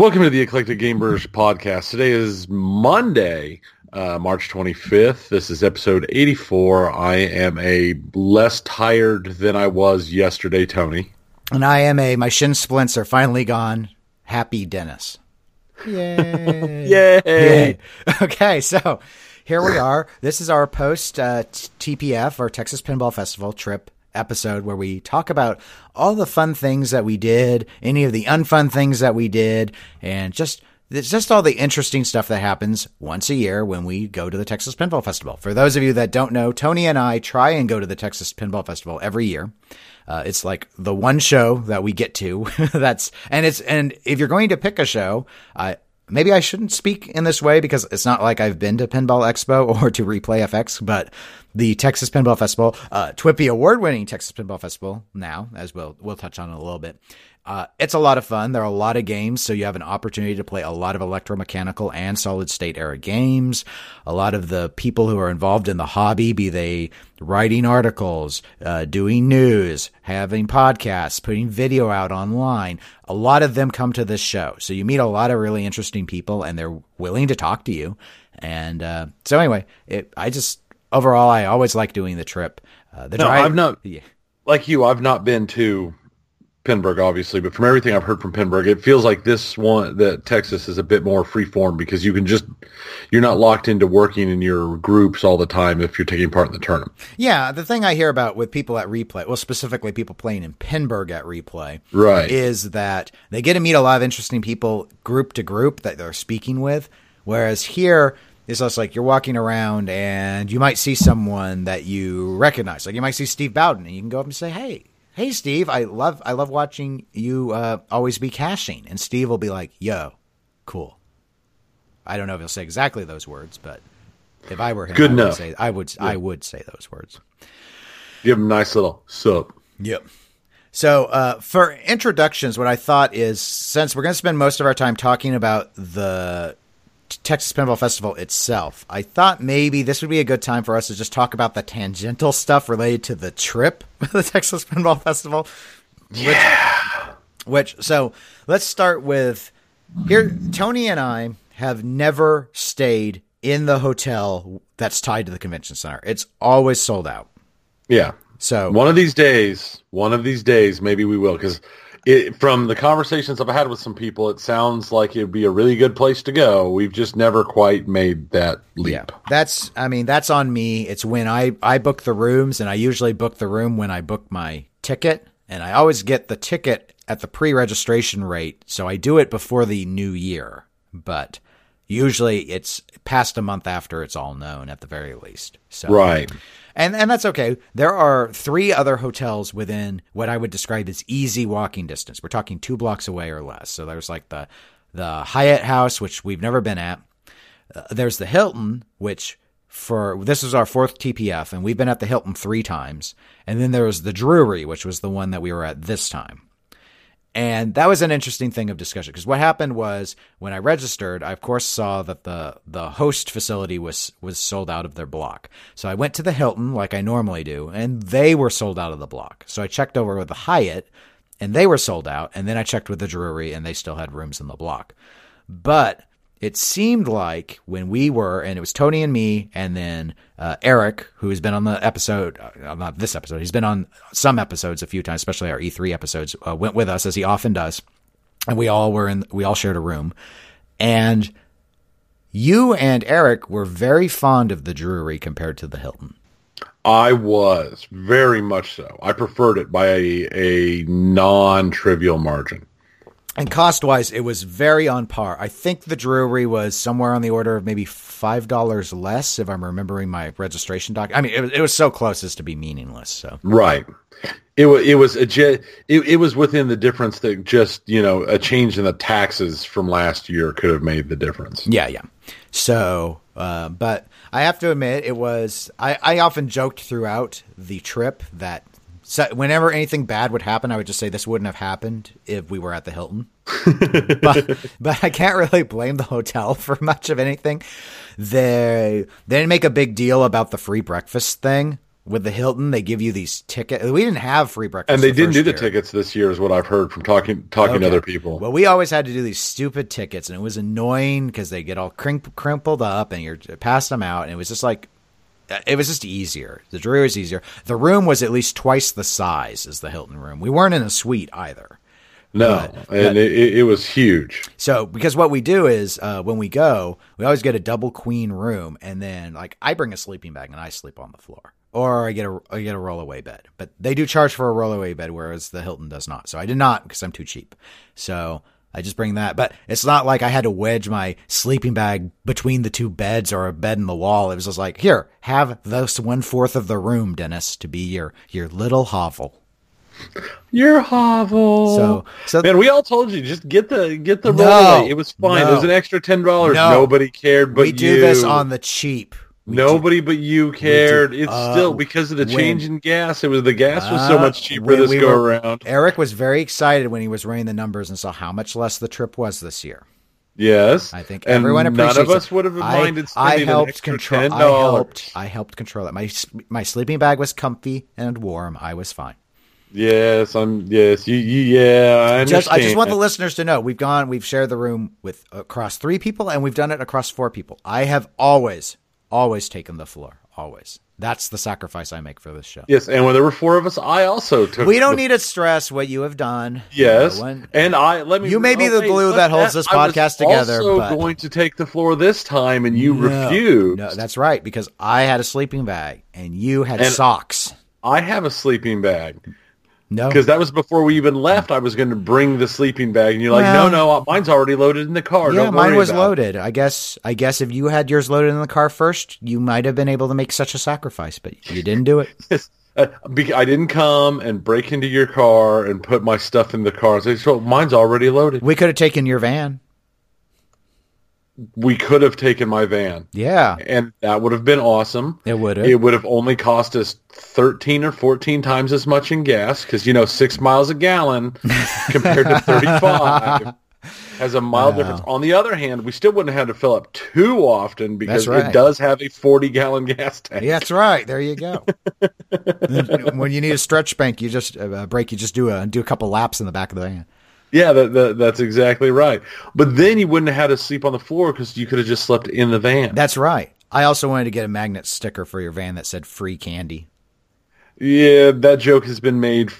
Welcome to the Eclectic Gamers podcast. Today is Monday, uh, March 25th. This is episode 84. I am a less tired than I was yesterday, Tony. And I am a, my shin splints are finally gone. Happy Dennis. Yay. Yay. Yay. Okay, so here we are. This is our post uh, TPF, our Texas Pinball Festival trip episode where we talk about all the fun things that we did, any of the unfun things that we did, and just it's just all the interesting stuff that happens once a year when we go to the Texas Pinball Festival. For those of you that don't know, Tony and I try and go to the Texas Pinball Festival every year. Uh, it's like the one show that we get to. That's and it's and if you're going to pick a show, uh, maybe I shouldn't speak in this way because it's not like I've been to Pinball Expo or to Replay FX, but the Texas Pinball Festival, uh, TWIPY award-winning Texas Pinball Festival now, as we'll we'll touch on in a little bit. Uh, it's a lot of fun. There are a lot of games, so you have an opportunity to play a lot of electromechanical and solid state era games. A lot of the people who are involved in the hobby, be they writing articles, uh, doing news, having podcasts, putting video out online, a lot of them come to this show. So you meet a lot of really interesting people, and they're willing to talk to you. And uh, so anyway, it, I just overall I always like doing the trip. Uh, the No, drive, I've not, Yeah. like you, I've not been to Pinburgh, obviously, but from everything I've heard from Pinburgh, it feels like this one, that Texas is a bit more freeform because you can just, you're not locked into working in your groups all the time if you're taking part in the tournament. Yeah, the thing I hear about with people at replay, well, specifically people playing in Pinburgh at replay, Right. is that they get to meet a lot of interesting people group to group that they're speaking with. Whereas here, it's just like you're walking around and you might see someone that you recognize. Like you might see Steve Bowden and you can go up and say, Hey, hey Steve, I love I love watching you uh, always be cashing. And Steve will be like, Yo, cool. I don't know if he'll say exactly those words, but if I were him, Good I would enough. say I would I would say those words. Give him a nice little sup. Yep. So, uh, for introductions, what I thought is since we're going to spend most of our time talking about the Texas Pinball Festival itself, I thought maybe this would be a good time for us to just talk about the tangential stuff related to the trip the Texas Pinball Festival. Yeah. Which, which, so let's start with here. Tony and I have never stayed in the hotel that's tied to the convention center. It's always sold out. Yeah. So One of these days, one of these days, maybe we will, because it, from the conversations I've had with some people, it sounds like it'd be a really good place to go. We've just never quite made that leap. Yeah, that's. I mean, that's on me. It's when I I book the rooms, and I usually book the room when I book my ticket, and I always get the ticket at the pre-registration rate, so I do it before the new year. But usually, it's past a month after it's all known at the very least. So Right. And and that's okay. There are three other hotels within what I would describe as easy walking distance. We're talking two blocks away or less. So there's like the the Hyatt House, which we've never been at. Uh, there's the Hilton, which for this is our fourth TPF, and we've been at the Hilton three times. And then there was the Drury, which was the one that we were at this time. And that was an interesting thing of discussion because what happened was when I registered, I of course saw that the the host facility was was sold out of their block. So I went to the Hilton like I normally do, and they were sold out of the block. So I checked over with the Hyatt, and they were sold out. And then I checked with the Drury, and they still had rooms in the block. But it seemed like when we were, and it was Tony and me, and then uh, Eric, who has been on the episode, uh, not this episode, he's been on some episodes a few times, especially our E3 episodes, uh, went with us as he often does, and we all were in, we all shared a room, and you and Eric were very fond of the Drury compared to the Hilton. I was very much so. I preferred it by a, a non-trivial margin. And cost wise, it was very on par. I think the Drury was somewhere on the order of maybe five dollars less, if I'm remembering my registration doc. I mean, it, was- it was so close as to be meaningless. So Right. It was it was a it, it was within the difference that just you know a change in the taxes from last year could have made the difference. yeah, yeah. So, uh, but I have to admit, it was. I, I often joked throughout the trip that so whenever anything bad would happen, I would just say this wouldn't have happened if we were at the Hilton. but but I can't really blame the hotel for much of anything. They they didn't make a big deal about the free breakfast thing, with the Hilton, they give you these tickets. We didn't have free breakfast, And they the didn't do the year. tickets this year, is what I've heard from talking talking Okay. to other people. Well, we always had to do these stupid tickets, and it was annoying because they get all crimp- crimpled up, and you're passing them out, and it was just like, it was just easier. The Drury was easier. The room was at least twice the size as the Hilton room. We weren't in a suite either. no, and it, it, it was huge. So, because what we do is uh, when we go, we always get a double queen room, and then like I bring a sleeping bag and I sleep on the floor, or I get a I get a rollaway bed. But they do charge for a rollaway bed, whereas the Hilton does not. So I did not because I'm too cheap. So I just bring that. But it's not like I had to wedge my sleeping bag between the two beds or a bed in the wall. It was just like, here, have this one fourth of the room, Dennis, to be your your little hovel. Your hovel. So- so- man, we all told you just get the get the No, rollaway. It was fine. no. It was an extra ten dollars. No. Nobody cared, but we do you. this on the cheap. We Nobody but you cared. It's Uh, still because of the when- change in gas. It was the gas was so Uh, much cheaper this we go were- around. Eric was very excited when he was running the numbers and saw how much less the trip was this year. Yes, I think and everyone appreciates None of it. us would have I- minded I, spending an helped control. ten I helped. I helped control it. My my sleeping bag was comfy and warm. I was fine. Yes, I'm. Yes, you. you yeah, I understand. Just I just want the listeners to know we've gone. We've shared the room with across three people, and we've done it across four people. I have always, always taken the floor. Always. That's the sacrifice I make for this show. Yes, and when there were four of us, I also took. We don't the- need to stress what you have done. Yes, No one- and I let me. You may be the glue that holds this I was podcast together, Also but- going to take the floor this time, and you No. refused. No, that's right because I had a sleeping bag and you had And- socks. I have a sleeping bag No, because that was before we even left. I was going to bring the sleeping bag, and you're like, Well- "No, no, mine's already loaded in the car. yeah, mine was about it." loaded. I guess. I guess if you had yours loaded in the car first, you might have been able to make such a sacrifice, but you didn't do it. Uh, I didn't come and break into your car and put my stuff in the car. So mine's already loaded. We could have taken your van. We could have taken my van, Yeah, and that would have been awesome. it would It have. would have only cost us 13 or 14 times as much in gas because, you know, six miles a gallon compared to 35 has a mild difference. On the other hand, we still wouldn't have had to fill up too often because right. it does have a 40 gallon gas tank. That's right. There you go. when you need a stretch bank, you just uh, break. You just do a do a couple laps in the back of the van. Yeah, that, that, that's exactly right. But then you wouldn't have had to sleep on the floor because you could have just slept in the van. That's right. I also wanted to get a magnet sticker for your van that said "free candy." yeah, that joke has been made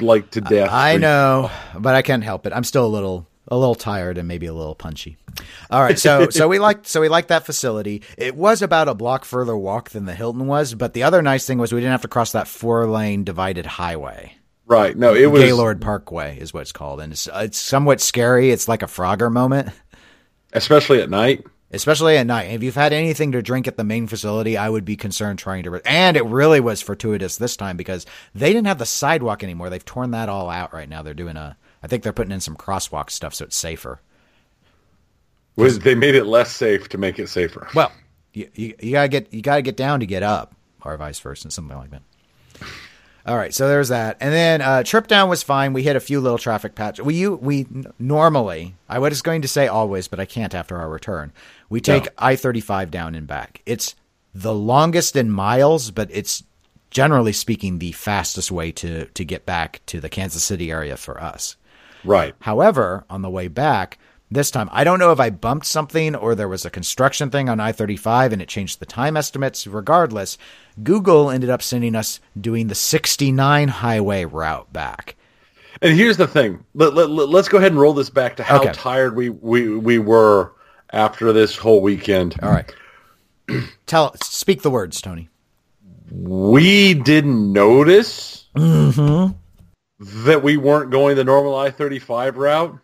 like to death. I for- know, but I can't help it. I'm still a little a little tired and maybe a little punchy. All right, so so we liked so we liked that facility. It was about a block further walk than the Hilton was, but the other nice thing was we didn't have to cross that four lane divided highway. Right. No, it was. Gaylord Parkway is what it's called, and it's it's somewhat scary. It's like a Frogger moment. Especially at night. especially at night. If you've had anything to drink at the main facility, I would be concerned trying to. And it really was fortuitous this time because they didn't have the sidewalk anymore. They've torn that all out right now. They're doing a. I think they're putting in some crosswalk stuff so it's safer. Was they made it less safe to make it safer. Well, you, you, you gotta get you gotta get down to get up, or vice versa, something like that. All right, so there's that, and then uh, trip down was fine. We hit a few little traffic patches. We you we normally I was going to say always, but I can't after our return. We take No. I thirty five down and back. It's the longest in miles, but it's generally speaking the fastest way to to get back to the Kansas City area for us. Right. However, on the way back, this time, I don't know if I bumped something or there was a construction thing on I 35 and it changed the time estimates. Regardless, Google ended up sending us doing the 69 highway route back. And here's the thing. Let, let, us go ahead and roll this back to how Okay. tired we, we, we were after this whole weekend. All right. Tell, speak the words, Tony. We didn't notice Mm-hmm. that we weren't going the normal I-35 route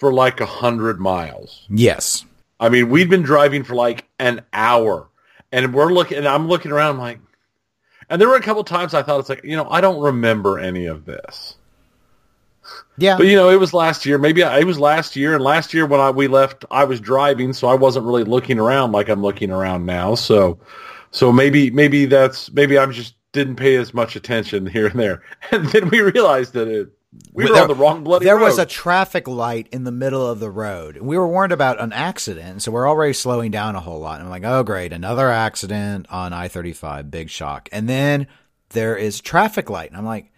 for like a hundred miles. Yes. I mean, we'd been driving for like an hour, and we're looking, and I'm looking around, like, and there were a couple times I thought it's like, you know, I don't remember any of this. Yeah. But you know, it was last year. Maybe I, it was last year, and last year when I we left, I was driving, so I wasn't really looking around like I'm looking around now. So, so maybe maybe that's maybe I just didn't pay as much attention here and there, and then we realized that it We were on the wrong bloody There road. was a traffic light in the middle of the road. We were warned about an accident, so we're already slowing down a whole lot. And I'm like, oh great, another accident on I-35, big shock. And then there is traffic light, and I'm like,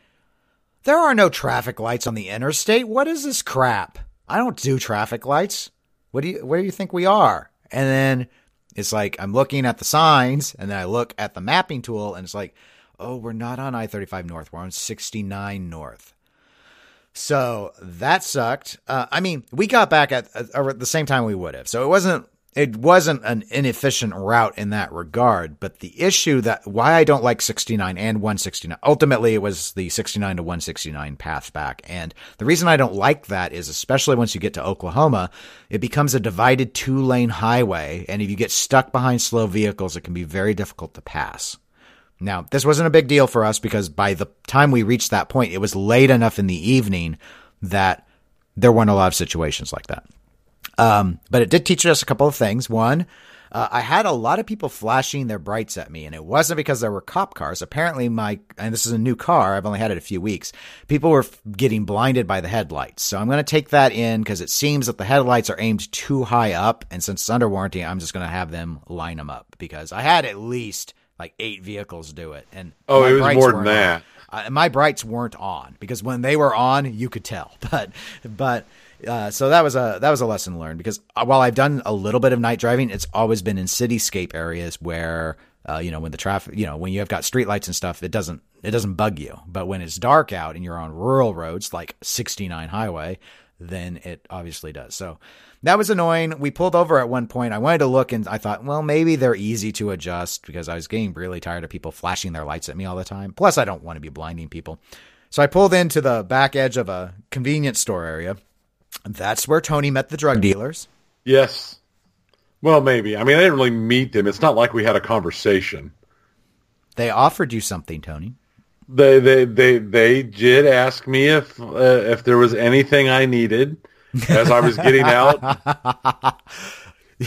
there are no traffic lights on the interstate. What is this crap? I don't do traffic lights. What do you where do you think we are? And then it's like I'm looking at the signs and then I look at the mapping tool and it's like, oh, we're not on I-35 North. We're on 69 North. So that sucked. Uh, I mean, we got back at, at, at the same time we would have. So it wasn't it wasn't an inefficient route in that regard. But the issue that why I don't like 69 and 169, ultimately it was the 69 to 169 path back. And the reason I don't like that is especially once you get to Oklahoma, it becomes a divided two lane highway. And if you get stuck behind slow vehicles, it can be very difficult to pass. Now, this wasn't a big deal for us because by the time we reached that point, it was late enough in the evening that there weren't a lot of situations like that. Um, but it did teach us a couple of things. One, uh, I had a lot of people flashing their brights at me, and it wasn't because there were cop cars. Apparently, my and this is a new car. I've only had it a few weeks. People were f- getting blinded by the headlights, so I'm going to take that in because it seems that the headlights are aimed too high up, and since it's under warranty, I'm just going to have them line them up because I had at least like eight vehicles do it, and oh, it was more than that. Uh, my brights weren't on because when they were on, you could tell. But but uh, so that was a that was a lesson learned because uh, while I've done a little bit of night driving, it's always been in cityscape areas where uh, you know when the traffic, you know when you have got streetlights and stuff, it doesn't it doesn't bug you. But when it's dark out and you're on rural roads like 69 highway, then it obviously does. So that was annoying. We pulled over at one point. I wanted to look and I thought, well, maybe they're easy to adjust because I was getting really tired of people flashing their lights at me all the time. Plus, I don't want to be blinding people. So I pulled into the back edge of a convenience store area. That's where Tony met the drug dealers. Yes. Well, maybe. I mean, I didn't really meet them. It's not like we had a conversation. They offered you something, Tony. They they they they did ask me if uh, if there was anything I needed as I was getting out.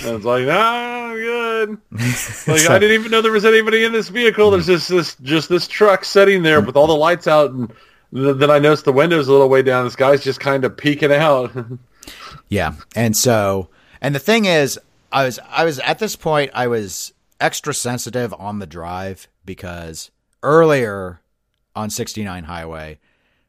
I was like, "Ah, I'm good." Like So- I didn't even know there was anybody in this vehicle. There's just this just this truck sitting there with all the lights out, and th- then I noticed the windows a little way down. This guy's just kind of peeking out. Yeah. And so, and the thing is, I was, I was at this point, I was extra sensitive on the drive because earlier on 69 highway,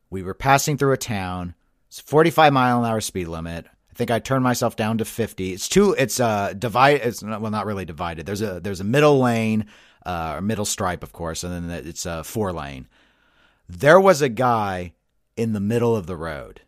we were passing through a town. It's 45 mile an hour speed limit. I think I turned myself down to 50. It's two, it's uh divide, it's not, well, not really divided. There's a, there's a middle lane, uh, or middle stripe, of course, and then it's a four lane. There was a guy in the middle of the road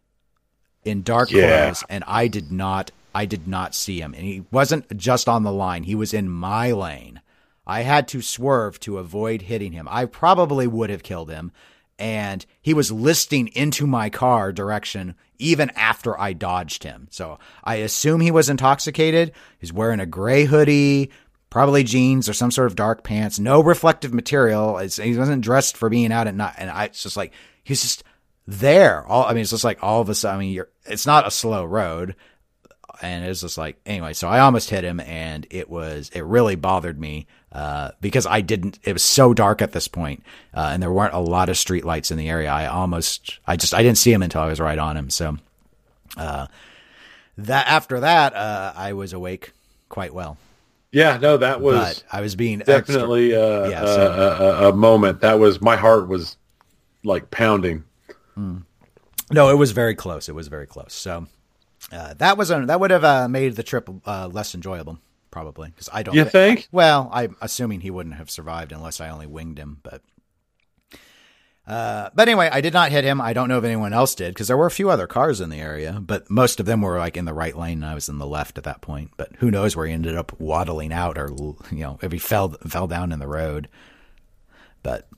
in dark Yeah. clothes and I did not I did not see him and he wasn't just on the line he was in my lane I had to swerve to avoid hitting him I probably would have killed him and he was listing into my car direction even after I dodged him so I assume he was intoxicated he's wearing a gray hoodie probably jeans or some sort of dark pants no reflective material it's, he wasn't dressed for being out at night and I it's just like he's just there. All I mean, it's just like all of a sudden. I mean, you're. It's not a slow road, and it's just like anyway. So I almost hit him, and it was it really bothered me uh, because I didn't. It was so dark at this point, uh, and there weren't a lot of street lights in the area. I almost, I just, I didn't see him until I was right on him. So uh, that after that, uh, I was awake quite well, yeah, no, that was but I was being extra- definitely uh, Yeah, so- a, a, a moment. That was my heart was like pounding. No, it was very close. It was very close. So uh, that was a, that would have uh, made the trip uh, less enjoyable, probably because I don't. You thi- think? Well, I'm assuming he wouldn't have survived unless I only winged him. But uh, but anyway, I did not hit him. I don't know if anyone else did because there were a few other cars in the area, but most of them were like in the right lane, and I was in the left at that point. But who knows where he ended up waddling out, or you know, if he fell fell down in the road. But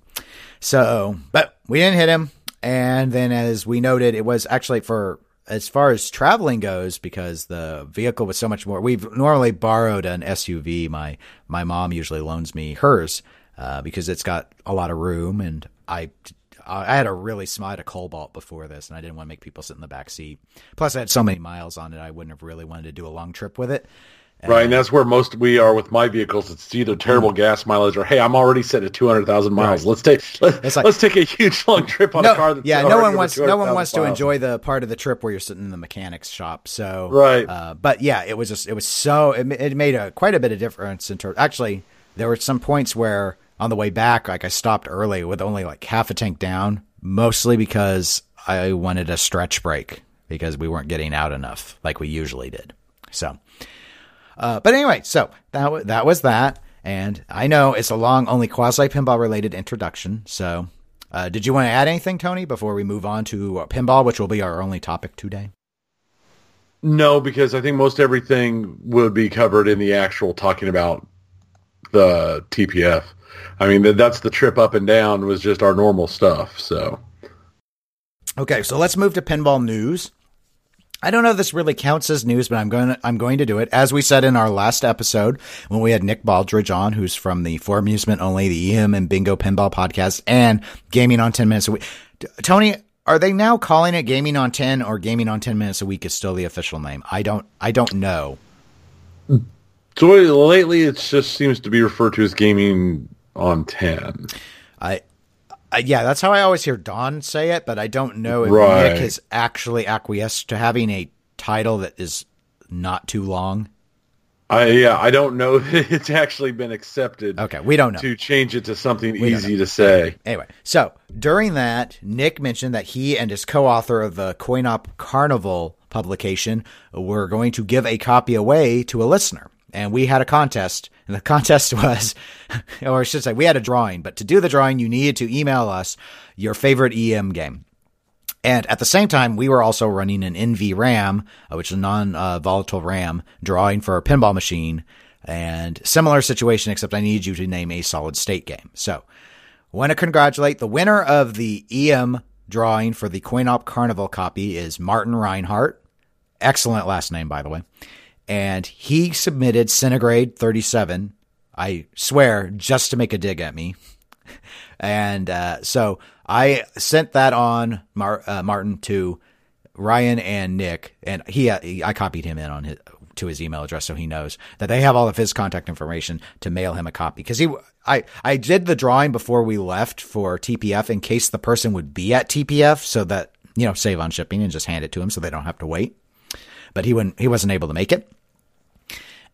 so, but we didn't hit him. And then, as we noted, it was actually for as far as traveling goes, because the vehicle was so much more. We've normally borrowed an SUV. My my mom usually loans me hers uh, because it's got a lot of room, and I. I had a really small I had a Cobalt before this, and I didn't want to make people sit in the back seat. Plus, I had so many miles on it, I wouldn't have really wanted to do a long trip with it. Right, and that's where most we are with my vehicles. It's either terrible gas mileage or hey, I'm already set at 200,000 miles. Right. Let's take let, It's like- us take a huge long trip on no, a car. That's yeah, no one wants no one 200,000 wants to enjoy the part of the trip where you're sitting in the mechanic's shop. So Right. uh, but yeah, it was just it was so it, it made a quite a bit of difference in terms. Actually, there were some points where on the way back, like I stopped early with only like half a tank down, mostly because I wanted a stretch break because we weren't getting out enough like we usually did. So. Uh, but anyway, so that w- that was that, and I know it's a long, only quasi pinball related introduction. So, uh, did you want to add anything, Tony, before we move on to uh, pinball, which will be our only topic today? No, because I think most everything would be covered in the actual talking about the TPF. I mean, that's the trip up and down was just our normal stuff. So Okay, so let's move to pinball news. I don't know if this really counts as news, but I'm going to, I'm going to do it. As we said in our last episode, when we had Nick Baldridge on, who's from the For Amusement Only, the EM and Bingo Pinball podcast, and Gaming on 10 Minutes a Week. Tony, are they now calling it Gaming on 10 or Gaming on 10 Minutes a Week is still the official name? I don't, I don't know. so lately, it just seems to be referred to as gaming on ten. I, I yeah, that's how I always hear Don say it, but I don't know if Right. Nick has actually acquiesced to having a title that is not too long. I yeah, I don't know if it's actually been accepted. Okay, we don't know. to change it to something don't easy to say. Anyway, so during that, Nick mentioned that he and his co-author of the Coin-Op Carnival publication were going to give a copy away to a listener. And we had a contest, and the contest was, or I should say, we had a drawing, but to do the drawing, you needed to email us your favorite EM game. And at the same time, we were also running an NV RAM, uh, which is a non-volatile RAM, drawing for a pinball machine. And similar situation, except I need you to name a solid state game. So, want to congratulate the winner of the EM drawing for the Coin-Op Carnival copy is Martin Reinhardt. Excellent last name, by the way. And he submitted Centigrade 37. I swear, just to make a dig at me. And uh, so I sent that on Mar- uh, Martin to Ryan and Nick, and he, uh, he I copied him in on his to his email address so he knows that they have all of his contact information to mail him a copy because he I I did the drawing before we left for TPF in case the person would be at TPF so that you know save on shipping and just hand it to him so they don't have to wait. But he wouldn't he wasn't able to make it.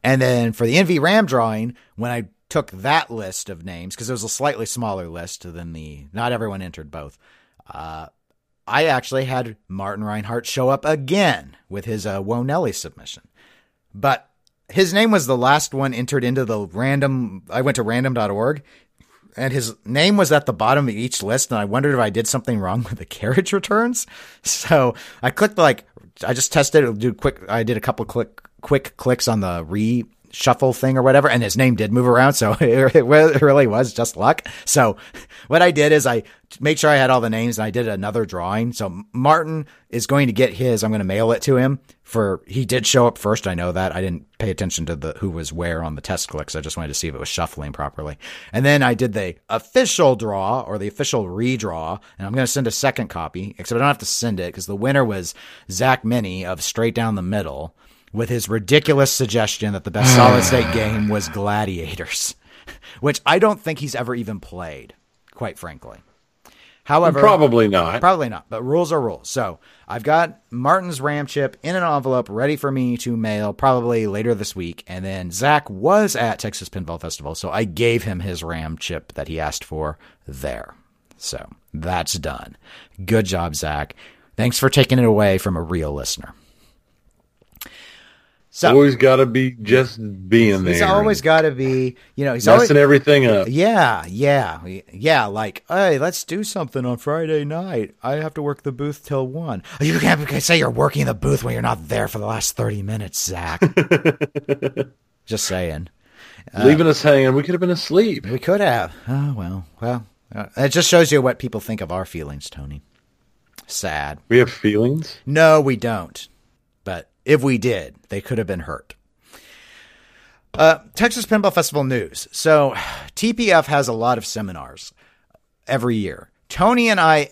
And then for the NV RAM drawing, when I took that list of names, because it was a slightly smaller list than the, not everyone entered both, uh, I actually had Martin Reinhardt show up again with his uh, Wonelli submission. But his name was the last one entered into the random, I went to random.org and his name was at the bottom of each list and I wondered if I did something wrong with the carriage returns. So I clicked like, I just tested it, do quick, I did a couple click, quick clicks on the re shuffle thing or whatever, and his name did move around, so it, it really was just luck. So what I did is I made sure I had all the names, and I did another drawing. So Martin is going to get his. I'm going to mail it to him. For he did show up first. I know that. I didn't pay attention to the who was where on the test clicks. I just wanted to see if it was shuffling properly. And then I did the official draw or the official redraw, and I'm going to send a second copy. Except I don't have to send it because the winner was Zach Meny of Straight Down the Middle with his ridiculous suggestion that the best solid state game was Gladiators, which I don't think he's ever even played, quite frankly. However, Probably not. Probably not, but rules are rules. So I've got Martin's RAM chip in an envelope ready for me to mail probably later this week. And then Zach was at Texas Pinball Festival, so I gave him his RAM chip that he asked for there. So that's done. Good job, Zach. Thanks for taking it away from a real listener. So always got to be just being there. he's always got to be, you know, he's messing always everything up. Yeah, yeah, yeah. Like, hey, let's do something on Friday night. I have to work the booth till one. You can't say you're working the booth when you're not there for the last thirty minutes, Zach. Just saying. Leaving us hanging. We could have been asleep. We could have. Oh well, well. Uh, it just shows you what people think of our feelings, Tony. Sad. We have feelings. No, we don't. But if we did, they could have been hurt. Uh, Texas Pinball Festival news. So, TPF has a lot of seminars every year. Tony and I,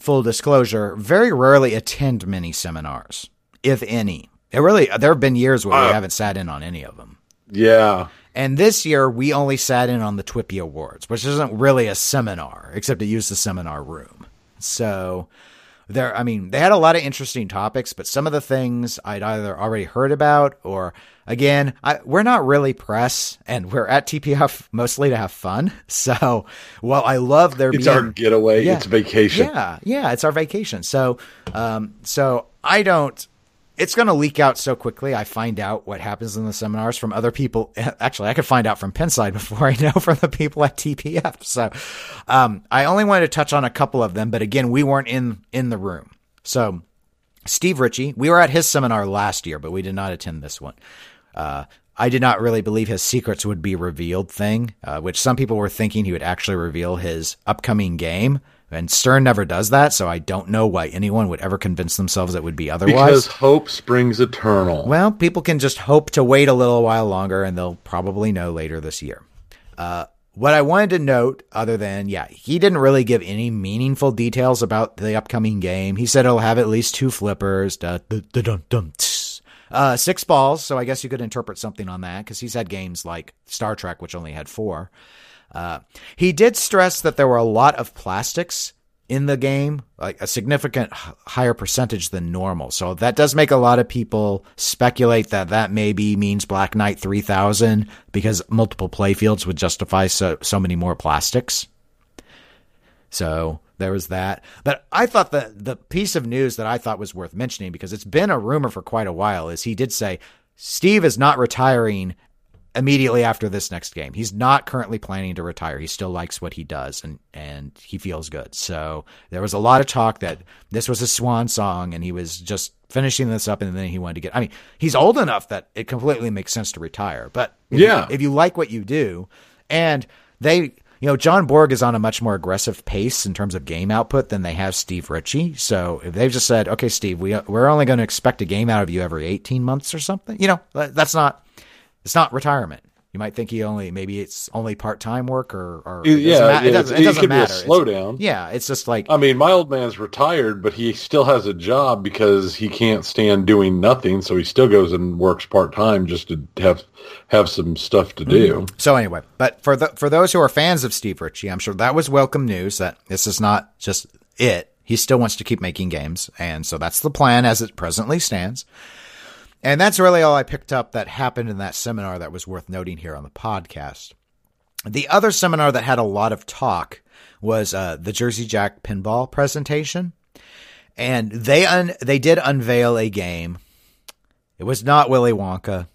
full disclosure, very rarely attend many seminars, if any. It really there have been years where we Uh, haven't sat in on any of them. Yeah. And this year we only sat in on the Twippy Awards, which isn't really a seminar, except it used the seminar room. So there, I mean, they had a lot of interesting topics, but some of the things I'd either already heard about or again, I, we're not really press and we're at TPF mostly to have fun. So well I love their It's being our getaway. Yeah. It's vacation. yeah, yeah, it's our vacation. So, um, so I don't. It's going to leak out so quickly. I find out what happens in the seminars from other people. Actually, I could find out from Pinside before I know from the people at TPF. So, um, I only wanted to touch on a couple of them, but again, we weren't in in the room. So, Steve Ritchie, we were at his seminar last year, but we did not attend this one. Uh, I did not really believe his secrets would be revealed thing, uh, which some people were thinking he would actually reveal his upcoming game. And Stern never does that, so I don't know why anyone would ever convince themselves it would be otherwise. Because hope springs eternal. Well, people can just hope to wait a little while longer, and they'll probably know later this year. Uh, what I wanted to note, other than, yeah, he didn't really give any meaningful details about the upcoming game. He said it'll have at least two flippers, da, da, da, dum, dum, uh, six balls, so I guess you could interpret something on that, because he's had games like Star Trek, which only had four. Uh, he did stress that there were a lot of plastics in the game, like a significant higher percentage than normal. So that does make a lot of people speculate that that maybe means Black Knight 3000 because multiple playfields would justify so, so many more plastics. So there was that. But I thought the the piece of news that I thought was worth mentioning because it's been a rumor for quite a while is he did say Steve is not retiring immediately after this next game. He's not currently planning to retire. He still likes what he does and and he feels good. So there was a lot of talk that this was a swan song and he was just finishing this up and then he wanted to get I mean, he's old enough that it completely makes sense to retire. But if Yeah. you, if you like what you do and they you know, John Borg is on a much more aggressive pace in terms of game output than they have Steve Ritchie. So if they've just said, "Okay, Steve, we we're only going to expect a game out of you every 18 months or something," you know, that's not it's not retirement. You might think he only maybe it's only part time work or, or it Yeah, ma- yeah, it doesn't, it it doesn't could be a matter. Slowdown. yeah, it's just like I mean, my old man's retired, but he still has a job because he can't stand doing nothing. So he still goes and works part time just to have have some stuff to do. Mm-hmm. So anyway, but for the for those who are fans of Steve Ritchie, I'm sure that was welcome news that this is not just it. He still wants to keep making games, and so that's the plan as it presently stands. And that's really all I picked up that happened in that seminar that was worth noting here on the podcast. The other seminar that had a lot of talk was uh, the Jersey Jack pinball presentation, and they un- they did unveil a game. It was not Willy Wonka.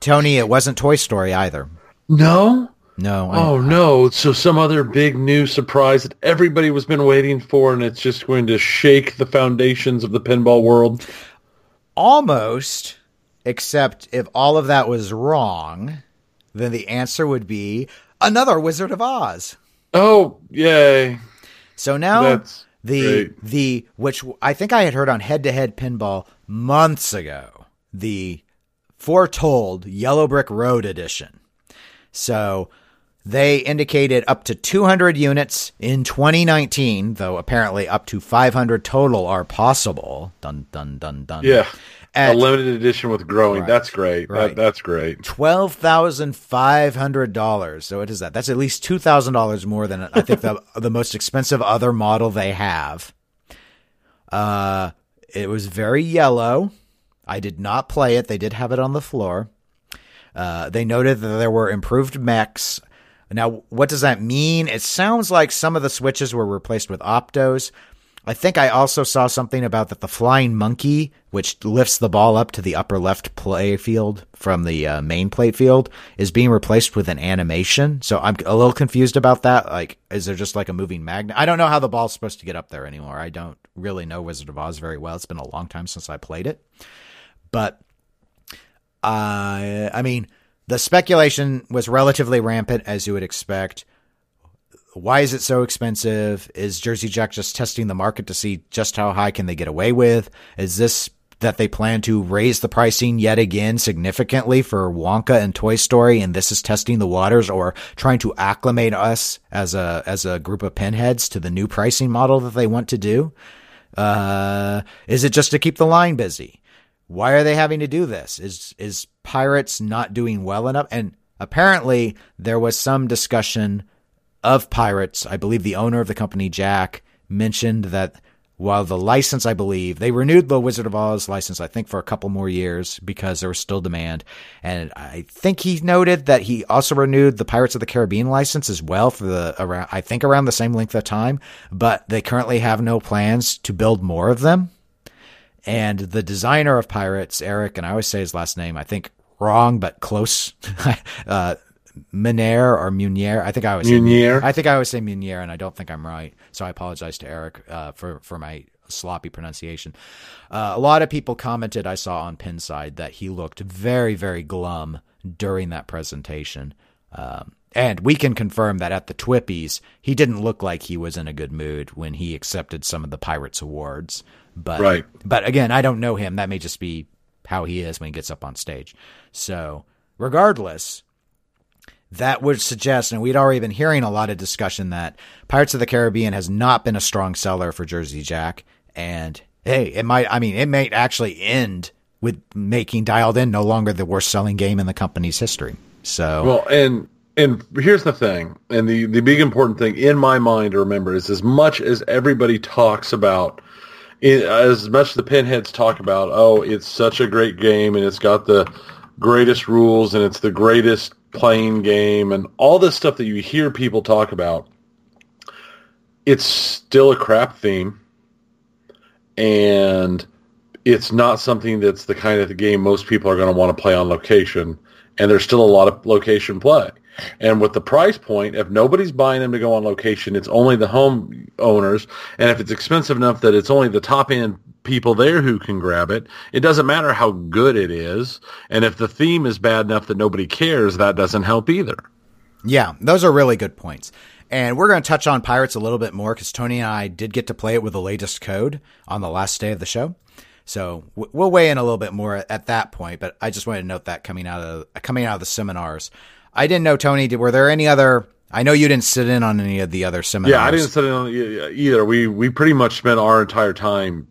Tony, it wasn't Toy Story either. No. No. I- Oh no! So some other big new surprise that everybody was been waiting for, and it's just going to shake the foundations of the pinball world. Almost, except if all of that was wrong, then the answer would be another Wizard of Oz. Oh yay! So now That's the great. the which I think I had heard on head to head pinball months ago, the foretold Yellow Brick Road edition. So they indicated up to 200 units in 2019, though apparently up to 500 total are possible. Dun dun dun dun. Yeah, At a limited edition with growing. Right. That's great. Right. That, that's great. twelve thousand five hundred dollars. So what is that? That's at least two thousand dollars more than I think the the most expensive other model they have. Uh, it was very yellow. I did not play it. They did have it on the floor. Uh, they noted that there were improved mechs. Now, what does that mean? It sounds like some of the switches were replaced with optos. I think I also saw something about that the flying monkey, which lifts the ball up to the upper left play field from the uh, main play field, is being replaced with an animation. So I'm a little confused about that. Like, is there just like a moving magnet? I don't know how the ball's supposed to get up there anymore. I don't really know Wizard of Oz very well. It's been a long time since I played it. But uh, I mean, the speculation was relatively rampant, as you would expect. Why is it so expensive? Is Jersey Jack just testing the market to see just how high can they get away with? Is this that they plan to raise the pricing yet again significantly for Wonka and Toy Story, and this is testing the waters or trying to acclimate us as a as a group of pinheads to the new pricing model that they want to do? Uh, is it just to keep the line busy? Why are they having to do this? Is is Pirates not doing well enough? And apparently there was some discussion of Pirates. I believe the owner of the company, Jack, mentioned that while the license, I believe, they renewed the Wizard of Oz license, I think, for a couple more years because there was still demand. And I think he noted that he also renewed the Pirates of the Caribbean license as well for the around, I think, around the same length of time. But they currently have no plans to build more of them. And the designer of Pirates, Eric, and I always say his last name, I think wrong, but close. uh, Munier or Munier. I think I always Munier. Say, I think I always say Munier, and I don't think I'm right. So I apologize to Eric uh, for for my sloppy pronunciation. Uh, a lot of people commented I saw on Pinside that he looked very very glum during that presentation. Um, and we can confirm that at the Twippies, he didn't look like he was in a good mood when he accepted some of the Pirates awards. But right. but again, I don't know him. That may just be how he is when he gets up on stage. So regardless, that would suggest, and we'd already been hearing a lot of discussion that Pirates of the Caribbean has not been a strong seller for Jersey Jack. And hey, it might, I mean, it might actually end with making Dialed In no longer the worst selling game in the company's history. So, well, and, and here's the thing, and the, the big important thing in my mind to remember is as much as everybody talks about, as much as the pinheads talk about, oh, it's such a great game and it's got the greatest rules and it's the greatest playing game and all this stuff that you hear people talk about, it's still a crap theme. And it's not something that's the kind of the game most people are going to want to play on location. And there's still a lot of location play. And with the price point, if nobody's buying them to go on location, it's only the home owners. And if it's expensive enough that it's only the top end people there who can grab it, it doesn't matter how good it is. And if the theme is bad enough that nobody cares, that doesn't help either. Yeah, those are really good points. And we're going to touch on Pirates a little bit more because Tony and I did get to play it with the latest code on the last day of the show. So we'll weigh in a little bit more at that point, but I just wanted to note that coming out of coming out of the seminars. I didn't know Tony. Were there any other? I know you didn't sit in on any of the other seminars. Yeah, I didn't sit in on either. We we pretty much spent our entire time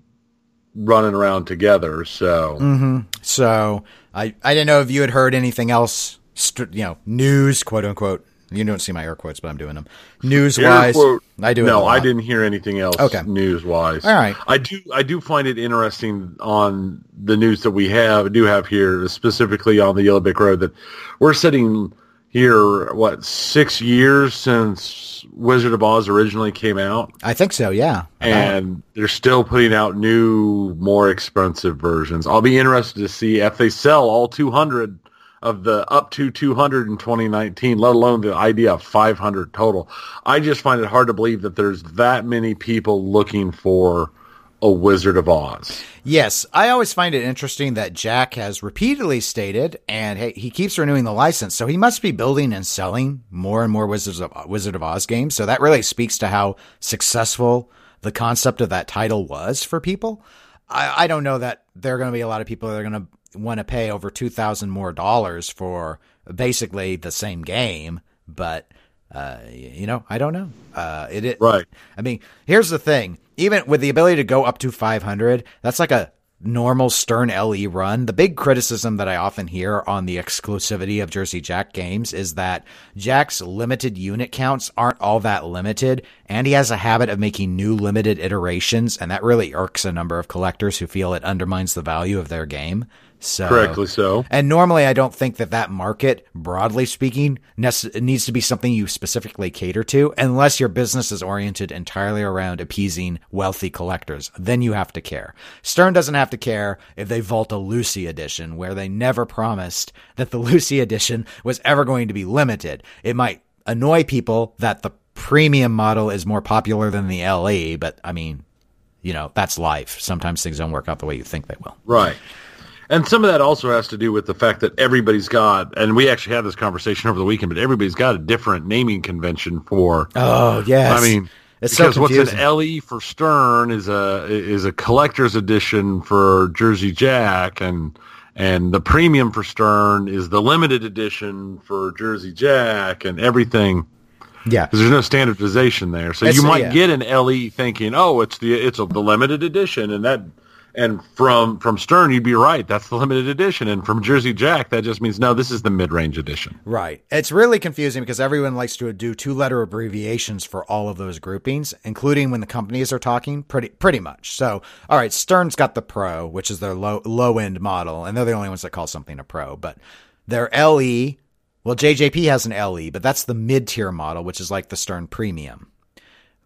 running around together. So, mm-hmm. so I I didn't know if you had heard anything else. You know, news, quote unquote. You don't see my air quotes, but I'm doing them. News wise, I do. No, I didn't hear anything else. Okay. news wise. All right. I do. I do find it interesting on the news that we have do have here, specifically on the Yellow Brick Road, that we're sitting here. What six years since Wizard of Oz originally came out? I think so. Yeah. And they're still putting out new, more expensive versions. I'll be interested to see if they sell all 200 of the up to 200 in 2019, let alone the idea of 500 total. I just find it hard to believe that there's that many people looking for a Wizard of Oz. Yes, I always find it interesting that Jack has repeatedly stated, and hey, he keeps renewing the license, so he must be building and selling more and more Wizards of uh, Wizard of Oz games. So that really speaks to how successful the concept of that title was for people. I, I don't know that there are going to be a lot of people that are going to want to pay over two thousand more dollars for basically the same game, but uh, you know, I don't know. Uh, it, it right. I mean, here's the thing: even with the ability to go up to five hundred, that's like a normal Stern LE run. The big criticism that I often hear on the exclusivity of Jersey Jack games is that Jack's limited unit counts aren't all that limited, and he has a habit of making new limited iterations, and that really irks a number of collectors who feel it undermines the value of their game. So, Correctly so. And normally, I don't think that that market, broadly speaking, needs to be something you specifically cater to, unless your business is oriented entirely around appeasing wealthy collectors. Then you have to care. Stern doesn't have to care if they vault a Lucy edition, where they never promised that the Lucy edition was ever going to be limited. It might annoy people that the premium model is more popular than the LE, but I mean, you know, that's life. Sometimes things don't work out the way you think they will. Right. And some of that also has to do with the fact that everybody's got, and we actually had this conversation over the weekend, but everybody's got a different naming convention for. Oh yes, I mean, it's because so what's an LE for Stern is a is a collector's edition for Jersey Jack, and and the premium for Stern is the limited edition for Jersey Jack, and everything. Yeah, because there's no standardization there, so It's- you might yeah. get an LE thinking, oh, it's the it's a, the limited edition, and that And from from Stern, you'd be right. That's the limited edition. And from Jersey Jack, that just means no. This is the mid range edition. Right. It's really confusing because everyone likes to do two letter abbreviations for all of those groupings, including when the companies are talking. Pretty pretty much. So, all right, Stern's got the Pro, which is their low low end model, and they're the only ones that call something a Pro. But their LE, well, JJP has an LE, but that's the mid tier model, which is like the Stern Premium.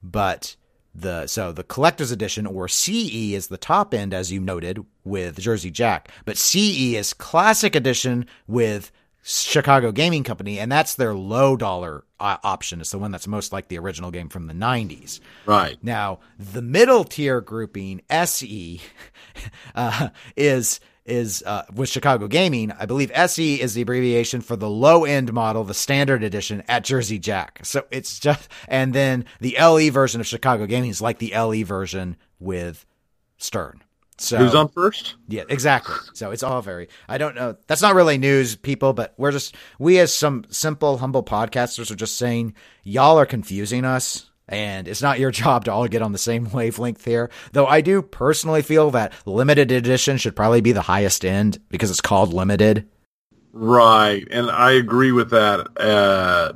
But the so the collector's edition or CE is the top end as you noted with Jersey Jack, but CE is classic edition with Chicago Gaming Company and that's their low dollar uh, option. It's the one that's most like the original game from the 90s. Right. Now, the middle tier grouping SE uh, is is uh, with Chicago Gaming. I believe SE is the abbreviation for the low end model, the standard edition at Jersey Jack. So it's just, and then the LE version of Chicago Gaming is like the LE version with Stern. So who's on first? Yeah, exactly. So it's all very. I don't know. That's not really news, people, but we're just we as some simple, humble podcasters are just saying y'all are confusing us and it's not your job to all get on the same wavelength here. Though I do personally feel that limited edition should probably be the highest end because it's called limited. Right, and I agree with that. Uh,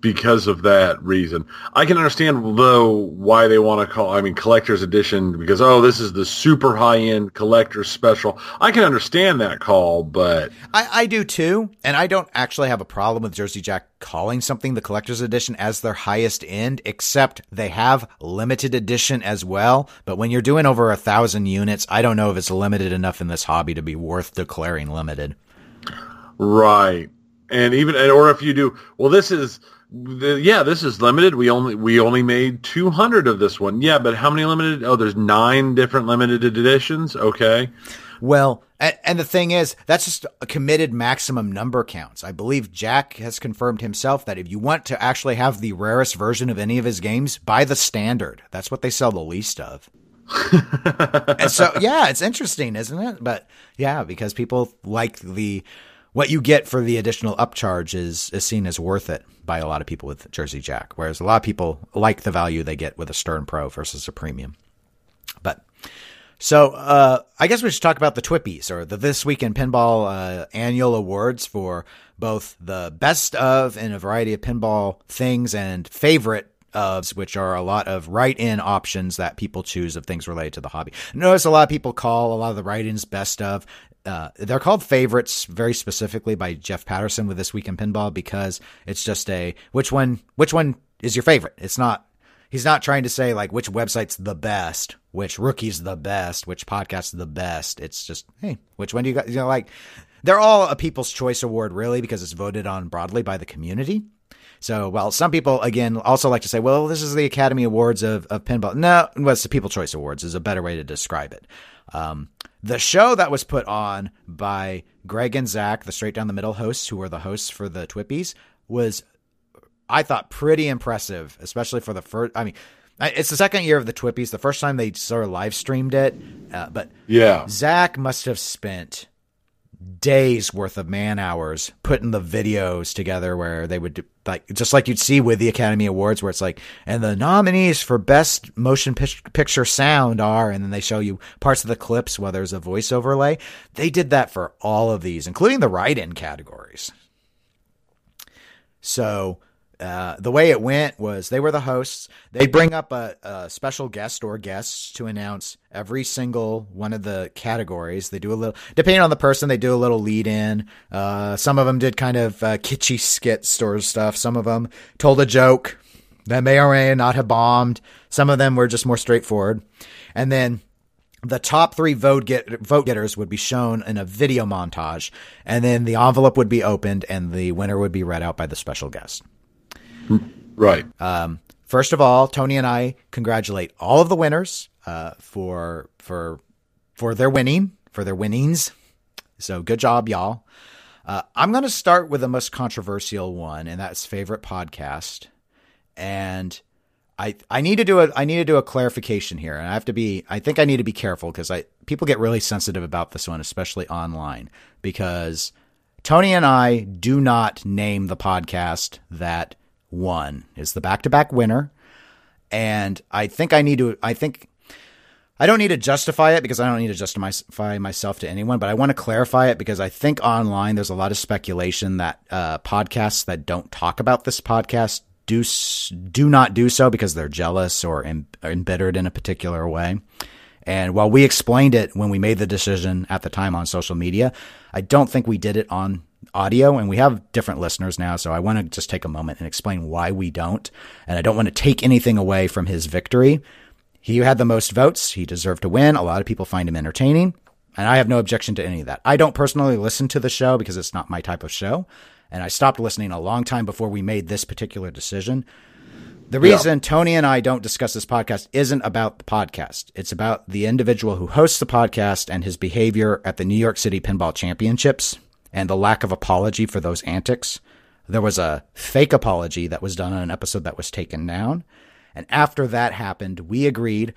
because of that reason. I can understand though why they want to call I mean collector's edition because oh this is the super high end collector special. I can understand that call, but I, I do too. And I don't actually have a problem with Jersey Jack calling something the collector's edition as their highest end, except they have limited edition as well. But when you're doing over a thousand units, I don't know if it's limited enough in this hobby to be worth declaring limited. Right. And even or if you do well this is yeah, this is limited. We only we only made 200 of this one. Yeah, but how many limited? Oh, there's nine different limited editions. Okay. Well, and the thing is, that's just a committed maximum number counts. I believe Jack has confirmed himself that if you want to actually have the rarest version of any of his games, buy the standard. That's what they sell the least of. and so, yeah, it's interesting, isn't it? But yeah, because people like the what you get for the additional upcharge is, is seen as worth it by a lot of people with Jersey Jack, whereas a lot of people like the value they get with a Stern Pro versus a premium. But so uh, I guess we should talk about the Twippies or the This Week in Pinball uh, annual awards for both the best of in a variety of pinball things and favorite ofs, which are a lot of write-in options that people choose of things related to the hobby. Notice a lot of people call a lot of the write-ins best of. Uh, they're called favorites very specifically by Jeff Patterson with this week in pinball because it's just a which one which one is your favorite. It's not he's not trying to say like which website's the best, which rookie's the best, which podcast's the best. It's just hey, which one do you got? You know, like they're all a People's Choice Award really because it's voted on broadly by the community. So, well, some people again also like to say, well, this is the Academy Awards of, of pinball. No, well, it's the People's Choice Awards is a better way to describe it. Um, the show that was put on by Greg and Zach, the straight down the middle hosts, who were the hosts for the Twippies, was I thought pretty impressive, especially for the first. I mean, it's the second year of the Twippies. The first time they sort of live streamed it, uh, but yeah, Zach must have spent days worth of man hours putting the videos together where they would like just like you'd see with the Academy Awards where it's like and the nominees for best motion picture sound are and then they show you parts of the clips where there's a voice overlay. They did that for all of these including the write-in categories. So uh, the way it went was they were the hosts. They bring up a, a, special guest or guests to announce every single one of the categories. They do a little, depending on the person, they do a little lead in. Uh, some of them did kind of uh, kitschy skit store stuff. Some of them told a joke that may or may not have bombed. Some of them were just more straightforward. And then the top three vote get vote getters would be shown in a video montage, and then the envelope would be opened, and the winner would be read out by the special guest. Right. Um, first of all, Tony and I congratulate all of the winners uh, for for for their winning for their winnings. So good job, y'all. Uh, I'm going to start with the most controversial one, and that's favorite podcast. And I I need to do a I need to do a clarification here, and I have to be I think I need to be careful because I people get really sensitive about this one, especially online, because Tony and I do not name the podcast that won is the back to back winner. And I think I need to, I think I don't need to justify it because I don't need to justify myself to anyone, but I want to clarify it because I think online there's a lot of speculation that uh, podcasts that don't talk about this podcast do do not do so because they're jealous or embittered in a particular way. And while we explained it when we made the decision at the time on social media, I don't think we did it on audio and we have different listeners now. So I want to just take a moment and explain why we don't. And I don't want to take anything away from his victory. He had the most votes. He deserved to win. A lot of people find him entertaining. And I have no objection to any of that. I don't personally listen to the show because it's not my type of show. And I stopped listening a long time before we made this particular decision. The reason yeah. Tony and I don't discuss this podcast isn't about the podcast. It's about the individual who hosts the podcast and his behavior at the New York City Pinball Championships and the lack of apology for those antics. There was a fake apology that was done on an episode that was taken down. And after that happened, we agreed,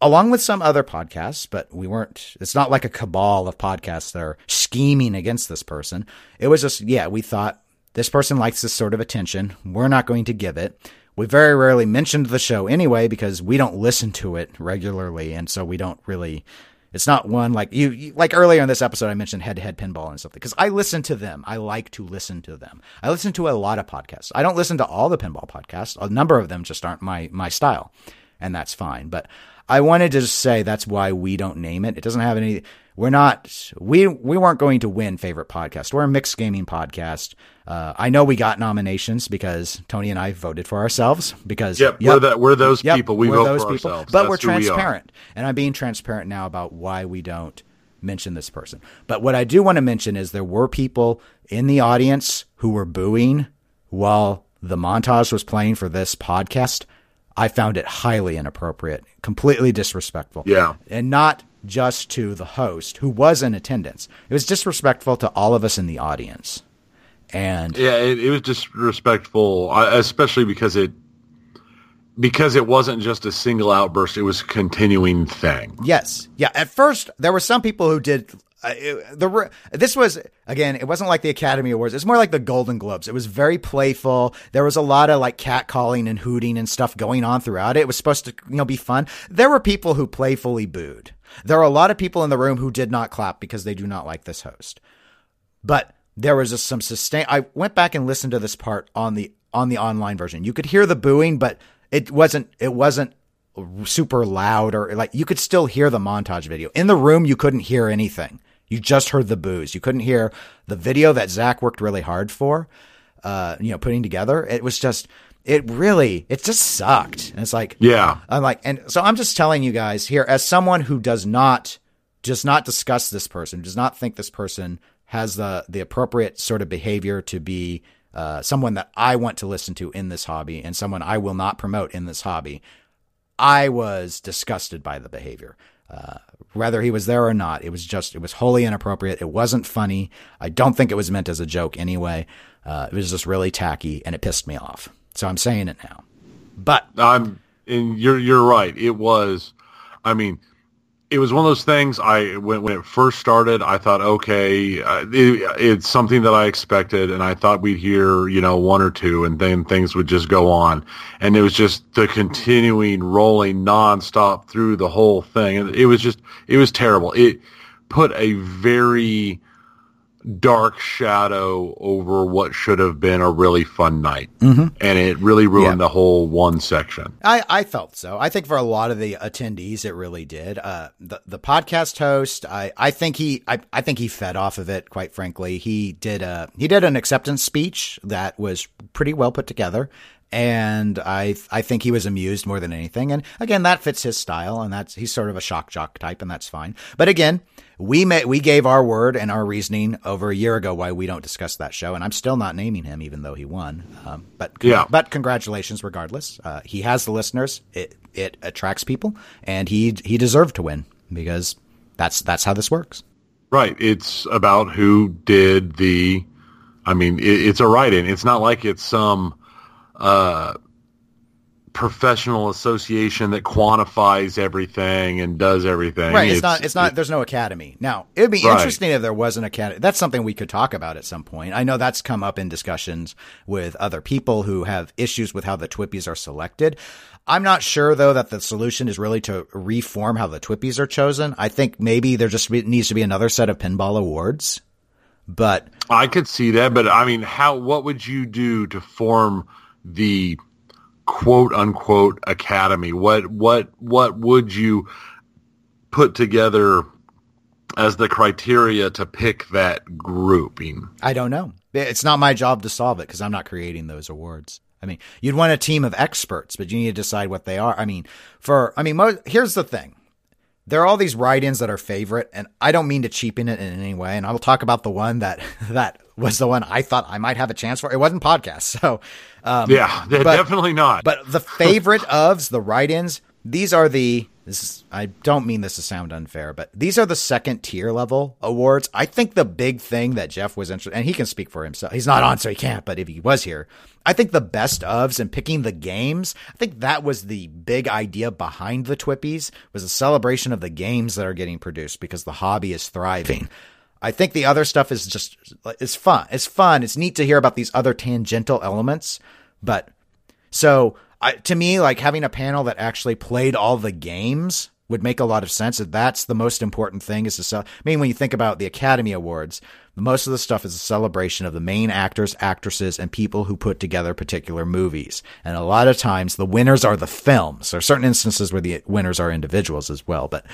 along with some other podcasts, but we weren't, it's not like a cabal of podcasts that are scheming against this person. It was just, yeah, we thought this person likes this sort of attention. We're not going to give it. We very rarely mentioned the show anyway because we don't listen to it regularly. And so we don't really, it's not one like you, you like earlier in this episode, I mentioned head to head pinball and stuff because I listen to them. I like to listen to them. I listen to a lot of podcasts. I don't listen to all the pinball podcasts. A number of them just aren't my, my style and that's fine. But I wanted to just say that's why we don't name it. It doesn't have any, we're not, we, we weren't going to win favorite podcast. We're a mixed gaming podcast. Uh, I know we got nominations because Tony and I voted for ourselves because yep, yep we're, we're those yep, people. We vote those for people, ourselves. But That's we're transparent, we and I'm being transparent now about why we don't mention this person. But what I do want to mention is there were people in the audience who were booing while the montage was playing for this podcast. I found it highly inappropriate, completely disrespectful. Yeah, and not just to the host who was in attendance. It was disrespectful to all of us in the audience. And yeah, it, it was disrespectful, especially because it because it wasn't just a single outburst; it was a continuing thing. Yes, yeah. At first, there were some people who did uh, the this was again it wasn't like the academy awards it's more like the golden globes. It was very playful. There was a lot of like catcalling and hooting and stuff going on throughout it. It was supposed to you know be fun. There were people who playfully booed. There are a lot of people in the room who did not clap because they do not like this host. But there was some sustain. I went back and listened to this part on the on the online version. You could hear the booing, but it wasn't it wasn't super loud or like you could still hear the montage video. In the room, you couldn't hear anything. You just heard the boos. You couldn't hear the video that Zach worked really hard for, uh, you know, putting together. It was just, it really, it just sucked. And it's like, yeah, I'm like, and so I'm just telling you guys here, as someone who does not, does not discuss this person, does not think this person has the the appropriate sort of behavior to be uh, someone that I want to listen to in this hobby and someone I will not promote in this hobby. I was disgusted by the behavior. Uh, whether he was there or not, it was just, it was wholly inappropriate. It wasn't funny. I don't think it was meant as a joke anyway. Uh, it was just really tacky and it pissed me off. So I'm saying it now. But I'm, and you're, you're right. It was, I mean, it was one of those things. I when when it first started, I thought, okay, uh, it, it's something that I expected, and I thought we'd hear, you know, one or two, and then things would just go on, and it was just the continuing rolling nonstop through the whole thing, and it was just, it was terrible. It put a very dark shadow over what should have been a really fun night. Mm-hmm. And it really ruined yeah. the whole one section. I, I felt so. I think for a lot of the attendees, it really did. Uh, the, the podcast host, I, I think he, I, I think he fed off of it, quite frankly. He did a, he did an acceptance speech that was pretty well put together and I I think he was amused more than anything. And again, that fits his style, and that's he's sort of a shock jock type, and that's fine. But again, we met, we gave our word and our reasoning over a year ago why we don't discuss that show, and I'm still not naming him even though he won. Um, but yeah. but congratulations regardless. Uh, he has the listeners. It it attracts people, and he he deserved to win because that's that's how this works. Right. It's about who did the. I mean, it, it's a write-in. It's not like it's some uh, professional association that quantifies everything and does everything. Right. It's, it's not. It's not. There's no academy. Now, it would be right. interesting if there was an academy. That's something we could talk about at some point. I know that's come up in discussions with other people who have issues with how the Twippies are selected. I'm not sure though that the solution is really to reform how the Twippies are chosen. I think maybe there just needs to be another set of pinball awards. But I could see that. But I mean, how? What would you do to form the quote unquote academy? What what what would you put together as the criteria to pick that grouping? I don't know. It's not my job to solve it because I'm not creating those awards. I mean, you'd want a team of experts, but you need to decide what they are. I mean, for I mean, mo- here's the thing. There are all these write-ins that are favorite, and I don't mean to cheapen it in any way. And I will talk about the one that that was the one I thought I might have a chance for. It wasn't podcast, so um, yeah, but, definitely not. But the favorite ofs, the write-ins, these are the. This is, I don't mean this to sound unfair, but these are the second tier level awards. I think the big thing that Jeff was interested, and he can speak for himself. He's not on, so he can't. But if he was here, I think the best ofs and picking the games. I think that was the big idea behind the Twippies was a celebration of the games that are getting produced because the hobby is thriving. I think the other stuff is just it's fun. It's fun. It's neat to hear about these other tangential elements. But so I, to me, like having a panel that actually played all the games would make a lot of sense. That's the most important thing is to sell. I mean, when you think about the Academy Awards, most of the stuff is a celebration of the main actors, actresses, and people who put together particular movies. And a lot of times the winners are the films. There are certain instances where the winners are individuals as well, but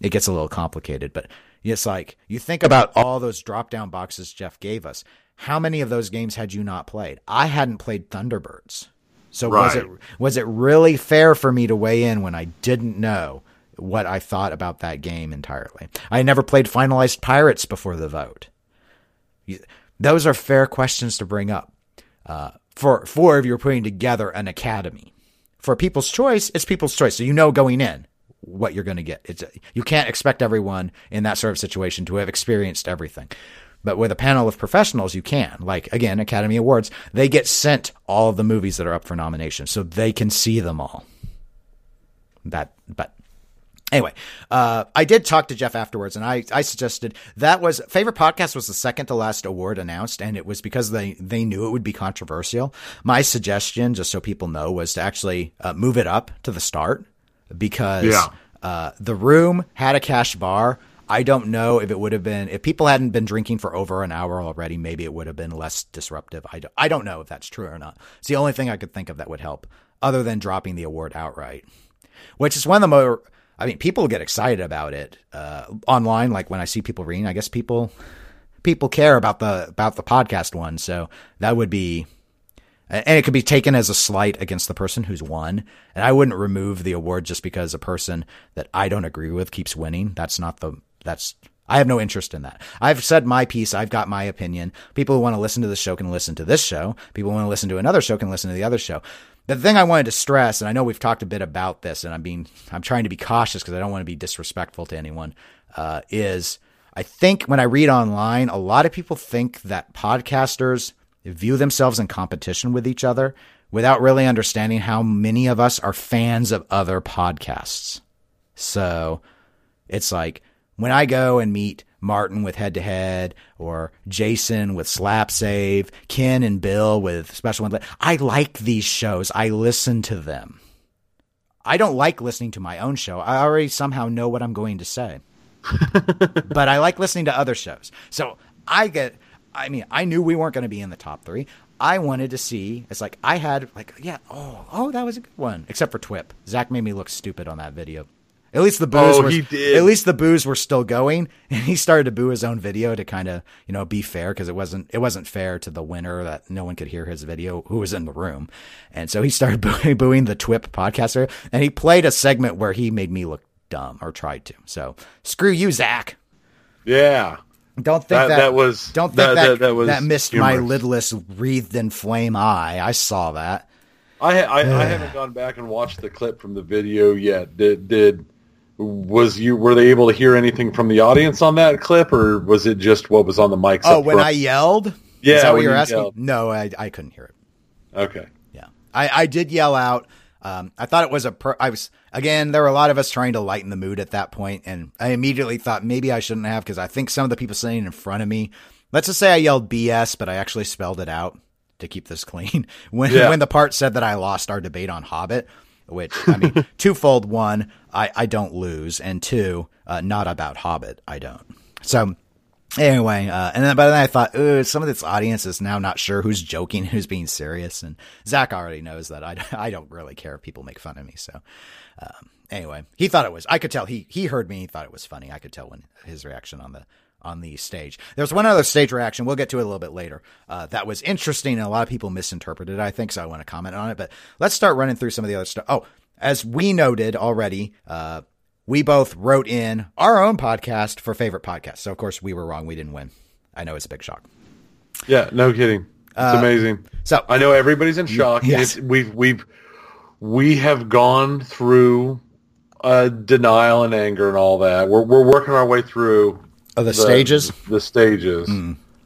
it gets a little complicated. But it's like you think about all those drop down boxes Jeff gave us. How many of those games had you not played? I hadn't played Thunderbirds. So right. was it was it really fair for me to weigh in when I didn't know what I thought about that game entirely? I never played Finalized Pirates before the vote. Those are fair questions to bring up. Uh, for for if you're putting together an academy. For People's Choice, it's People's Choice, so you know going in what you're going to get. It's you can't expect everyone in that sort of situation to have experienced everything. But with a panel of professionals, you can. Like again, Academy Awards, they get sent all of the movies that are up for nomination, so they can see them all. That, but Anyway, uh, I did talk to Jeff afterwards, and I, I suggested that was favorite podcast was the second to last award announced, and it was because they they knew it would be controversial. My suggestion, just so people know, was to actually uh, move it up to the start because yeah. uh, the room had a cash bar. I don't know if it would have been if people hadn't been drinking for over an hour already. Maybe it would have been less disruptive. I don't, I don't know if that's true or not. It's the only thing I could think of that would help, other than dropping the award outright, which is one of the more. I mean, people get excited about it uh, online. Like when I see people reading, I guess people people care about the about the podcast one. So that would be and it could be taken as a slight against the person who's won. And I wouldn't remove the award just because a person that I don't agree with keeps winning. That's not the, that's, I have no interest in that. I've said my piece. I've got my opinion. People who want to listen to this show can listen to this show. People who want to listen to another show can listen to the other show. The thing I wanted to stress, and I know we've talked a bit about this, and I'm being, I'm trying to be cautious because I don't want to be disrespectful to anyone, uh, is I think when I read online, a lot of people think that podcasters view themselves in competition with each other without really understanding how many of us are fans of other podcasts. So it's like when I go and meet Martin with Head to Head or Jason with Slap Save, Ken and Bill with Special One, I like these shows. I listen to them. I don't like listening to my own show. I already somehow know what I'm going to say. but I like listening to other shows. So I get I mean, I knew we weren't going to be in the top three. I wanted to see. It's like I had like yeah. Oh, oh, that was a good one. Except for Twip. Zach made me look stupid on that video. At least the boos. Oh, were, he did. At least the boos were still going, and he started to boo his own video to kind of you know be fair because it wasn't it wasn't fair to the winner that no one could hear his video who was in the room, and so he started booing, booing the Twip podcaster, and he played a segment where he made me look dumb or tried to. So screw you, Zach. Yeah. Don't think that, that, that was don't think that that, that, was that missed humorous. my lidless wreathed in flame eye. I saw that. I, I, I haven't gone back and watched the clip from the video yet. Did did was you were they able to hear anything from the audience on that clip, or was it just what was on the mic? Oh, when front? I yelled. Yeah, Is that what you're you asking? Yelled. No, I I couldn't hear it. Okay. Yeah, I I did yell out. Um, I thought it was a. Per- I was again. There were a lot of us trying to lighten the mood at that point, and I immediately thought maybe I shouldn't have because I think some of the people sitting in front of me. Let's just say I yelled BS, but I actually spelled it out to keep this clean. When Yeah. when the part said that I lost our debate on Hobbit, which I mean, twofold: one, I I don't lose, and two, uh, not about Hobbit, I don't. So Anyway, uh, and then, but then I thought, Ooh, some of this audience is now not sure who's joking, who's being serious, and Zach already knows that I, I don't really care if people make fun of me. So, um, anyway, he thought it was. I could tell he he heard me. He thought it was funny. I could tell when his reaction on the on the stage. There's one other stage reaction. We'll get to it a little bit later. Uh, that was interesting, and a lot of people misinterpreted. I think so. I want to comment on it, but let's start running through some of the other stuff. Oh, as we noted already, uh, we both wrote in our own podcast for favorite podcast. So of course we were wrong. We didn't win. I know it's a big shock. Yeah, no kidding. It's amazing. so- I know everybody's in shock. Yes. It's, we've we've we have gone through uh, denial and anger and all that. We're we're working our way through Oh, the stages? The stages.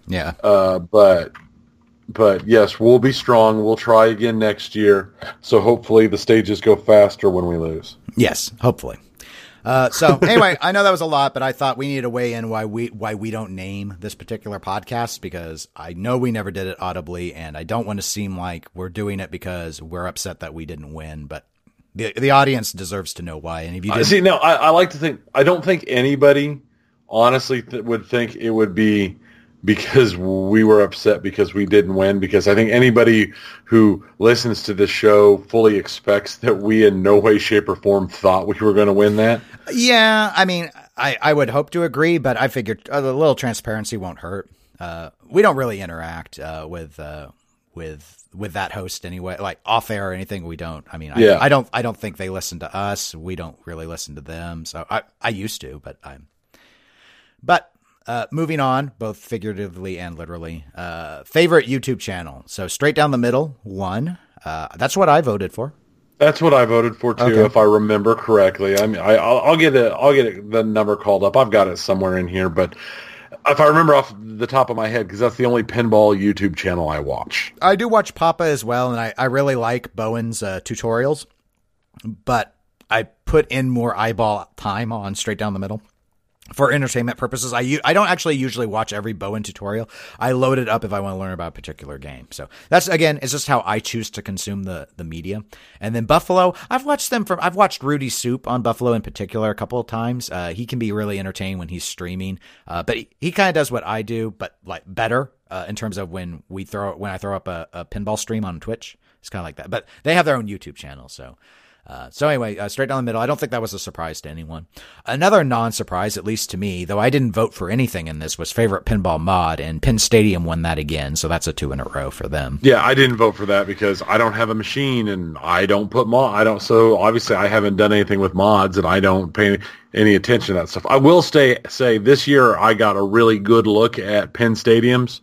Yeah. Uh, but but yes, we'll be strong. We'll try again next year. So hopefully the stages go faster when we lose. yes. Hopefully. Uh, so anyway, I know that was a lot, but I thought we needed to weigh in why we why we don't name this particular podcast because I know we never did it audibly, and I don't want to seem like we're doing it because we're upset that we didn't win. But the the audience deserves to know why. And if you I did, See, no, I, I like to think. I don't think anybody honestly th- would think it would be because we were upset because we didn't win. Because I think anybody who listens to this show fully expects that we, in no way, shape, or form, thought we were going to win that. Yeah, I mean, I, I would hope to agree, but I figured a little transparency won't hurt. Uh, we don't really interact uh, with uh, with with that host anyway, like off air or anything. We don't. I mean, I, Yeah. I don't. I don't think they listen to us. We don't really listen to them. So I I used to, but I'm. But uh, moving on, both figuratively and literally. Uh, favorite YouTube channel. So straight down the middle, one. Uh, that's what I voted for. That's what I voted for too, Okay. if I remember correctly. I mean, I, I'll, I'll get it. I'll get it, the number called up. I've got it somewhere in here, but if I remember off the top of my head, because that's the only pinball YouTube channel I watch. I do watch Papa as well, and I, I really like Bowen's uh, tutorials, but I put in more eyeball time on straight down the middle for entertainment purposes. I don't actually usually watch every Bowen tutorial. I load it up if I want to learn about a particular game. So that's again, it's just how I choose to consume the the media. And then Buffalo, I've watched them from. I've watched Rudy Soup on Buffalo in particular a couple of times. Uh, he can be really entertaining when he's streaming, uh, but he, he kind of does what I do, but like better uh, in terms of when we throw when I throw up a, a pinball stream on Twitch. It's kind of like that. But they have their own YouTube channel, so. Uh, so anyway, uh, straight down the middle. I don't think that was a surprise to anyone. Another non-surprise, at least to me, though I didn't vote for anything in this, was favorite pinball mod, and PinStadium won that again. So that's a two in a row for them. Yeah, I didn't vote for that because I don't have a machine and I don't put mod. I don't. So obviously, I haven't done anything with mods and I don't pay any attention to that stuff. I will stay say this year I got a really good look at PinStadiums,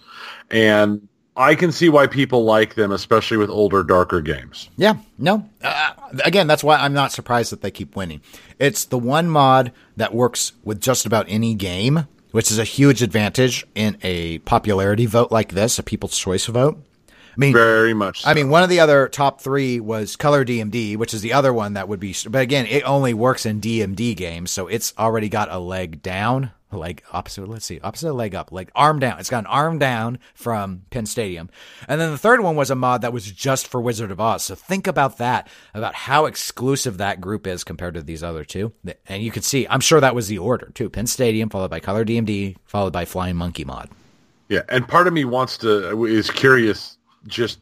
and I can see why people like them, especially with older, darker games. Yeah, no. Uh, again, that's why I'm not surprised that they keep winning. It's the one mod that works with just about any game, which is a huge advantage in a popularity vote like this, a People's Choice vote. I mean, Very much. I mean, one of the other top three was ColorDMD, which is the other one that would be. But again, it only works in DMD games, so it's already got a leg down, leg opposite. Let's see, opposite leg up, like arm down. It's got an arm down from PinStadium, and then the third one was a mod that was just for Wizard of Oz. So think about that, about how exclusive that group is compared to these other two, and you can see. I'm sure that was the order too: PinStadium, followed by ColorDMD, followed by Flying Monkey mod. Yeah, and part of me wants to is curious just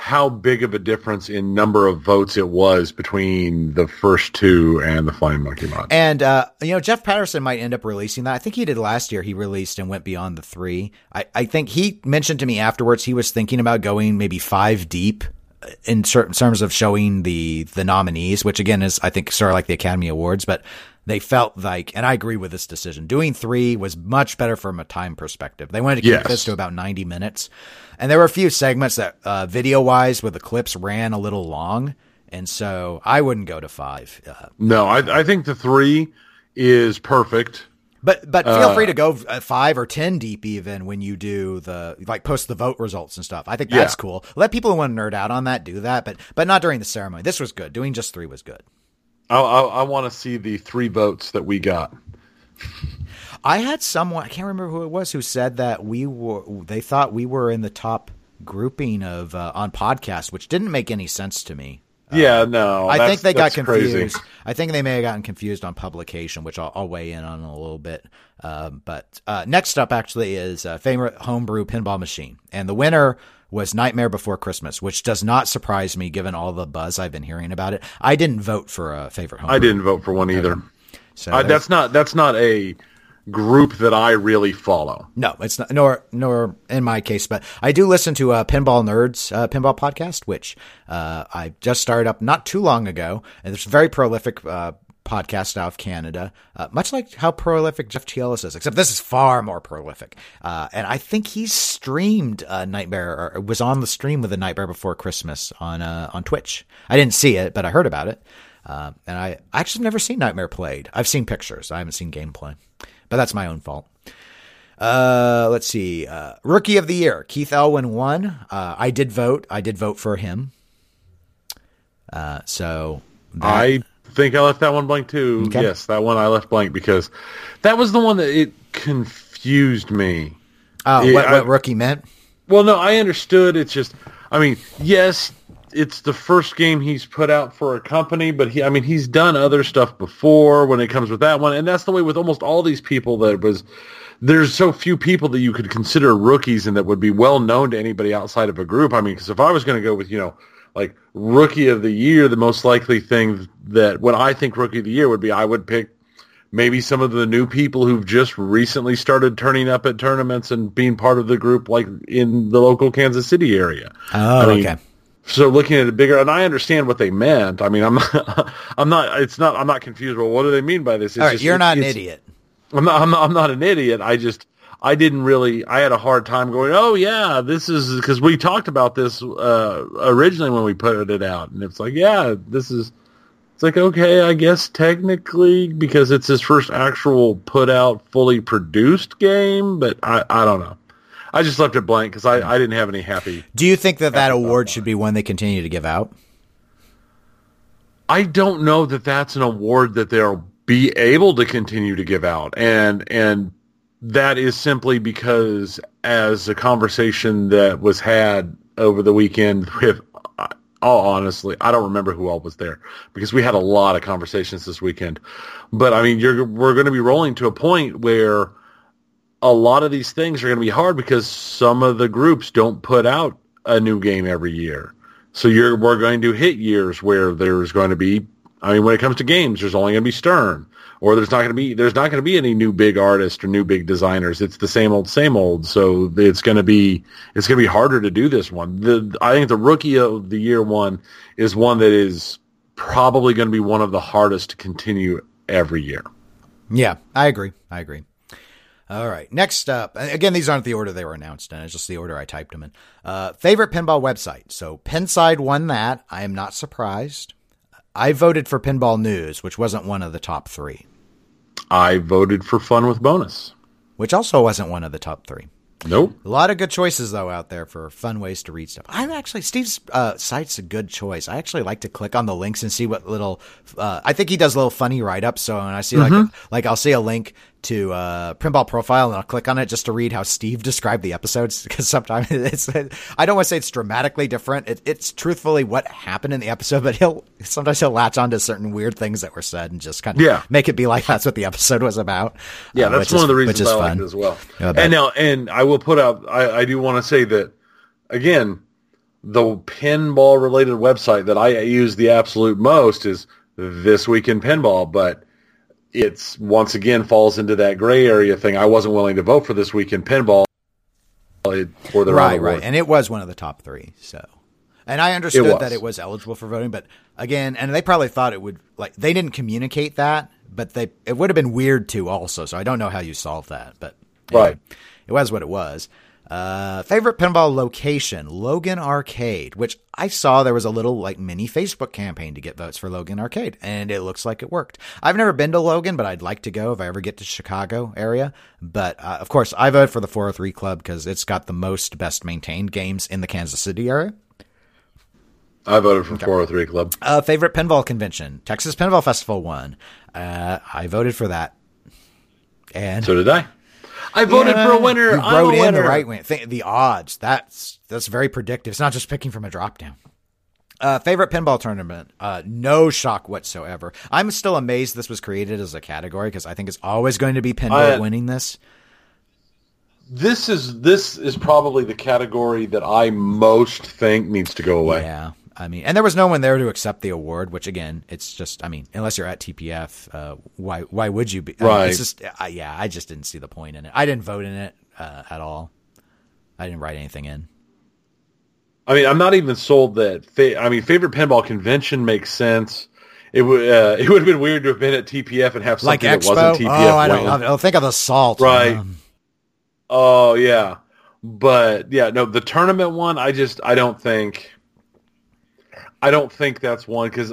how big of a difference in number of votes it was between the first two and the Flying Monkey mod. And uh, you know, Jeff Patterson might end up releasing that. I think he did last year. He released and went beyond the three. I, I think he mentioned to me afterwards he was thinking about going maybe five deep uh, in certain terms of showing the the nominees, which again is I think sort of like the Academy Awards, but they felt like, and I agree with this decision. Doing three was much better from a time perspective. They wanted to keep Yes. this to about ninety minutes, and there were a few segments that uh, video wise where the clips ran a little long, and so I wouldn't go to five. Uh, No, I, I think the three is perfect. But but feel free to go uh, five or ten deep even when you do the like post the vote results and stuff. I think that's Yeah. cool. Let people who want to nerd out on that do that, but but not during the ceremony. This was good. Doing just three was good. I, I, I want to see the three votes that we got. I had someone I can't remember who it was who said that we were they thought we were in the top grouping of uh, on podcast, which didn't make any sense to me. yeah, no. I think they got that's crazy. confused. I think they may have gotten confused on publication, which I'll, I'll weigh in on a little bit. Um, but uh, next up, actually, is uh, favorite homebrew pinball machine, and the winner was Nightmare Before Christmas, which does not surprise me given all the buzz I've been hearing about it. I didn't vote for a favorite homebrew. I didn't vote for one either. So I, that's not that's not a group that I really follow. No, it's not. Nor, nor in my case, but I do listen to a Pinball Nerds uh, pinball podcast, which uh, I just started up not too long ago, and it's a very prolific uh, podcast out of Canada, uh, much like how prolific Jeff Teolis is, except this is far more prolific. Uh, and I think he streamed uh, Nightmare, or was on the stream with the Nightmare Before Christmas on uh, on Twitch. I didn't see it, but I heard about it. Uh, and I I actually never seen Nightmare played. I've seen pictures. I haven't seen gameplay, but that's my own fault. Uh, let's see. Uh, rookie of the year, Keith Elwin won. Uh, I did vote. I did vote for him. Uh, so that- I think I left that one blank too. Okay. Yes, that one I left blank because that was the one that it confused me. oh, yeah, what, I- what rookie meant? Well, no, I understood. It's just, I mean, yes, it's the first game he's put out for a company, but he, I mean, he's done other stuff before when it comes with that one, and that's the way with almost all these people that was. There's so few people that you could consider rookies and that would be well known to anybody outside of a group. I mean, because if I was going to go with, you know, like rookie of the year, the most likely thing that what I think rookie of the year would be, I would pick maybe some of the new people who've just recently started turning up at tournaments and being part of the group, like in the local Kansas City area. Oh, I mean, okay. So looking at it bigger, and I understand what they meant. I mean, I'm not, I'm not, it's not, I'm not confused. Well, what do they mean by this? It's All right, just- you're not an idiot. I'm not, I'm not, I'm not an idiot. I just, I didn't really, I had a hard time going, oh yeah, this is, because we talked about this uh, originally when we put it out. And it's like, yeah, this is, it's like, okay, I guess technically, because it's his first actual put out, fully produced game, but I, I don't know. I just left it blank because I, I didn't have any happy. Do you think that that award should be one they continue to give out? I don't know that that's an award that they'll be able to continue to give out, and and that is simply because as a conversation that was had over the weekend with. Oh, honestly, I don't remember who all was there because we had a lot of conversations this weekend. But I mean, you're we're going to be rolling to a point where a lot of these things are going to be hard because some of the groups don't put out a new game every year. So you're we're going to hit years where there's going to be I mean when it comes to games there's only going to be Stern or there's not going to be there's not going to be any new big artists or new big designers. It's the same old same old. So it's going to be it's going to be harder to do this one. The I think the rookie of the year one is one that is probably going to be one of the hardest to continue every year. Yeah, I agree. I agree. All right. Next up, again, these aren't the order they were announced in. It's just the order I typed them in. Uh, favorite pinball website. So Pinside won that. I am not surprised. I voted for Pinball News, which wasn't one of the top three, I voted for Fun with Bonus. which also wasn't one of the top three. Nope. A lot of good choices though out there for fun ways to read stuff. I'm actually Steve's uh, site's a good choice. I actually like to click on the links and see what little. Uh, I think he does little funny write ups. So when I see like like I'll see a link to uh, Pinball Profile and I'll click on it just to read how Steve described the episodes because sometimes it's I don't want to say it's dramatically different. It, it's truthfully what happened in the episode, but he'll sometimes he'll latch onto certain weird things that were said and just kind of Yeah. make it be like that's what the episode was about. Yeah, uh, that's one is- of the reasons I like it as well. Yeah, and now, and I will put out. I, I do want to say that again. The pinball related website that I use the absolute most is this week in pinball, but it's once again falls into that gray area thing. I wasn't willing to vote for this week in pinball for the right, right, and it was one of the top three. So, and I understood was. that it was eligible for voting, but again, and they probably thought it would like they didn't communicate that, but they it would have been weird too, also. So I don't know how you solve that, but Right. it was what it was. Uh, favorite pinball location, Logan Arcade, which I saw there was a little like mini Facebook campaign to get votes for Logan Arcade, and it looks like it worked. I've never been to Logan, but I'd like to go if I ever get to Chicago area. But uh, of course, I voted for the 403 Club because it's got the most best maintained games in the Kansas City area. I voted for 403 Club. Uh, favorite pinball convention, Texas Pinball Festival one. Uh, I voted for that. And So did I. I voted for a winner. You I'm wrote a in winner. the right wing. Th- the odds. That's that's very predictive. It's not just picking from a drop down. Uh, favorite pinball tournament? Uh, no shock whatsoever. I'm still amazed this was created as a category because I think it's always going to be pinball I- winning this. This is this is probably the category that I most think needs to go away. Yeah. I mean, and there was no one there to accept the award, which again, it's just, I mean, unless you're at TPF, uh, why, why would you be? I mean, Right. it's just, I, yeah, I just didn't see the point in it. I didn't vote in it, uh, at all. I didn't write anything in. I mean, I'm not even sold that. Fa- I mean, favorite pinball convention makes sense. It would uh, it would have been weird to have been at TPF and have Like something that Expo. wasn't TPF. oh, I don't win. love it. Oh, think of the salt. Right. Um, Oh yeah, but yeah, no, the tournament one. I just I don't think. I don't think that's one because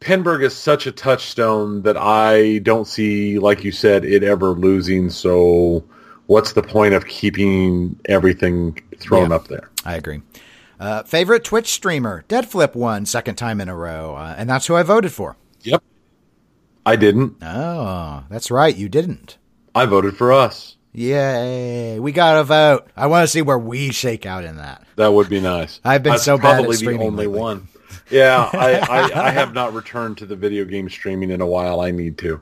Pinburgh is such a touchstone that I don't see, like you said, it ever losing. So, what's the point of keeping everything thrown Yeah. up there? I agree. Uh, favorite Twitch streamer, Deadflip won second time in a row, uh, and that's who I voted for. Yep, I didn't. Oh, that's right, you didn't. I voted for us. Yay, we got a vote. I want to see where we shake out in that. That would be nice. I've been That's so bad at probably the only lately. one. Yeah, I, I, I have not returned to the video game streaming in a while. I need to.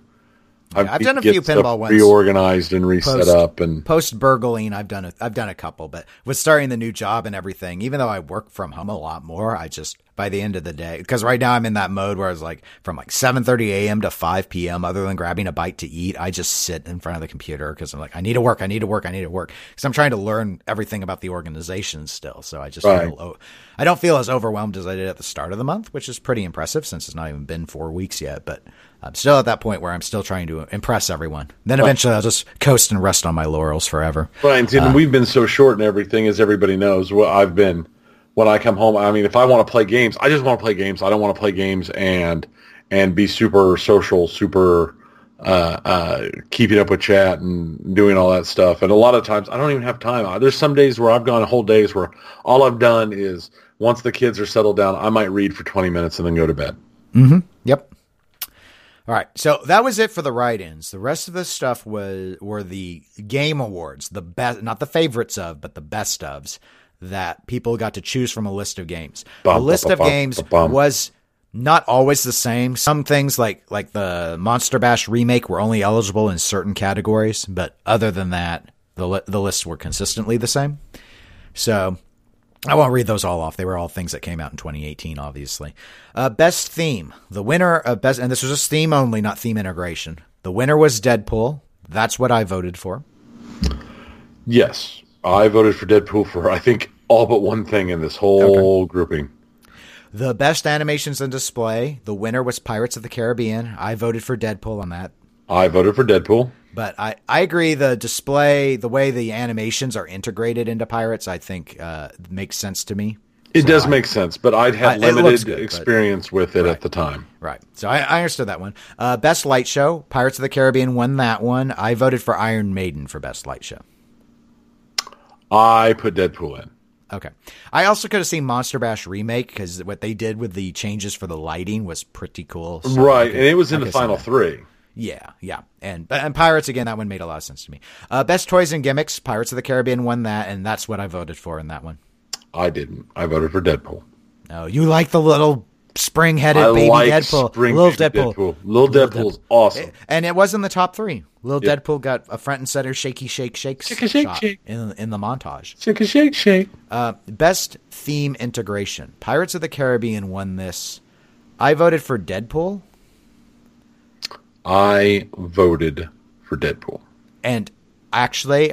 Yeah, I've done a few pinball ones. reorganized and reset Post- up, and Post burgling, I've done a, I've done a couple, but with starting the new job and everything, even though I work from home a lot more, I just by the end of the day, because right now I'm in that mode where it's like from like 7:30 a.m. to 5 p.m. Other than grabbing a bite to eat, I just sit in front of the computer because I'm like, I need to work, I need to work, I need to work, because I'm trying to learn everything about the organization still. So I just Right. feel, I don't feel as overwhelmed as I did at the start of the month, which is pretty impressive since it's not even been four weeks yet, but. I'm still at that point where I'm still trying to impress everyone. Then eventually I'll just coast and rest on my laurels forever. Right, and uh, we've been so short and everything, as everybody knows. Well, I've been when I come home. I mean, if I want to play games, I just want to play games. I don't want to play games and and be super social, super uh, uh, keeping up with chat and doing all that stuff. And a lot of times, I don't even have time. There's some days where I've gone whole days where all I've done is once the kids are settled down, I might read for 20 minutes and then go to bed. Mm-hmm. Yep. All right, so that was it for the write-ins. The rest of the stuff was were the game awards, the best, not the favorites of, but the best ofs that people got to choose from a list of games. Bum, the list bum, of bum, games was not always the same. Some things like like the Monster Bash remake were only eligible in certain categories, but other than that, the li- the lists were consistently the same. So I won't read those all off. They were all things that came out in 2018, obviously. Uh, best theme. The winner of best, and this was just theme only, not theme integration. The winner was Deadpool. That's what I voted for. Yes, I voted for Deadpool for I think all but one thing in this whole grouping. The best animations and display. The winner was Pirates of the Caribbean. I voted for Deadpool on that. I voted for Deadpool. But I, I agree. The display, the way the animations are integrated into Pirates, I think uh, makes sense to me. It So does I- make sense, but I'd had looks limited good, but- experience with it at the time. Right. So I, I understood that one. Uh, best light show. Pirates of the Caribbean won that one. I voted for Iron Maiden for best light show. I put Deadpool in. Okay. I also could have seen Monster Bash remake because what they did with the changes for the lighting was pretty cool. So right, could- and it was in the final three. Yeah, yeah, and and Pirates again. That one made a lot of sense to me. Uh, best toys and gimmicks. Pirates of the Caribbean won that, and that's what I voted for in that one. I didn't. I voted for Deadpool. Oh, you like the little spring-headed baby like Deadpool, Spring little Baby Deadpool. Little Deadpool's awesome. and it was in the top three. Little Yep. Deadpool got a front and center shaky shake shakes Shake, shake, shot shake. in in the montage. Shake shake shake. Uh, best theme integration. Pirates of the Caribbean won this. I voted for Deadpool, I voted for Deadpool. and actually,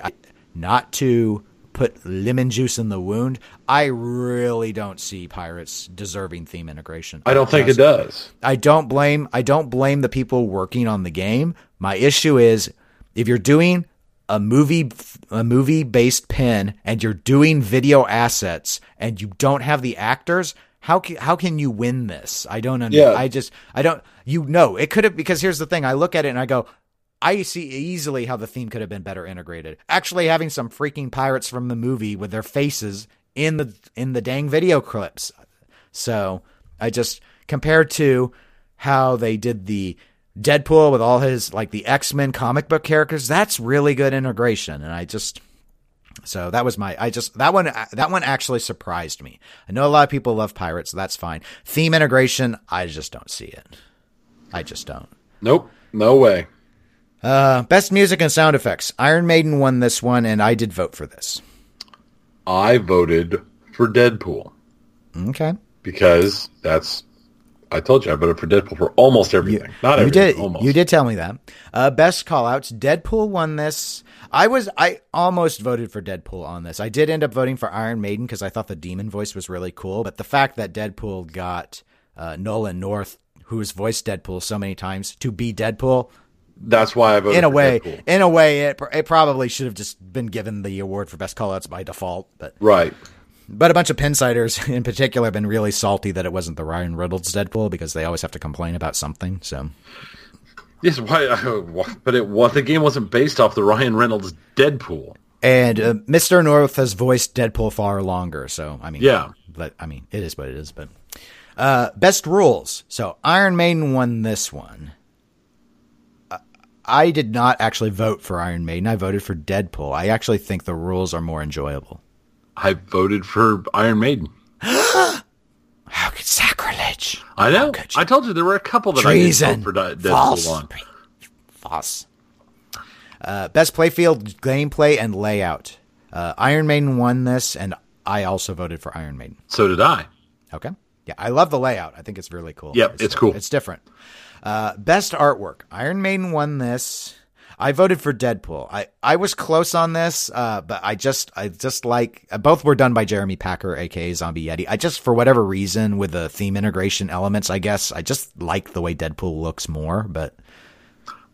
not to put lemon juice in the wound, I really don't see Pirates deserving theme integration. I don't think it does. I don't blame I don't blame the people working on the game. My issue is if you're doing a movie a movie based pin and you're doing video assets and you don't have the actors how can, how can you win this i don't understand Yeah. i just i don't you know it could have because here's the thing i look at it and i go i see easily how the theme could have been better integrated actually having some freaking pirates from the movie with their faces in the in the dang video clips so I just compared to how they did the Deadpool with all his like the X Men comic book characters. That's really good integration, and I just so that was my I just that one that one actually surprised me. I know a lot of people love pirates, so that's fine. Theme integration, I just don't see it. I just don't. Nope. No way. Uh, best music and sound effects. Iron Maiden won this one, and I did vote for this. I voted for Deadpool Okay. because that's. I told you I voted for Deadpool for almost everything. Not you everything. did Almost. you did tell me that uh, best callouts deadpool won this i was i almost voted for deadpool on this i did end up voting for iron maiden because i thought the demon voice was really cool but the fact that deadpool got uh, nolan north who has voiced deadpool so many times to be deadpool That's why I voted in a way Deadpool. in a way it, it probably should have just been given the award for best callouts by default but Right. but a bunch of pinsiders in particular have been really salty that it wasn't the ryan reynolds deadpool because they always have to complain about something so Yes. Why? But it was the game wasn't based off the Ryan Reynolds Deadpool. And uh, Mr. North has voiced Deadpool far longer, so I mean, Yeah. but I mean, it is what it is. But uh, best rules. So Iron Maiden won this one. I did not actually vote for Iron Maiden. I voted for Deadpool. I actually think the rules are more enjoyable. I voted for Iron Maiden. How could sacrilege? I know. I told you there were a couple that Treason. I didn't vote for Deadpool False. on. False. Uh, best playfield gameplay and layout. Uh, Iron Maiden won this, and I also voted for Iron Maiden. So did I. Okay. Yeah, I love the layout. I think it's really cool. Yep, it's cool. It's different. Uh, best artwork. Iron Maiden won this. I voted for Deadpool. I, I was close on this, uh, but I just I just like uh, both were done by Jeremy Packer, aka Zombie Yeti. I just for whatever reason with the theme integration elements, I guess I just like the way Deadpool looks more. But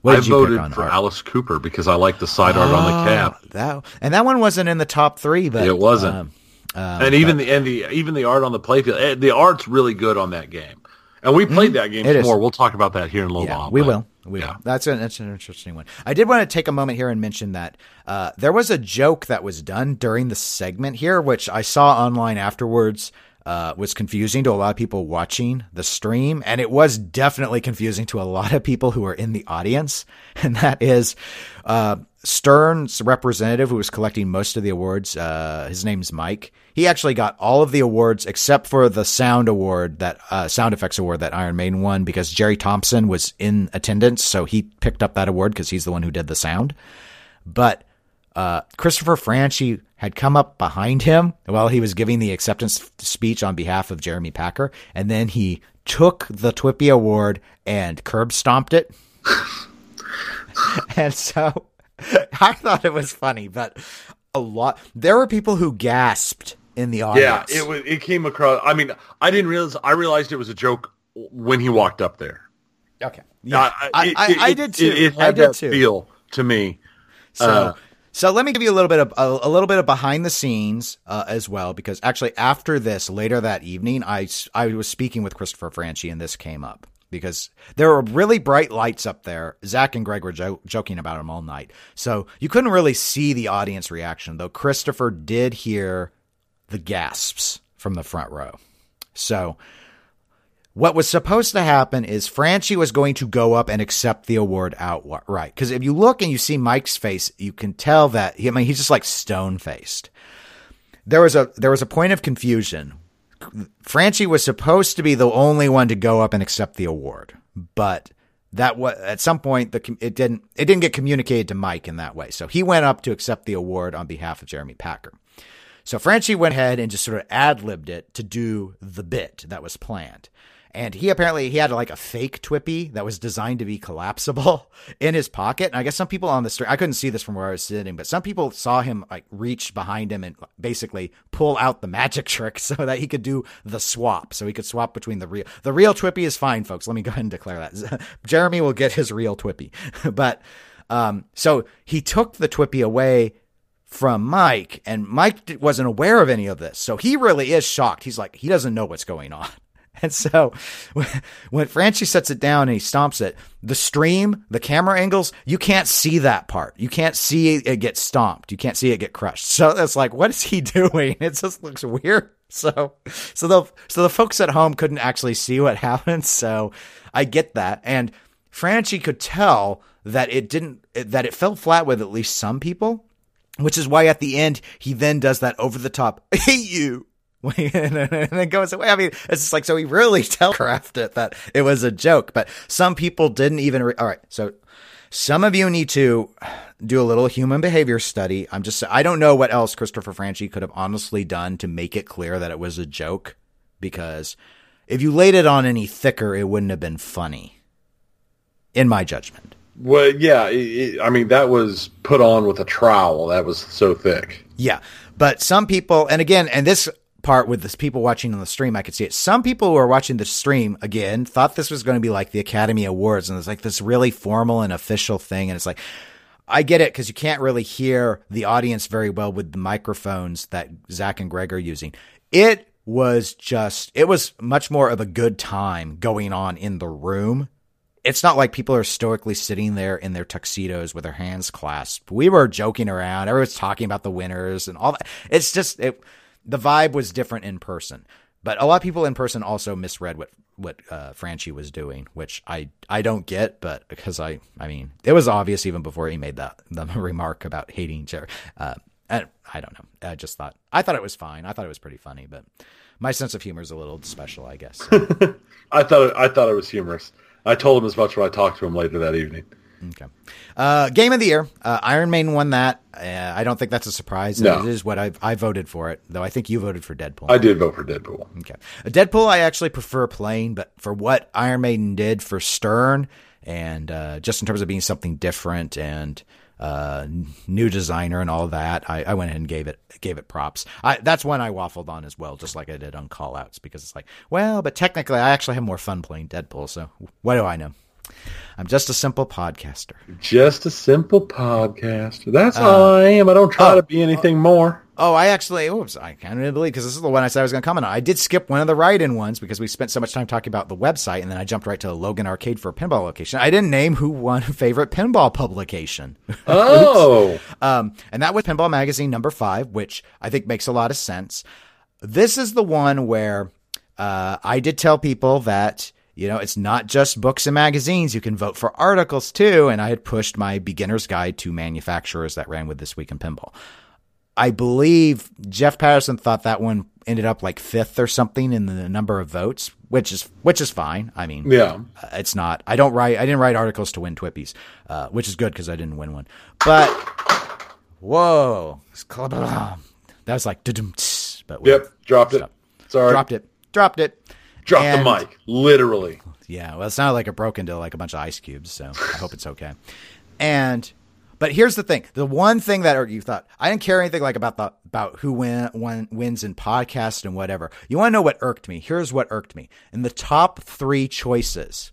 what I you voted pick on for art? Alice Cooper because I like the side art on the cap. Oh, That and that one wasn't in the top three, but It wasn't. um, and even the and the even the art on the playfield, eh, the art's really good on that game. And we played that game Mm-hmm. It more. We'll talk about that here in a little Yeah, while. we but- will. We yeah. will. That's an, that's an interesting one. I did want to take a moment here and mention that uh, there was a joke that was done during the segment here, which I saw online afterwards. Uh, was confusing to a lot of people watching the stream, and it was definitely confusing to a lot of people who were in the audience. And that is uh, Stern's representative, who was collecting most of the awards. Uh, his name's Mike. He actually got all of the awards except for the sound award that uh, sound effects award that Iron Maiden won because Jerry Thompson was in attendance, so he picked up that award because he's the one who did the sound. But uh, Christopher Franchi had come up behind him while he was giving the acceptance speech on behalf of Jeremy Packer, and then he took the Twippy Award and curb stomped it. and so I thought it was funny, but a lot there were people who gasped in the audience. Yeah, it was. It came across. I mean, I didn't realize. I realized it was a joke when he walked up there. okay. Yeah, I, I, it- I, I did too. It, it I had did that too. feel to me. So, Uh, so let me give you a little bit of a, a little bit of behind the scenes uh, as well, because actually after this, later that evening, I I was speaking with Christopher Franchi, and this came up because there were really bright lights up there. Zach and Greg were jo- joking about them all night, so you couldn't really see the audience reaction, though. Christopher did hear the gasps from the front row. So what was supposed to happen is Franchi was going to go up and accept the award outright. Because if you look and you see Mike's face, you can tell that I mean he's just like stone faced. There was a there was a point of confusion. Franchi was supposed to be the only one to go up and accept the award, but that was at some point the it didn't it didn't get communicated to Mike in that way. So he went up to accept the award on behalf of Jeremy Packer. So Franchi went ahead and just sort of ad libbed it to do the bit that was planned. And he apparently he had like a fake Twippy that was designed to be collapsible in his pocket. And I guess some people on the street I couldn't see this from where I was sitting, but some people saw him like reach behind him and basically pull out the magic trick so that he could do the swap. So he could swap between the real the real Twippy is fine, folks. Let me go ahead and declare that. Jeremy will get his real Twippy. but Um, so he took the Twippy away from Mike, and Mike wasn't aware of any of this. So he really is shocked. He's like, he doesn't know what's going on. And so when Franchi sets it down and he stomps it, the stream, the camera angles, you can't see that part. You can't see it get stomped. You can't see it get crushed. So it's like, what is he doing? It just looks weird. So, so the, so the folks at home couldn't actually see what happened. So I get that. And Franchi could tell that it didn't, that it fell flat with at least some people which is why at the end he then does that over the top hate you and then goes away. I mean, it's just like so he really telegraphed it that it was a joke, but some people didn't even. Re- All right, so some of you need to do a little human behavior study. I'm just I don't know what else Christopher Franchi could have honestly done to make it clear that it was a joke, because if you laid it on any thicker, it wouldn't have been funny, in my judgment. Well, yeah, it, it, I mean that was put on with a trowel that was so thick. Yeah, but some people, and again, and this part with the people watching on the stream, I could see it. Some people who are watching the stream again thought this was going to be like the Academy Awards, and it's like this really formal and official thing, and it's like. I get it because you can't really hear the audience very well with the microphones that Zach and Greg are using. It was just, it was much more of a good time going on in the room it's not like people are stoically sitting there in their tuxedos with their hands clasped. We were joking around. Everyone's talking about the winners and all that. It's just it, the vibe was different in person. But a lot of people in person also misread what what uh, Franchi was doing, which I I don't get, but because I I mean it was obvious even before he made that the remark about hating Jerry. Uh, I, I don't know. I just thought I thought it was fine. I thought it was pretty funny, but my sense of humor is a little special, I guess. I thought I thought it was humorous. I told him as much when I talked to him later that evening. Okay. Uh, game of the year. Uh, Iron Maiden won that. Uh, I don't think that's a surprise. No. It is what I I voted for it, though. I think you voted for Deadpool. I did vote for Deadpool. Okay. Uh, Deadpool, I actually prefer playing, but for what Iron Maiden did for Stern, and uh, just in terms of being something different and uh, new designer and all that, I, I, went ahead and gave it gave it props. I, that's one I waffled on as well, just like I did on Callouts, because it's like, well, but technically, I actually have more fun playing Deadpool. So what do I know? I'm just a simple podcaster. Just a simple podcaster. That's uh, all I am. I don't try oh, to be anything uh, more. Oh, I actually, oops, I can't really believe because this is the one I said I was going to comment on. I did skip one of the write-in ones because we spent so much time talking about the website, and then I jumped right to Logan Arcade for a pinball location. I didn't name who won favorite pinball publication. Oh, um, and that was Pinball Magazine number five, which I think makes a lot of sense. This is the one where uh, I did tell people that you know, it's not just books and magazines. You can vote for articles too. And I had pushed my beginner's guide to manufacturers that ran with This Week in Pinball. I believe Jeff Patterson thought that one ended up like fifth or something in the number of votes, which is which is fine. I mean, yeah, uh, it's not. I don't write. I didn't write articles to win Twippies, uh, which is good because I didn't win one. But whoa, that was like, but yep, dropped it. Sorry, dropped it, dropped it. Drop and, the mic, literally. Yeah, well, it sounded like it broke into like a bunch of ice cubes, so I hope it's okay. And but here's the thing: the one thing that you thought I didn't care anything like about the about who win, win wins in podcast and whatever. You want to know what irked me? Here's what irked me: in the top three choices,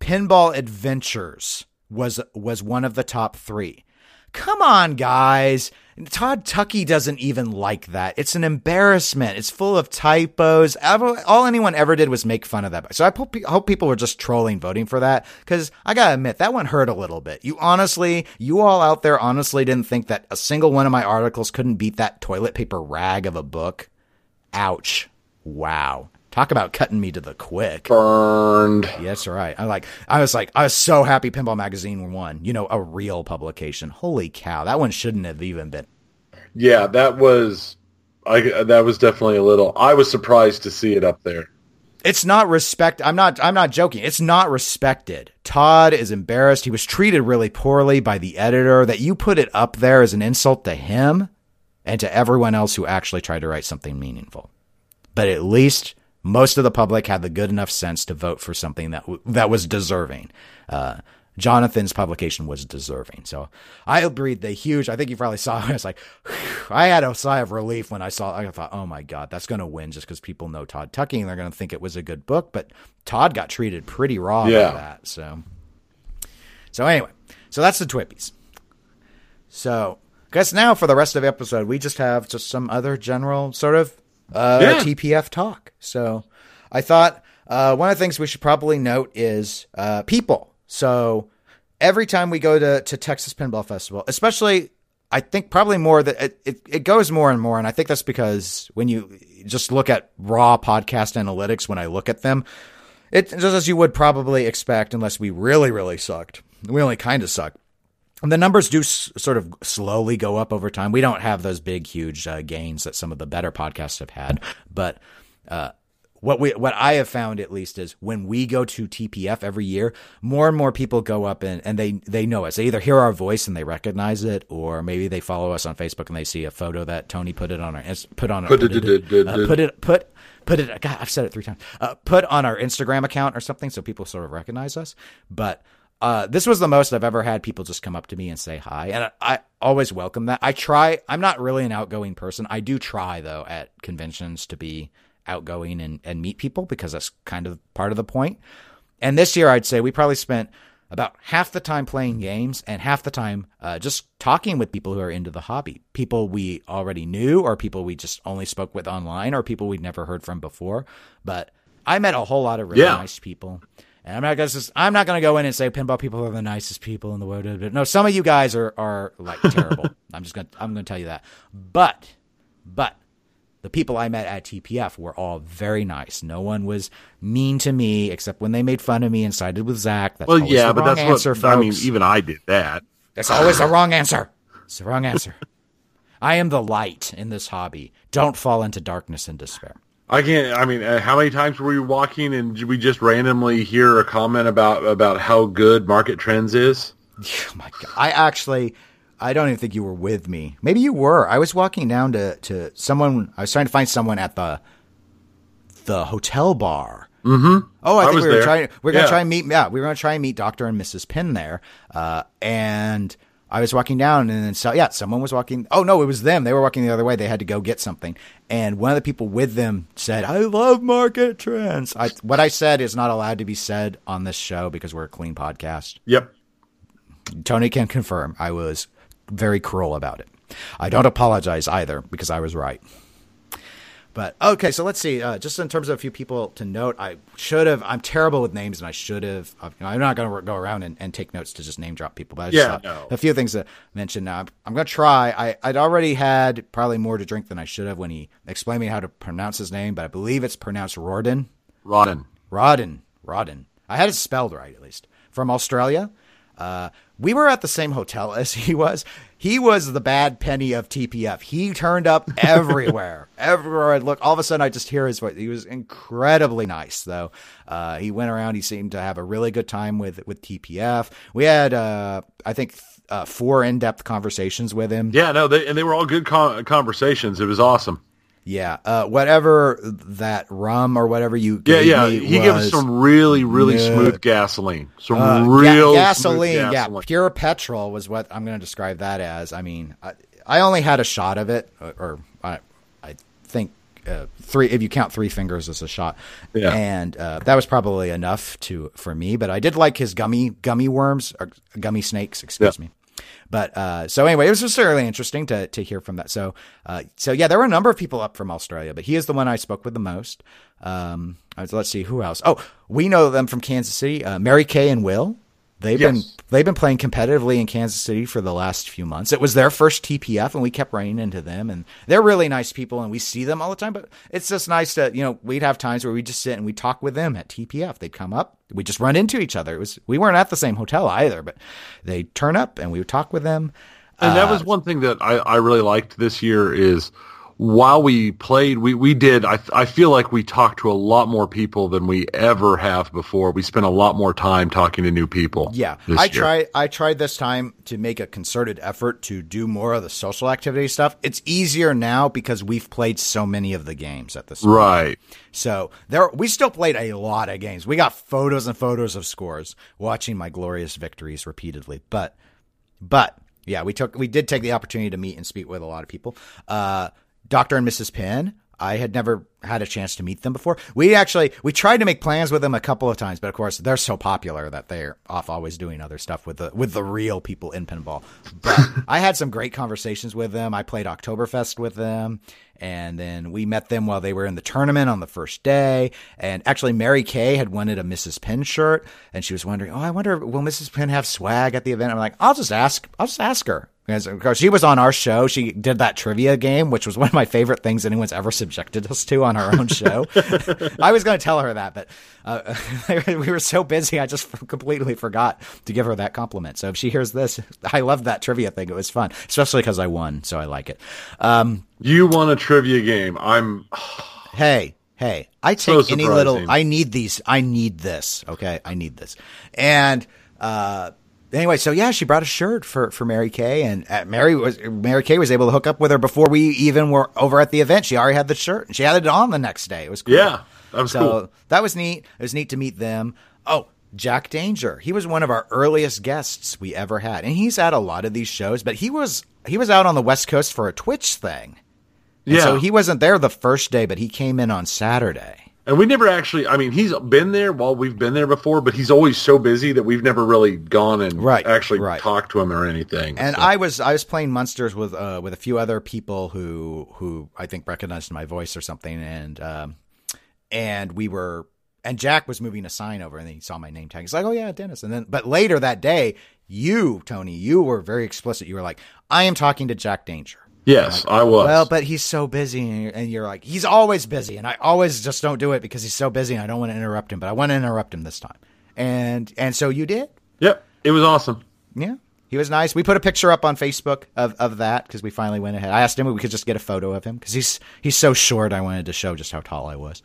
Pinball Adventures was was one of the top three. Come on, guys. Todd Tuckey doesn't even like that. It's an embarrassment. It's full of typos. All anyone ever did was make fun of that. So I hope people were just trolling voting for that because I gotta admit that one hurt a little bit. You honestly, you all out there honestly didn't think that a single one of my articles couldn't beat that toilet paper rag of a book. Ouch. Wow. Talk about cutting me to the quick. Burned. Yes, right. I like. I was like, I was so happy. Pinball Magazine won. You know, a real publication. Holy cow! That one shouldn't have even been. Yeah, that was. I that was definitely a little. I was surprised to see it up there. It's not respect. I'm not. I'm not joking. It's not respected. Todd is embarrassed. He was treated really poorly by the editor. That you put it up there is an insult to him and to everyone else who actually tried to write something meaningful. But at least most of the public had the good enough sense to vote for something that w- that was deserving. Uh, Jonathan's publication was deserving. So I breathed a huge. I think you probably saw. I was like, I had a sigh of relief when I saw. I thought, oh my god, that's going to win just because people know Todd Tuckey and they're going to think it was a good book. But Todd got treated pretty raw yeah. by that. So, so anyway, So that's the Twippies. So, I guess now for the rest of the episode, we just have just some other general sort of uh, Yeah. TPF talk. So, I thought uh, one of the things we should probably note is uh, people. So, every time we go to, to Texas Pinball Festival, especially, I think probably more that it, it, it goes more and more. And I think that's because when you just look at raw podcast analytics, when I look at them, it just as you would probably expect, unless we really, really sucked. We only kind of suck. And the numbers do s- sort of slowly go up over time. We don't have those big, huge uh, gains that some of the better podcasts have had, but uh, what we what I have found at least is when we go to TPF every year, more and more people go up and, and they they know us. They either hear our voice and they recognize it, or maybe they follow us on Facebook and they see a photo that Tony put it on our put on Put put it- it, uh, put it put put it. God, I've said it three times. Uh, put on our Instagram account or something so people sort of recognize us. But uh, this was the most I've ever had people just come up to me and say hi, and I, I always welcome that. I try. I'm not really an outgoing person. I do try though at conventions to be outgoing and, and meet people because that's kind of part of the point. And this year, I'd say we probably spent about half the time playing games and half the time uh, just talking with people who are into the hobby. People we already knew, or people we just only spoke with online, or people we'd never heard from before. But I met a whole lot of really Yeah. nice people. And I'm not gonna just, I'm not gonna go in and say pinball people are the nicest people in the world. No, some of you guys are are like terrible. I'm just gonna I'm gonna tell you that. But but the people I met at TPF were all very nice. No one was mean to me except when they made fun of me and sided with Zach. That's Well, yeah, the but that's answer, what folks. I mean. Even I did that. That's always the wrong answer. It's the wrong answer. I am the light in this hobby. Don't fall into darkness and despair. I can't. I mean, uh, how many times were we walking and did we just randomly hear a comment about about how good Market Trends is? Oh my god! I actually, I don't even think you were with me. Maybe you were. I was walking down to to someone. I was trying to find someone at the the hotel bar. Mm-hmm. Oh, I think was we were there. trying. We are gonna try and meet. Yeah, we were gonna try and meet Doctor and Mrs. Pin there. Uh, and I was walking down, and then so yeah, someone was walking. Oh no, it was them. They were walking the other way. They had to go get something, and one of the people with them said, "I love market trends." I, what I said is not allowed to be said on this show because we're a clean podcast. Yep. Tony can confirm I was very cruel about it. I don't apologize either because I was right. But okay, so let's see. Uh, just in terms of a few people to note, I should have. I'm terrible with names, and I should have. uh, I'm not going to go around and, and take notes to just name drop people. But I just Yeah, no. a few things to mention. Now, I'm, I'm going to try. I, I'd already had probably more to drink than I should have when he explained me how to pronounce his name, but I believe it's pronounced Rorden. Rodden. Rodden. Rodden. I had it spelled right, at least. From Australia. Uh, we were at the same hotel as he was. He was the bad penny of TPF. He turned up everywhere. everywhere I'd look, all of a sudden I just hear his voice. He was incredibly nice, though. Uh, he went around. He seemed to have a really good time with, with TPF. We had, uh, I think, uh, four in depth conversations with him. Yeah, no, they, and they were all good con- conversations. It was awesome. Yeah. Uh, whatever that rum or whatever you Yeah, yeah. He gave us some really, really smooth gasoline. Some Uh, real ga- smooth gasoline, yeah, pure petrol was what I'm going to describe that as. I mean, I, I only had a shot of it, or, or I, I think uh, three. If you count three fingers as a shot, Yeah. and uh, that was probably enough to for me. But I did like his gummy gummy worms or gummy snakes. Excuse Yeah. me. But uh, so anyway, it was just really interesting to to hear from that. So uh, so yeah, there were a number of people up from Australia, but he is the one I spoke with the most. Um, let's see who else. Oh, we know them from Kansas City. Uh, Mary Kay and Will. They've been they've been playing competitively in Kansas City for the last few months. It was their first TPF, and we kept running into them. And they're really nice people, and we see them all the time. But it's just nice to you know we'd have times where we just sit and we talk with them at TPF. They'd come up, we just run into each other. It was we weren't at the same hotel either, but they'd turn up and we would talk with them. And that Uh, was one thing that I, I really liked this year is while we played, we, we did, I, I feel like we talked to a lot more people than we ever have before. We spent a lot more time talking to new people. Yeah, I tried. I tried this time to make a concerted effort to do more of the social activity stuff. It's easier now because we've played so many of the games at this. Right. So there, we still played a lot of games. We got photos and photos of scores, watching my glorious victories repeatedly. But, but yeah, we took, we did take the opportunity to meet and speak with a lot of people. Uh, Doctor and Mrs. Penn. I had never had a chance to meet them before. We actually we tried to make plans with them a couple of times, but of course they're so popular that they're off always doing other stuff with the with the real people in pinball. But I had some great conversations with them. I played Oktoberfest with them, and then we met them while they were in the tournament on the first day. And actually, Mary Kay had wanted a Mrs. Penn shirt, and she was wondering, oh, I wonder will Mrs. Penn have swag at the event? I'm like, I'll just ask. I'll just ask her. Because of course she was on our show. She did that trivia game, which was one of my favorite things anyone's ever subjected us to on our own show. I was going to tell her that, but uh, we were so busy, I just completely forgot to give her that compliment. So if she hears this, I love that trivia thing. It was fun, especially because I won, so I like it. Um, you won a trivia game. I'm. hey, hey, I take so any little. I need these. I need this. Okay, I need this, and. uh anyway, so yeah, she brought a shirt for, for Mary Kay, and uh, Mary was Mary Kay was able to hook up with her before we even were over at the event. She already had the shirt, and she had it on the next day. It was cool. Yeah, that was so cool. That was neat. It was neat to meet them. Oh, Jack Danger. He was one of our earliest guests we ever had, and he's at a lot of these shows. But he was he was out on the West Coast for a Twitch thing. And yeah. So he wasn't there the first day, but he came in on Saturday. And we never actually, I mean, he's been there while we've been there before, but he's always so busy that we've never really gone and right, actually right. talked to him or anything. And so. I was, I was playing Munsters with, uh, with a few other people who, who I think recognized my voice or something. And, um, and we were, and Jack was moving a sign over and then he saw my name tag. He's like, oh yeah, Dennis. And then, but later that day, you, Tony, you were very explicit. You were like, I am talking to Jack Danger. Yes, like, I was. Well, but he's so busy, and you're like, he's always busy, and I always just don't do it because he's so busy, and I don't want to interrupt him, but I want to interrupt him this time, and and so you did. Yep, it was awesome. Yeah, he was nice. We put a picture up on Facebook of, of that because we finally went ahead. I asked him if we could just get a photo of him because he's he's so short. I wanted to show just how tall I was.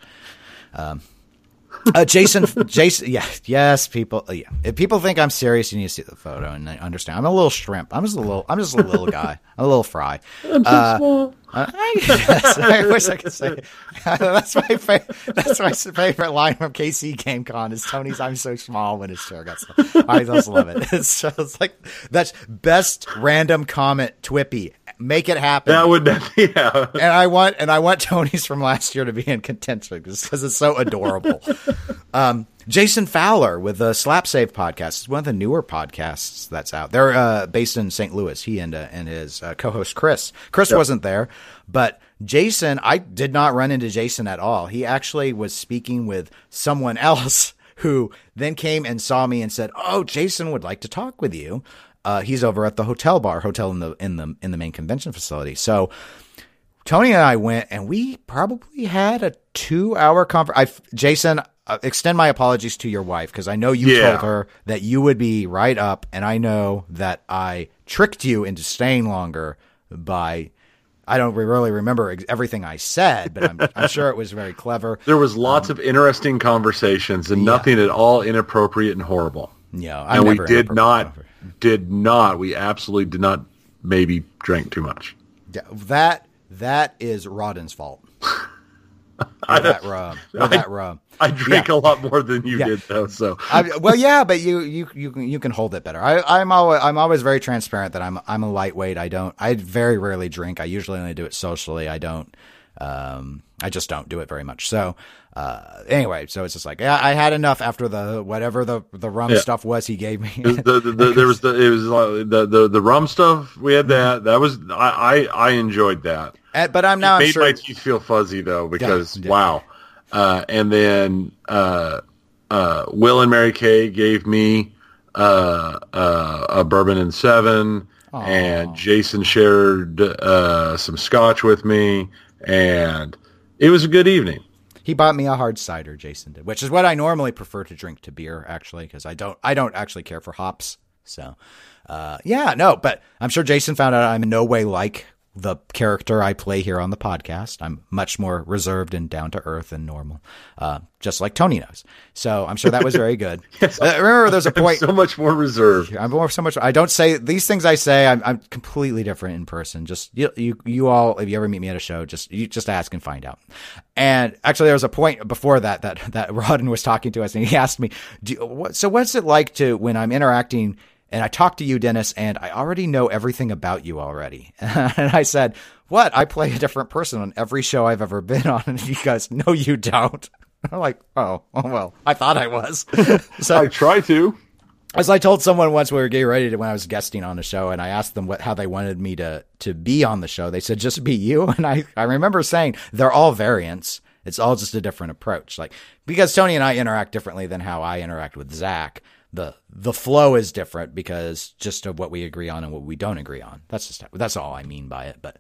Um, uh, Jason, Jason, yeah, yes, people, uh, yeah. If people think I'm serious, you need to see the photo and understand. I'm a little shrimp. I'm just a little. I'm just a little guy. I'm a little fry. I'm so uh, small. I, yes, I wish I could say. that's my favorite. That's my favorite line from KC GameCon is Tony's "I'm so small" when his chair got. Small. I just love it. It's just like that's best random comment Twippy. Make it happen. That would be, yeah. And I want and I want Tony's from last year to be in contention because it's so adorable. um, Jason Fowler with the Slap Save podcast. It's one of the newer podcasts that's out. They're uh, based in St. Louis. He and uh, and his uh, co-host Chris. Chris yep. wasn't there, but Jason. I did not run into Jason at all. He actually was speaking with someone else who then came and saw me and said, "Oh, Jason would like to talk with you." Uh, he's over at the hotel bar, hotel in the in the in the main convention facility. So. Tony and I went, and we probably had a two-hour conference. Jason, uh, extend my apologies to your wife because I know you yeah. told her that you would be right up, and I know that I tricked you into staying longer by. I don't really remember everything I said, but I'm, I'm sure it was very clever. There was lots um, of interesting conversations and yeah. nothing at all inappropriate and horrible. Yeah, I'm and we did not, did not, we absolutely did not. Maybe drank too much. Yeah, that that is Rodden's fault. I, that rum. I, that rum. I drink yeah. a lot more than you yeah. did, though. So, I, well, yeah, but you you you can you can hold it better. I, am always I'm always very transparent that I'm I'm a lightweight. I don't. I very rarely drink. I usually only do it socially. I don't. Um, I just don't do it very much. So, uh, anyway, so it's just like, yeah, I had enough after the whatever the the rum yeah. stuff was he gave me. the, the, the, there was the it was like the, the the rum stuff. We had that. That was I I, I enjoyed that. Uh, but I'm now it made sure... my teeth feel fuzzy though because yeah, yeah. wow. Uh, and then uh, uh, Will and Mary Kay gave me uh, uh, a bourbon and seven, Aww. and Jason shared some scotch with me, and it was a good evening. He bought me a hard cider, Jason did, which is what I normally prefer to drink to beer, actually, because I don't I don't actually care for hops. So, uh, yeah, no, but I'm sure Jason found out I'm in no way like the character I play here on the podcast. I'm much more reserved and down to earth and normal, uh, just like Tony knows. So I'm sure that was very good. yes, uh, remember, there's a point. So much more reserved. I'm more so much. I don't say these things. I say I'm, I'm completely different in person. Just you, you, you all. If you ever meet me at a show, just you just ask and find out. And actually, there was a point before that that that Rodden was talking to us, and he asked me, do what, "So what's it like to when I'm interacting?" And I talked to you, Dennis, and I already know everything about you already. and I said, what? I play a different person on every show I've ever been on. And he goes, no, you don't. I'm like, oh, oh well, I thought I was. so I try to. As I told someone once, we were getting ready to when I was guesting on the show, and I asked them what how they wanted me to to be on the show. They said just be you, and I I remember saying they're all variants. It's all just a different approach. Like because Tony and I interact differently than how I interact with Zach. The the flow is different because just of what we agree on and what we don't agree on. That's just that's all I mean by it. But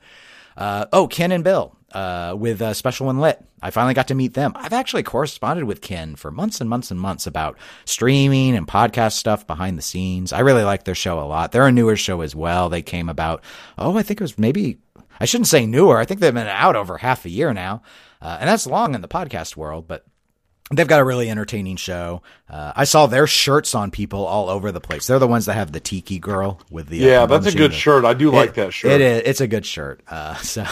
uh, oh, Ken and Bill uh, with uh, Special When Lit. I finally got to meet them. I've actually corresponded with Ken for months and months and months about streaming and podcast stuff behind the scenes. I really like their show a lot. They're a newer show as well. They came about, oh, I think it was maybe, I shouldn't say newer. I think they've been out over half a year now. Uh, and that's long in the podcast world, but They've got a really entertaining show. Uh, I saw their shirts on people all over the place. They're the ones that have the tiki girl with the uh, yeah. Uh, that's a good shirt. I do it, like that shirt. It is. It's a good shirt. Uh, so,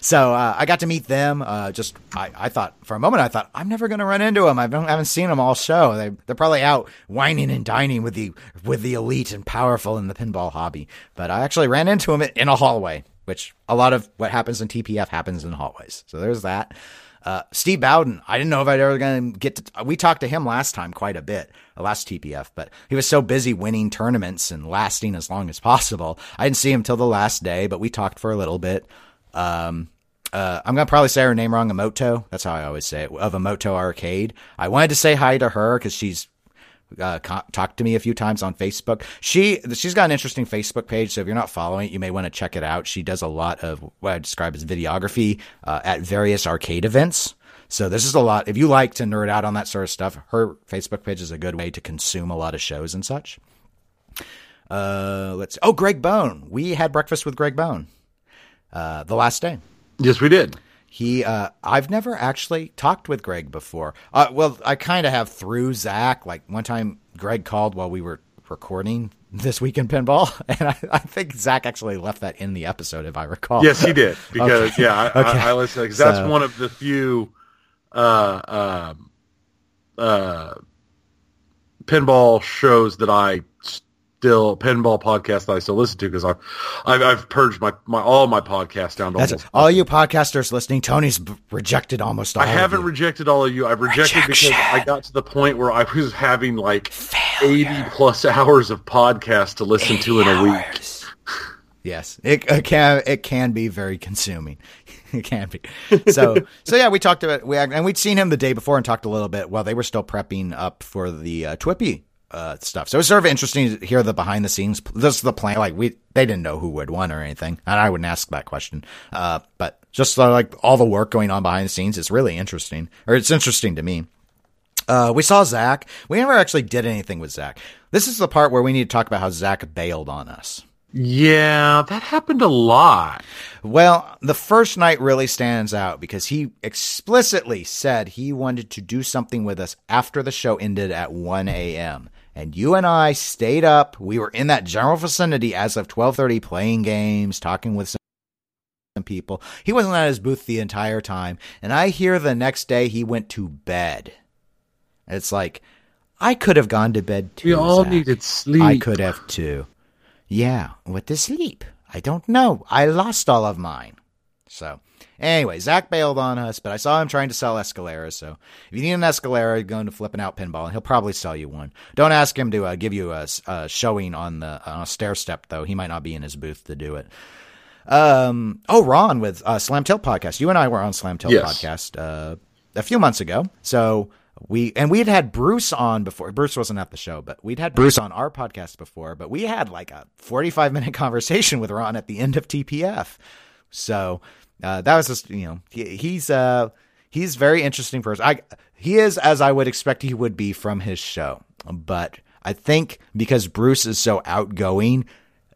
so uh, I got to meet them. Uh, just I, I thought for a moment I thought I'm never going to run into them. I haven't seen them all show. They they're probably out wining and dining with the with the elite and powerful in the pinball hobby. But I actually ran into them in a hallway, which a lot of what happens in TPF happens in hallways. So there's that. Uh, Steve Bowden, I didn't know if I'd ever going to get to. We talked to him last time quite a bit, last TPF, but he was so busy winning tournaments and lasting as long as possible. I didn't see him till the last day, but we talked for a little bit. Um, uh, I'm gonna probably say her name wrong, Emoto. That's how I always say it. Of Emoto Arcade. I wanted to say hi to her because she's uh, talked to me a few times on Facebook. She she's got an interesting Facebook page, so if you're not following it, you may want to check it out. She does a lot of what I describe as videography uh, at various arcade events. So this is a lot. If you like to nerd out on that sort of stuff, her Facebook page is a good way to consume a lot of shows and such. Uh, let's. Oh, Greg Bone. We had breakfast with Greg Bone uh, the last day. Yes, we did. He, uh, I've never actually talked with Greg before. Uh, well, I kind of have through Zach. Like one time, Greg called while we were recording this week in pinball, and I, I, think Zach actually left that in the episode, if I recall. Yes, he did because okay. yeah, I, okay. I, I listened because that's so, one of the few uh, uh, uh, pinball shows that I still pinball podcast that I still listen to because I've, I've, I've purged my, my all my podcasts down to That's almost all you podcasters listening. Tony's b- rejected almost all. I haven't rejected all of you. I've rejected Rejection. because I got to the point where I was having like Failure. eighty plus hours of podcasts to listen to in a week. yes, it, it can it can be very consuming. it can be. So so yeah, we talked about we and we'd seen him the day before and talked a little bit while they were still prepping up for the uh, TWIPY uh, stuff. So it was sort of interesting to hear the behind the scenes. This is the plan. Like we, they didn't know who would win or anything, and I wouldn't ask that question. Uh, but just uh, like all the work going on behind the scenes is really interesting, or it's interesting to me. Uh, we saw Zach. We never actually did anything with Zach. This is the part where we need to talk about how Zach bailed on us. Yeah, that happened a lot. Well, the first night really stands out because he explicitly said he wanted to do something with us after the show ended at 1 a.m and you and I stayed up. We were in that general vicinity as of 12:30 playing games, talking with some people. He wasn't at his booth the entire time, and I hear the next day he went to bed. It's like I could have gone to bed too. We all Zach. needed sleep. I could have too. Yeah, what to sleep? I don't know. I lost all of mine. So Anyway, Zach bailed on us, but I saw him trying to sell Escalera. So if you need an Escalera, you go into flipping out pinball, and he'll probably sell you one. Don't ask him to uh, give you a, a, showing on the on a stair step, though. He might not be in his booth to do it. Um, oh, Ron with uh, Slam Tilt podcast. You and I were on Slam Tilt yes. podcast uh, a few months ago. So we and we had had Bruce on before. Bruce wasn't at the show, but we'd had Bruce on our podcast before. But we had like a forty-five minute conversation with Ron at the end of TPF. So uh, that was just you know he, he's uh he's very interesting person. I he is as I would expect he would be from his show, but I think because Bruce is so outgoing,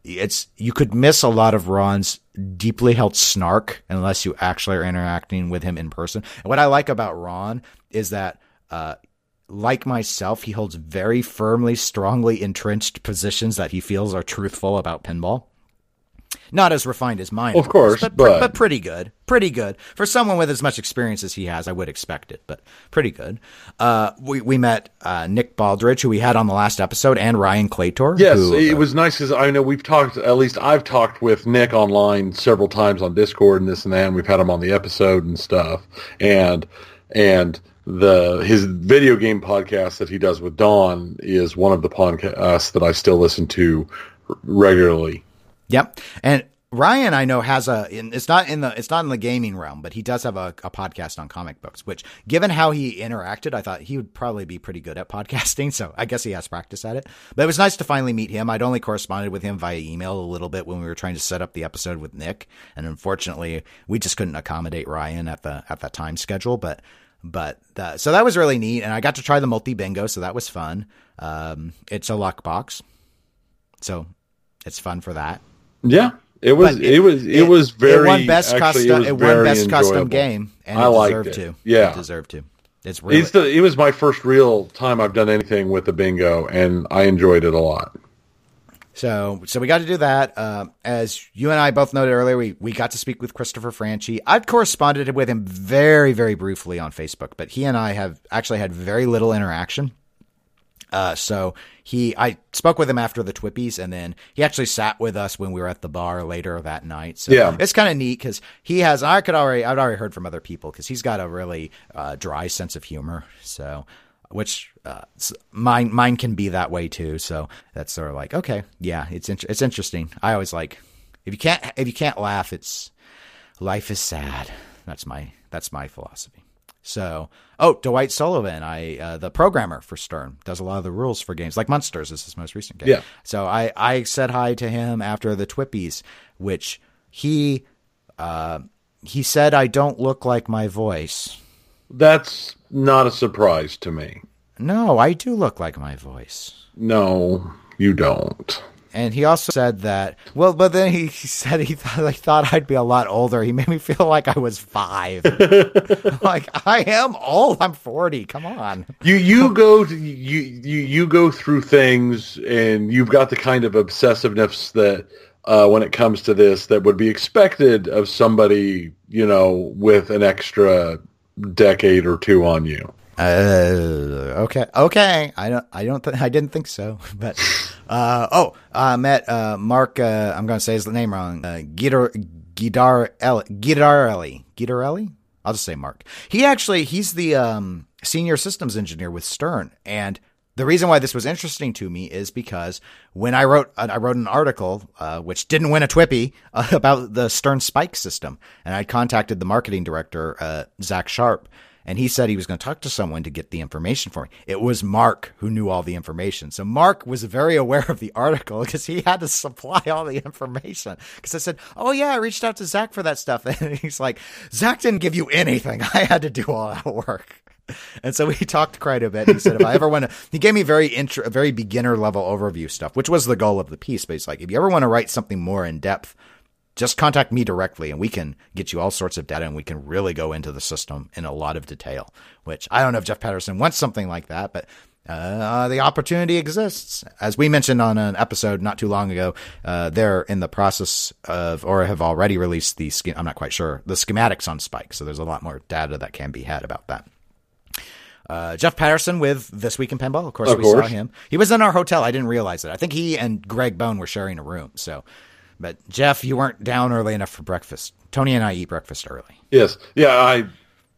it's you could miss a lot of Ron's deeply held snark unless you actually are interacting with him in person. And what I like about Ron is that. Uh, like myself, he holds very firmly, strongly entrenched positions that he feels are truthful about pinball. Not as refined as mine, Of course, but, but- but pretty good. Pretty good for someone with as much experience as he has. I would expect it, but pretty good. Uh, we we met uh, Nick Baldridge, who we had on the last episode, and Ryan Claytor. Yes, who, it uh, was nice because I know we've talked. At least I've talked with Nick online several times on Discord and this and that. And we've had him on the episode and stuff. And and the his video game podcast that he does with Dawn is one of the podcasts that I still listen to regularly. Yep. And Ryan, I know has a. It's not in the. It's not in the gaming realm, but he does have a, a podcast on comic books. Which, given how he interacted, I thought he would probably be pretty good at podcasting. So I guess he has practice at it. But it was nice to finally meet him. I'd only corresponded with him via email a little bit when we were trying to set up the episode with Nick, and unfortunately, we just couldn't accommodate Ryan at the at that time schedule. But but the, so that was really neat, and I got to try the multi bingo, so that was fun. Um, it's a luck box, so it's fun for that. Yeah, it was. But It, was. It, was very. It won best actually, custom. was It, won best custom game, and I it liked deserved it. to. Yeah. it deserved to. It's really It's the, it was my first real time I've done anything with the bingo, and I enjoyed it a lot. so. So we got to do that. Uh, as you and I both noted earlier, we we got to speak with Christopher Franchi. I've corresponded with him very very briefly on Facebook, but he and I have actually had very little interaction. Uh, so he, I spoke with him after the Twippies, and then he actually sat with us when we were at the bar later that night. So Yeah. it's kind of neat because he has. I could already, I'd already heard from other people because he's got a really uh, dry sense of humor. So, which uh, mine, mine can be that way too. So that's sort of like, okay, yeah, it's int- it's interesting. I always like if you can't if you can't laugh, it's life is sad. That's my that's my philosophy. So, oh, Dwight Sullivan, I uh, the programmer for Stern, does a lot of the rules for games, like Munsters is his most recent game. Yeah. So I I said hi to him after the Twippies, which he uh, he said I don't look like my voice. That's not a surprise to me. No, I do look like my voice. No, you don't. And he also said that. Well, but then he, he said he thought, he thought I'd be a lot older. He made me feel like I was five. like I am old. I'm forty. Come on. You you go to, you you you go through things, and you've got the kind of obsessiveness that uh, when it comes to this that would be expected of somebody you know with an extra decade or two on you. Uh, okay, okay. I don't. I don't. Th- I didn't think so. But uh, oh, I met uh, Mark. Uh, I'm going to say his name wrong. Uh, Guidar. Guidarelli. I'll just say Mark. He actually he's the um, senior systems engineer with Stern, and the reason why this was interesting to me is because when I wrote I wrote an article uh, which didn't win a Twippy uh, about the Stern Spike system, and I contacted the marketing director uh, Zach Sharp, and he said he was going to talk to someone to get the information for me. It was Mark who knew all the information, so Mark was very aware of the article because he had to supply all the information. Because I said, "Oh yeah, I reached out to Zach for that stuff," and he's like, "Zach didn't give you anything. I had to do all that work." And so we talked quite a bit. He said, if I ever want to, he gave me very intro, very beginner level overview stuff, which was the goal of the piece. But he's like, if you ever want to write something more in depth, just contact me directly and we can get you all sorts of data and we can really go into the system in a lot of detail, which I don't know if Jeff Patterson wants something like that, but uh, the opportunity exists. As we mentioned on an episode not too long ago, uh, they're in the process of, or have already released the, I'm not quite sure, the schematics on Spike. So there's a lot more data that can be had about that. Uh, Jeff Patterson with This Week in Pinball. Of course, Of we saw him. He was in our hotel. I didn't realize it. I think he and Greg Bone were sharing a room. So, but Jeff, you weren't down early enough for breakfast. Tony and I eat breakfast early. Yes, yeah, I.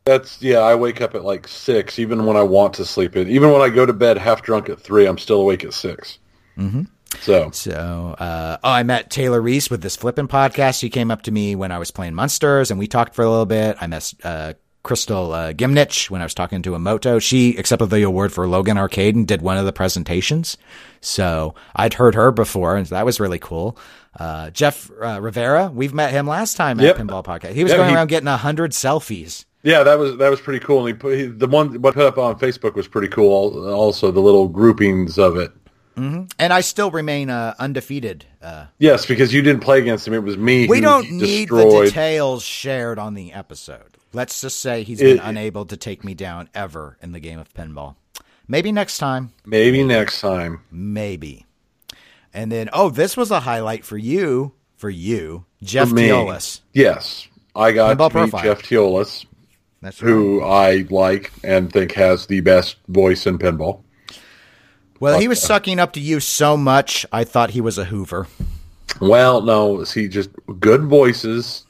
That's yeah. I wake up at like six, even when I want to sleep in. Even when I go to bed half drunk at three, I'm still awake at 6 Mm-hmm. So So, uh, oh, I met Taylor Reese with this flipping podcast. She came up to me when I was playing Munsters, and we talked for a little bit. I met uh, Crystal uh, Gimnich when I was talking to Emoto. She accepted the award for Logan Arcade and did one of the presentations. So I'd heard her before, and that was really cool. Uh, Jeff uh, Rivera, we've met him last time at Yep. Pinball Podcast. He was Yeah, going he- around getting a hundred selfies. yeah, that was that was pretty cool. And he put he, the one what put up on Facebook was pretty cool. Also, the little groupings of it. And I still remain uh, undefeated. Uh, Yes, because you didn't play against him. It was me. we don't need the details shared on the episode. Let's just say he's been It- unable to take me down ever in the game of pinball. Maybe next time. Maybe next time. Maybe. And then, oh, this was a highlight for you for you, Jeff For me. Teolis. Yes, I got Pinball to meet profile. Jeff Teolis, That's who I like and think has the best voice in pinball. Well, he was uh, sucking up to you so much, I thought he was a Hoover. Well, no, see, just good voices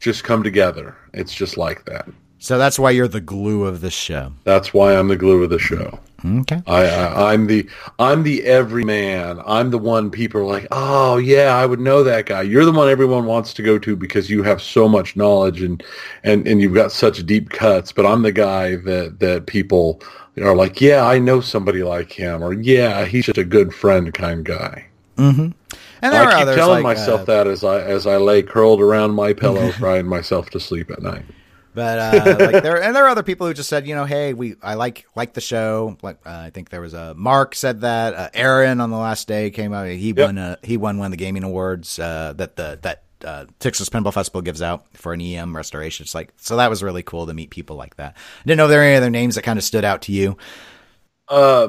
just come together. It's just like that. So that's why you're the glue of the show. That's why I'm the glue of the show. Okay. I, I I'm the I'm the everyman. I'm the one people are like, oh yeah, I would know that guy. You're the one everyone wants to go to because you have so much knowledge and and and you've got such deep cuts. But I'm the guy that that people are like, yeah, I know somebody like him, or yeah, he's just a good friend kind of guy. And there I keep telling like, myself uh, that as I as I lay curled around my pillow, crying myself to sleep at night. But uh, like there, and there are other people who just said, you know, hey, we I like like the show. Like uh, I think there was a Mark said that. Uh, Aaron on the last day came out. He won. Uh, he won one of the gaming awards uh, that the that uh, Texas Pinball Festival gives out for an EM restoration. It's like so that was really cool to meet people like that. I didn't know if there were any other names that kind of stood out to you. Uh,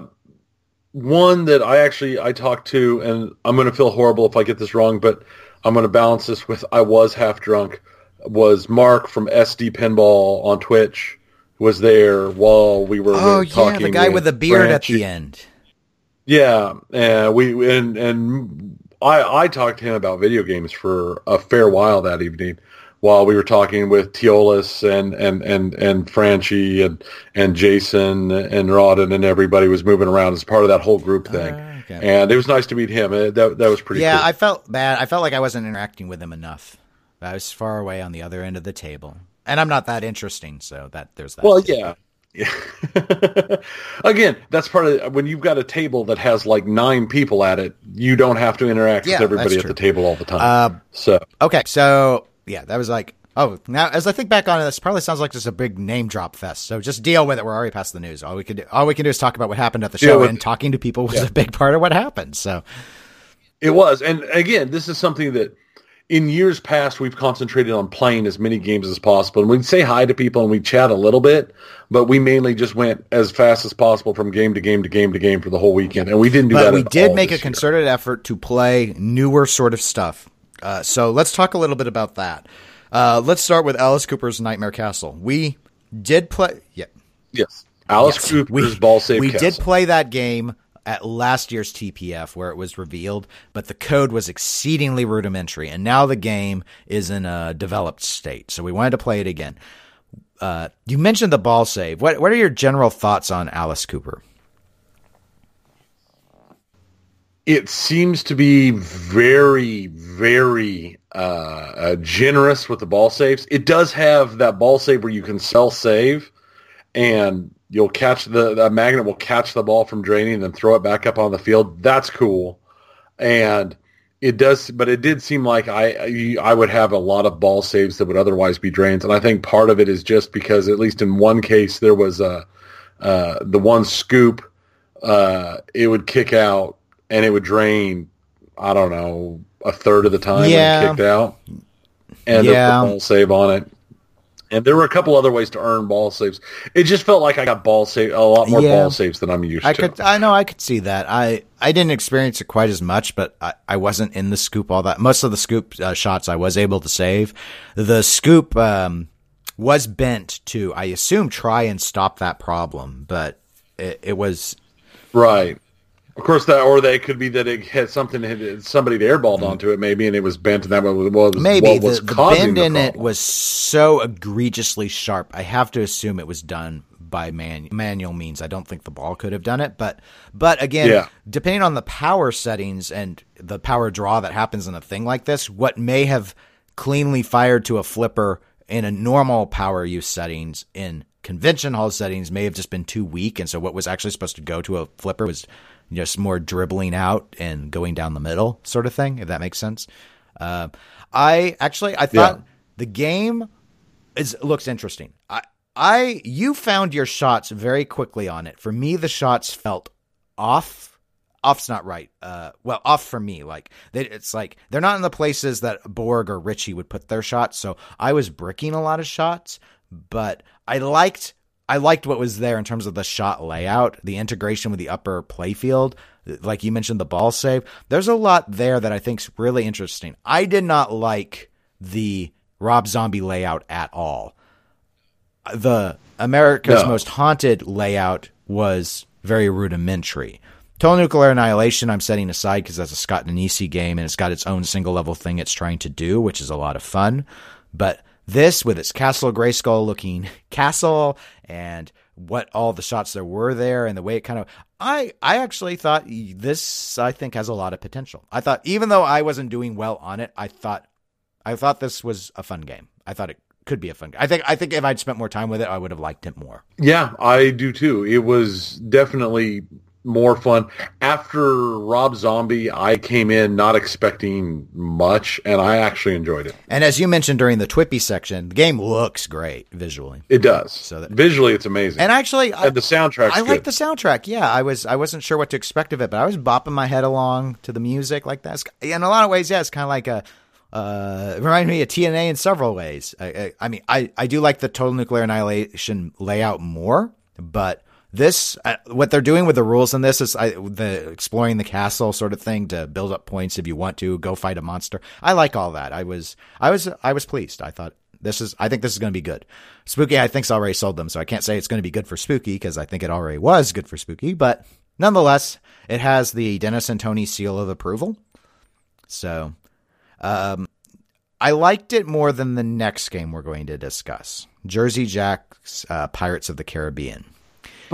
one that I actually I talked to, and I'm going to feel horrible if I get this wrong, but I'm going to balance this with I was half drunk. Was Mark from SD Pinball on Twitch was there while we were talking Oh uh, yeah, the guy with the beard at the end. Yeah, and we and and I I talked to him about video games for a fair while that evening while we were talking with Teolis and and and and Franchi and and Jason and Rodden and everybody was moving around as part of that whole group thing. Ah, okay. And it was nice to meet him. Uh, That that was pretty Yeah, cool. I felt bad. I felt like I wasn't interacting with him enough. I was far away on the other end of the table, and I'm not that interesting, so that there's that. well, too. yeah. Yeah. Again, that's part of when you've got a table that has like nine people at it, you don't have to interact Yeah, with everybody at the table all the time. Uh, so Okay, so yeah, that was like oh now as I think back on it, this probably sounds like just a big name drop fest. So just deal with it. We're already past the news. All we could do, all we can do is talk about what happened at the Deal show, and it. talking to people was a big part of what happened. So It was. And again, this is something that in years past we've concentrated on playing as many games as possible. And we'd say hi to people and we'd chat a little bit, but we mainly just went as fast as possible from game to game to game to game for the whole weekend. And we didn't do that. we did make a this year. concerted effort to play newer sort of stuff. Uh, so let's talk a little bit about that. Uh, let's start with Alice Cooper's Nightmare Castle. We did play. Yeah, Yes. Alice Yes, Cooper's Ball Save We Castle. did play that game at last year's TPF where it was revealed, but the code was exceedingly rudimentary, and now the game is in a developed state. So we wanted to play it again. Uh, you mentioned the ball save. What what are your general thoughts on Alice Cooper? it seems to be very, very uh, uh, generous with the ball saves. It does have that ball save where you can sell save, and you'll catch the, the magnet will catch the ball from draining and then throw it back up on the field. That's cool, and it does. But it did seem like I I would have a lot of ball saves that would otherwise be drains, and I think part of it is just because at least in one case there was a uh, the one scoop uh, it would kick out and it would drain. I don't know a third of the time Yeah. when it kicked out, and Yeah. a ball save on it. And there were a couple other ways to earn ball saves. It just felt like I got ball save a lot more Yeah. ball saves than I'm used I to. could I know I could see that. I I didn't experience it quite as much, but I, I wasn't in the scoop all that. Most of the scoop uh, shots I was able to save. The scoop um, was bent to I assume try and stop that problem, but it, it was Right. Of course, that or they could be that it had something had somebody airballed mm. onto it maybe, and it was bent, and that was what was maybe what was the, the bend the in it was so egregiously sharp. I have to assume it was done by man, manual means. I don't think the ball could have done it, but but again, Yeah. depending on the power settings and the power draw that happens in a thing like this, what may have cleanly fired to a flipper in a normal power use settings in convention hall settings may have just been too weak, and so what was actually supposed to go to a flipper was just more dribbling out and going down the middle, sort of thing. If that makes sense. Uh, I actually I thought Yeah. the game is looks interesting. I I you found your shots very quickly on it. For me, the shots felt off. Off's not right. Uh, well, off for me. Like they, it's like they're not in the places that Borg or Ritchie would put their shots. So I was bricking a lot of shots, but I liked I liked what was there in terms of the shot layout, the integration with the upper playfield. Like you mentioned, the ball save. There's a lot there that I think's really interesting. I did not like the Rob Zombie layout at all. The America's No. Most Haunted layout was very rudimentary. Total Nuclear Annihilation, I'm setting aside because that's a Scott Danesi game and it's got its own single level thing it's trying to do, which is a lot of fun. But this, with its Castle Grayskull looking castle and what all the shots there were there and the way it kind of, I, I actually thought this, I think, has a lot of potential. I thought, even though I wasn't doing well on it, I thought, I thought this was a fun game. I thought it could be a fun game. I think, I think if I'd spent more time with it, I would have liked it more. Yeah, I do too. It was definitely more fun. After Rob Zombie, I came in not expecting much, and I actually enjoyed it. And as you mentioned during the TWIPY section, the game looks great visually. It does. So that- Visually, it's amazing. And actually, I, And the soundtrack's I like the soundtrack. Yeah, I was I wasn't sure what to expect of it, but I was bopping my head along to the music like that. In a lot of ways, yeah, it's kind of like a. Uh, reminded me of TNA in several ways. I, I, I mean, I, I do like the Total Nuclear Annihilation layout more, but this, uh, what they're doing with the rules in this is I, the exploring the castle sort of thing to build up points if you want to go fight a monster. I like all that. I was, I was, I was pleased. I thought this is, I think this is going to be good. Spooky, I think's already sold them, so I can't say it's going to be good for Spooky because I think it already was good for Spooky, but nonetheless, it has the Dennis and Tony seal of approval. So, um, I liked it more than the next game we're going to discuss Jersey Jack's uh, Pirates of the Caribbean.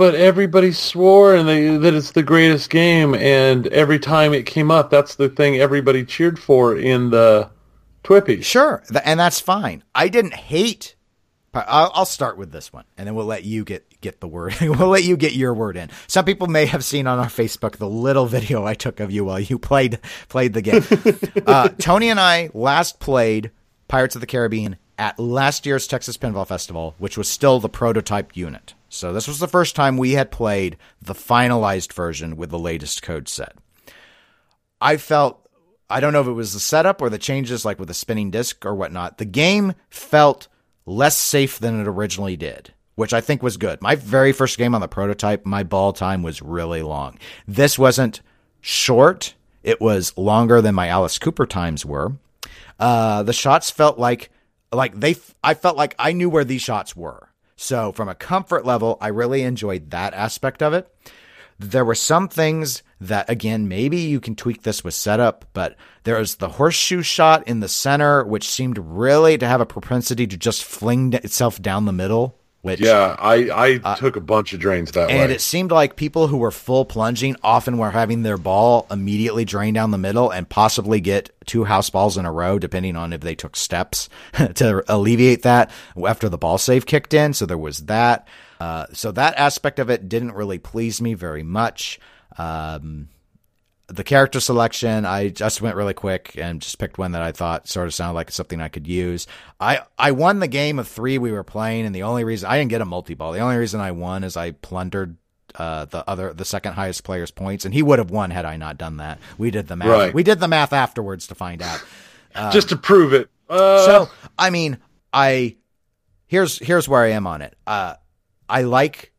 But everybody swore and they, that it's the greatest game, and every time it came up, that's the thing everybody cheered for in the TWIPY. Sure, th- and that's fine. I didn't hate. I'll, I'll start with this one, and then we'll let you get get the word. we'll let you get your word in. Some people may have seen on our Facebook the little video I took of you while you played played the game. uh, Tony and I last played Pirates of the Caribbean at last year's Texas Pinball Festival, which was still the prototype unit. So this was the first time we had played the finalized version with the latest code set. I felt I don't know if it was the setup or the changes like with the spinning disc or whatnot. The game felt less safe than it originally did, which I think was good. My very first game on the prototype, my ball time was really long. This wasn't short. It was longer than my Alice Cooper times were. Uh, the shots felt like like they I felt like I knew where these shots were. So from a comfort level, I really enjoyed that aspect of it. There were some things that again, maybe you can tweak this with setup, but there was the horseshoe shot in the center, which seemed really to have a propensity to just fling itself down the middle. Which Yeah, I, I took a bunch of drains that and way. And it seemed like people who were full plunging often were having their ball immediately drain down the middle and possibly get two house balls in a row, depending on if they took steps to alleviate that after the ball save kicked in. So there was that. Uh, so that aspect of it didn't really please me very much. Um, the character selection, I just went really quick and just picked one that I thought sort of sounded like something I could use. I, I won the game of three we were playing, and the only reason I didn't get a multi ball, the only reason I won is I plundered uh, the other the second highest player's points, and he would have won had I not done that. We did the math. Right. We did the math afterwards to find out. Just to prove it. Uh, So I mean, I here's here's where I am on it. Uh, I like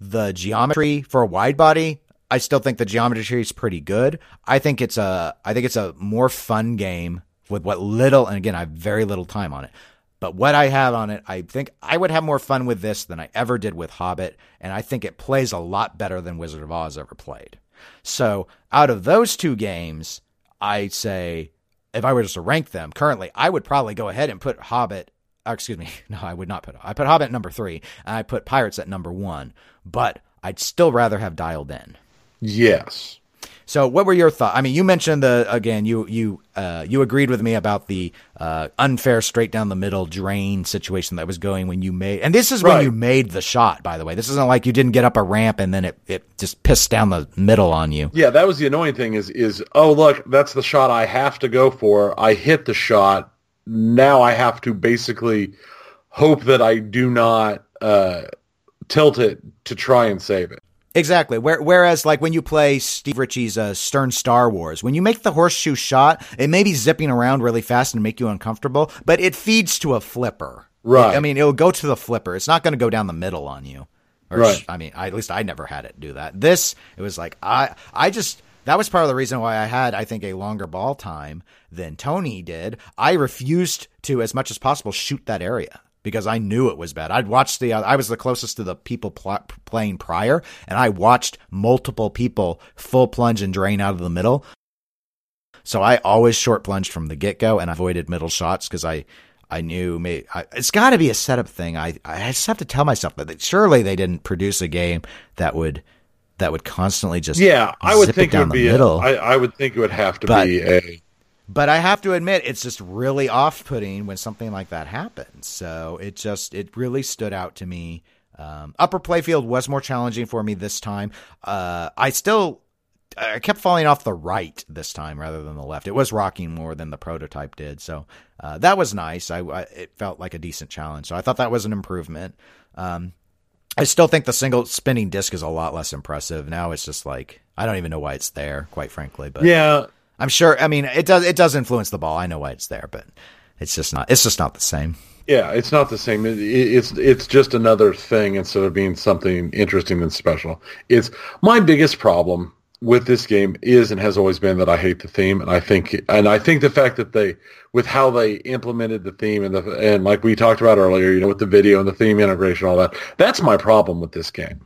the geometry for a wide body. I still think the geometry is pretty good. I think it's a I think it's a more fun game with what little and again I have very little time on it. But what I have on it, I think I would have more fun with this than I ever did with Hobbit, and I think it plays a lot better than Wizard of Oz ever played. So out of those two games, I say if I were just to rank them currently, I would probably go ahead and put Hobbit. uh, excuse me, no, I would not put. I put Hobbit at number three, and I put Pirates at number one. But I'd still rather have dialed in. Yes. So, what were your thoughts? I mean, you mentioned the again. You you uh, you agreed with me about the uh, unfair straight down the middle drain situation that was going when you made. And this is when you made the shot. By the way, this isn't like you didn't get up a ramp and then it it just pissed down the middle on you. Yeah, that was the annoying thing is is oh look, that's the shot I have to go for. I hit the shot. Now I have to basically hope that I do not uh, tilt it to try and save it. Exactly. Whereas, like when you play Steve Ritchie's uh, Stern Star Wars, when you make the horseshoe shot, it may be zipping around really fast and make you uncomfortable, but it feeds to a flipper. Right. I mean, it'll go to the flipper. It's not going to go down the middle on you. Or Right. I mean, I, at least I never had it do that. This, it was like I, I just that was part of the reason why I had, I think, a longer ball time than Tony did. I refused to, as much as possible, shoot that area because I knew it was bad. I'd watched the, uh, I was the closest to the people pl- playing prior, and I watched multiple people full plunge and drain out of the middle. So I always short plunged from the get go and avoided middle shots because I, I knew may, I, it's got to be a setup thing. I, I just have to tell myself that surely they didn't produce a game that would that would constantly just Yeah, I would think it would be. A. I, I would think it would have to But- be a. but I have to admit, it's just really off-putting when something like that happens. So it just it really stood out to me. Um, upper playfield was more challenging for me this time. Uh, I still I kept falling off the right this time rather than the left. It was rocking more than the prototype did, so uh, that was nice. I, I it felt like a decent challenge, so I thought that was an improvement. Um, I still think the single spinning disc is a lot less impressive. Now it's just like I don't even know why it's there, quite frankly. But Yeah, I'm sure. I mean, it does. It does influence the ball. I know why it's there, but it's just not. It's just not the same. yeah, it's not the same. It, it- it's it's just another thing instead of being something interesting and special. It's my biggest problem with this game is and has always been that I hate the theme, and I think and I think the fact that they with how they implemented the theme and the and like we talked about earlier, you know, with the video and the theme integration, all that. That's my problem with this game.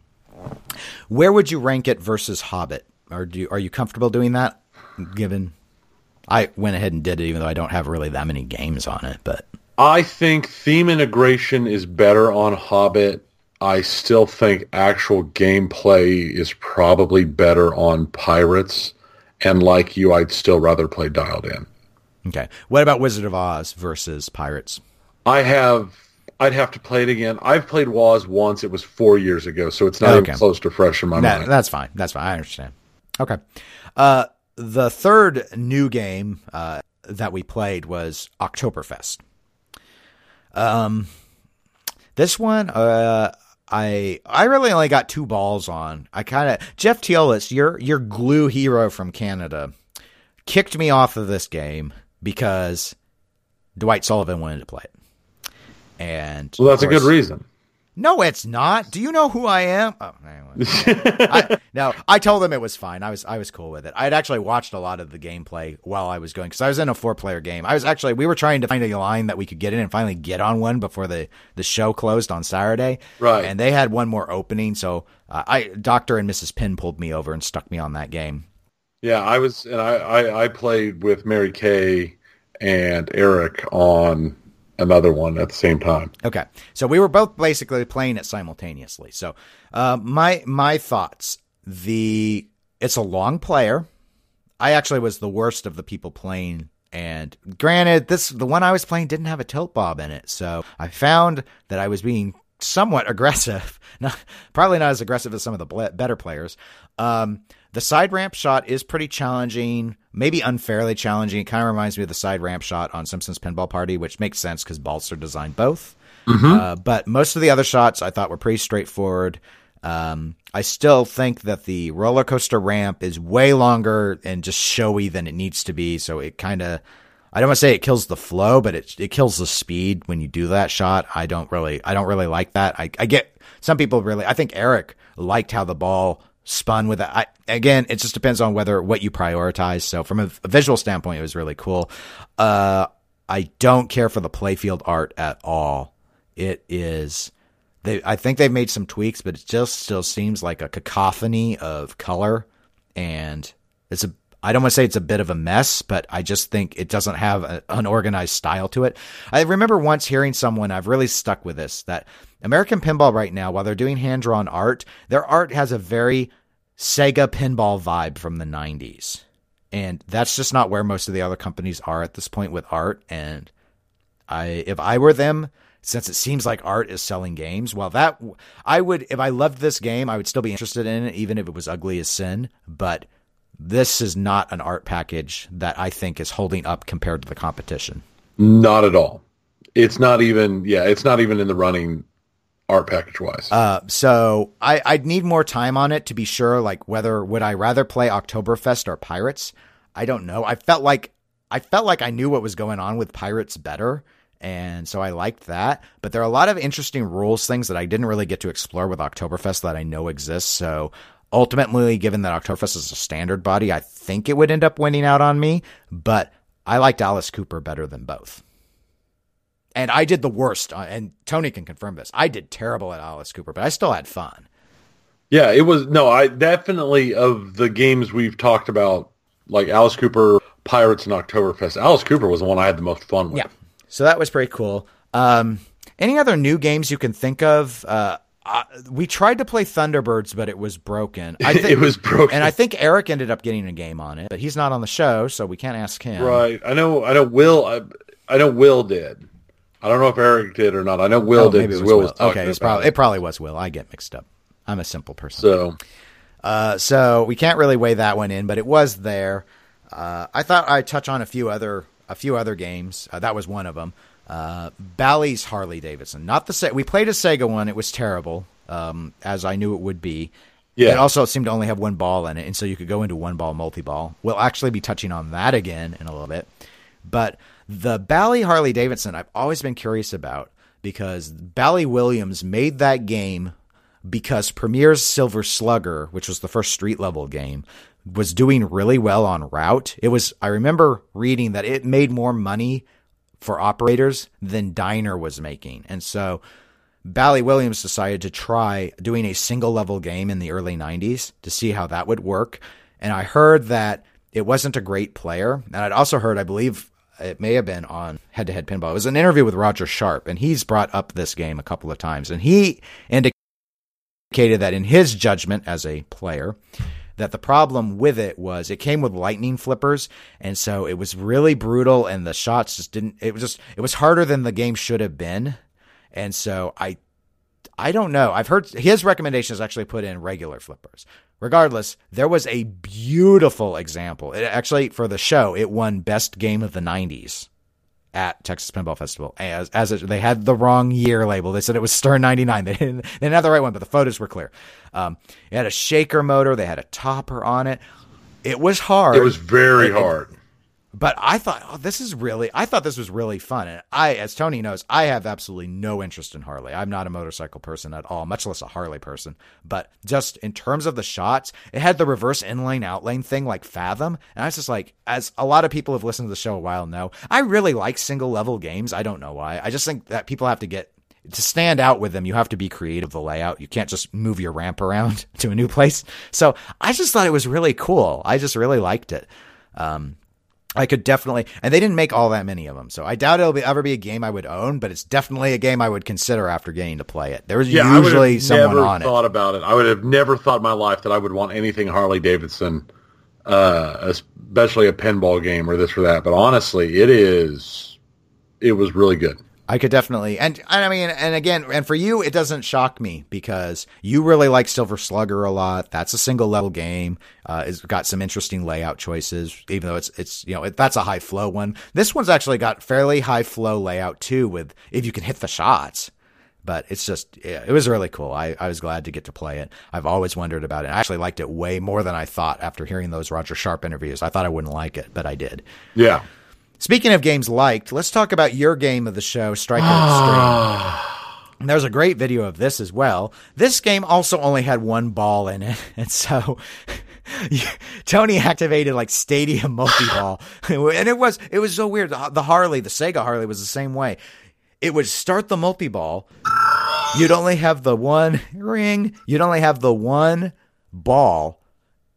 Where would you rank it versus Hobbit? Or do you, are you comfortable doing that? Given I went ahead and did it, even though I don't have really that many games on it. But I think theme integration is better on Hobbit. I still think actual gameplay is probably better on Pirates. And like you, I'd still rather play Dialed In. okay, what about Wizard of Oz versus Pirates? I have, I'd have to play it again. I've played Waz once. It was four years ago, so it's not Okay. even close to fresh in my That, mind. that's fine. That's fine. I understand. Okay. Uh, the third new game uh, that we played was Oktoberfest. Um, this one, uh, I I really only got two balls on. I kind of Jeff Teolis, your your glue hero from Canada, kicked me off of this game because Dwight Sullivan wanted to play it, and well, that's a good reason. No, it's not. Do you know who I am? Oh, anyway. I, no, I told them it was fine. I was I was cool with it. I had actually watched a lot of the gameplay while I was going because I was in a four player game. I was actually we were trying to find a line that we could get in and finally get on one before the the show closed on Saturday. Right. and they had one more opening, so uh, I Doctor and Mrs. Pin pulled me over and stuck me on that game. Yeah, I was, and I, I, I played with Mary Kay and Eric on another one at the same time. Okay, so we were both basically playing it simultaneously. So, uh, my my thoughts: the it's a long player. I actually was the worst of the people playing, and granted, this the one I was playing didn't have a tilt bob in it, so I found that I was being somewhat aggressive. Not, probably not as aggressive as some of the better players. Um, the side ramp shot is pretty challenging, maybe unfairly challenging. It kind of reminds me of the side ramp shot on Simpsons Pinball Party, which makes sense because Balls are designed both. Uh, but most of the other shots I thought were pretty straightforward. Um, I still think that the roller coaster ramp is way longer and just showy than it needs to be. So it kind of, I don't want to say it kills the flow, but it it kills the speed when you do that shot. I don't really, I don't really like that. I, I get some people really. I think Eric liked how the ball spun with it. I, again, it just depends on whether what you prioritize. So from a, a visual standpoint, it was really cool. Uh, I don't care for the playfield art at all. It is they I think they've made some tweaks, but it just still seems like a cacophony of color and it's a I don't want to say it's a bit of a mess, but I just think it doesn't have an organized style to it. I remember once hearing someone, I've really stuck with this, that American Pinball right now, while they're doing hand drawn art, their art has a very Sega pinball vibe from the 90s. And that's just not where most of the other companies are at this point with art. And I, if I were them, since it seems like art is selling games, well, that I would, if I loved this game, I would still be interested in it, even if it was ugly as sin. But this is not an art package that I think is holding up compared to the competition. Not at all. It's not even. Yeah, it's not even in the running art package wise. Uh, so I, I'd need more time on it to be sure. Like whether would I rather play Oktoberfest or Pirates? I don't know. I felt like I felt like I knew what was going on with Pirates better, And so I liked that. But there are a lot of interesting rules things that I didn't really get to explore with Oktoberfest that I know exist. So ultimately, given that Oktoberfest is a standard body, I think it would end up winning out on me. But I liked Alice Cooper better than both. And I did the worst, uh, and Tony can confirm this. I did terrible at Alice Cooper, but I still had fun. Yeah, it was no, I definitely of the games we've talked about, like Alice Cooper, Pirates, and Oktoberfest. Alice Cooper was the one I had the most fun with. Yeah, so that was pretty cool. Um, any other new games you can think of? Uh, uh, we tried to play Thunderbirds, but it was broken. I think, it was broken, and I think Eric ended up getting a game on it, but he's not on the show, so we can't ask him. Right? I know. I know. Will. I, I know. Will did. I don't know if Eric did or not. I know Will oh, did. Maybe it was Will, Will. was okay, it probably it probably was Will. I get mixed up. I'm a simple person. So, uh, so we can't really weigh that one in, but it was there. Uh, I thought I'd touch on a few other a few other games. Uh, that was one of them. Uh, Bally's Harley Davidson, not the Se- we played a Sega one. It was terrible, um, as I knew it would be. Yeah. It also seemed to only have one ball in it, and so you could go into one ball multi ball. We'll actually be touching on that again in a little bit. But the Bally Harley Davidson, I've always been curious about because Bally Williams made that game because Premier's Silver Slugger, which was the first street level game, was doing really well on route. It was I remember reading that it made more money for operators than Diner was making. And so Bally Williams decided to try doing a single level game in the early 90s to see how that would work. And I heard that it wasn't a great player. And I'd also heard, I believe it may have been on head to head pinball. It was an interview with Roger Sharpe, and he's brought up this game a couple of times. And he indicated that in his judgment as a player, that the problem with it was it came with lightning flippers, and so it was really brutal, and the shots just didn't. It was just it was harder than the game should have been, and so I. I don't know. I've heard his recommendation is actually put in regular flippers. Regardless, there was a beautiful example. It actually, for the show, it won Best Game of the 90s at Texas Pinball Festival as as it, they had the wrong year label. They said it was Stern 99. They didn't, they didn't have the right one, but the photos were clear. Um, it had a shaker motor. They had a topper on it. It was hard. It was very it, hard. But I thought, oh, this is really, I thought this was really fun. And I, as Tony knows, I have absolutely no interest in Harley. I'm not a motorcycle person at all, much less a Harley person. But just in terms of the shots, it had the reverse inlane outlane thing like Fathom. And I was just like, as a lot of people have listened to the show a while know, I really like single level games. I don't know why. I just think that people have to get to stand out with them, you have to be creative. With the layout, you can't just move your ramp around to a new place. So I just thought it was really cool. I just really liked it. Um, I could definitely, and they didn't make all that many of them, so I doubt it'll be, ever be a game I would own. But it's definitely a game I would consider after getting to play it. There was yeah, usually someone never on thought about it. I would have never thought in my life that I would want anything Harley Davidson, uh, especially a pinball game or this or that. But honestly, it is, it was really good. I could definitely, and, and I mean, and again, and for you, it doesn't shock me because you really like Silver Slugger a lot. That's a single level game. Uh, it's got some interesting layout choices, even though it's it's you know it, that's a high flow one. This one's actually got fairly high flow layout too, with if you can hit the shots. But it's just, yeah, it was really cool. I, I was glad to get to play it. I've always wondered about it. I actually liked it way more than I thought after hearing those Roger Sharpe interviews. I thought I wouldn't like it, but I did. Yeah. Speaking of games liked, let's talk about your game of the show, Striker ah. Extreme. And there's a great video of this as well. This game also only had one ball in it, and so Tony activated like Stadium multi-ball, and it was it was so weird. The Harley, the Sega Harley, was the same way. It would start the multi-ball. You'd only have the one ring. You'd only have the one ball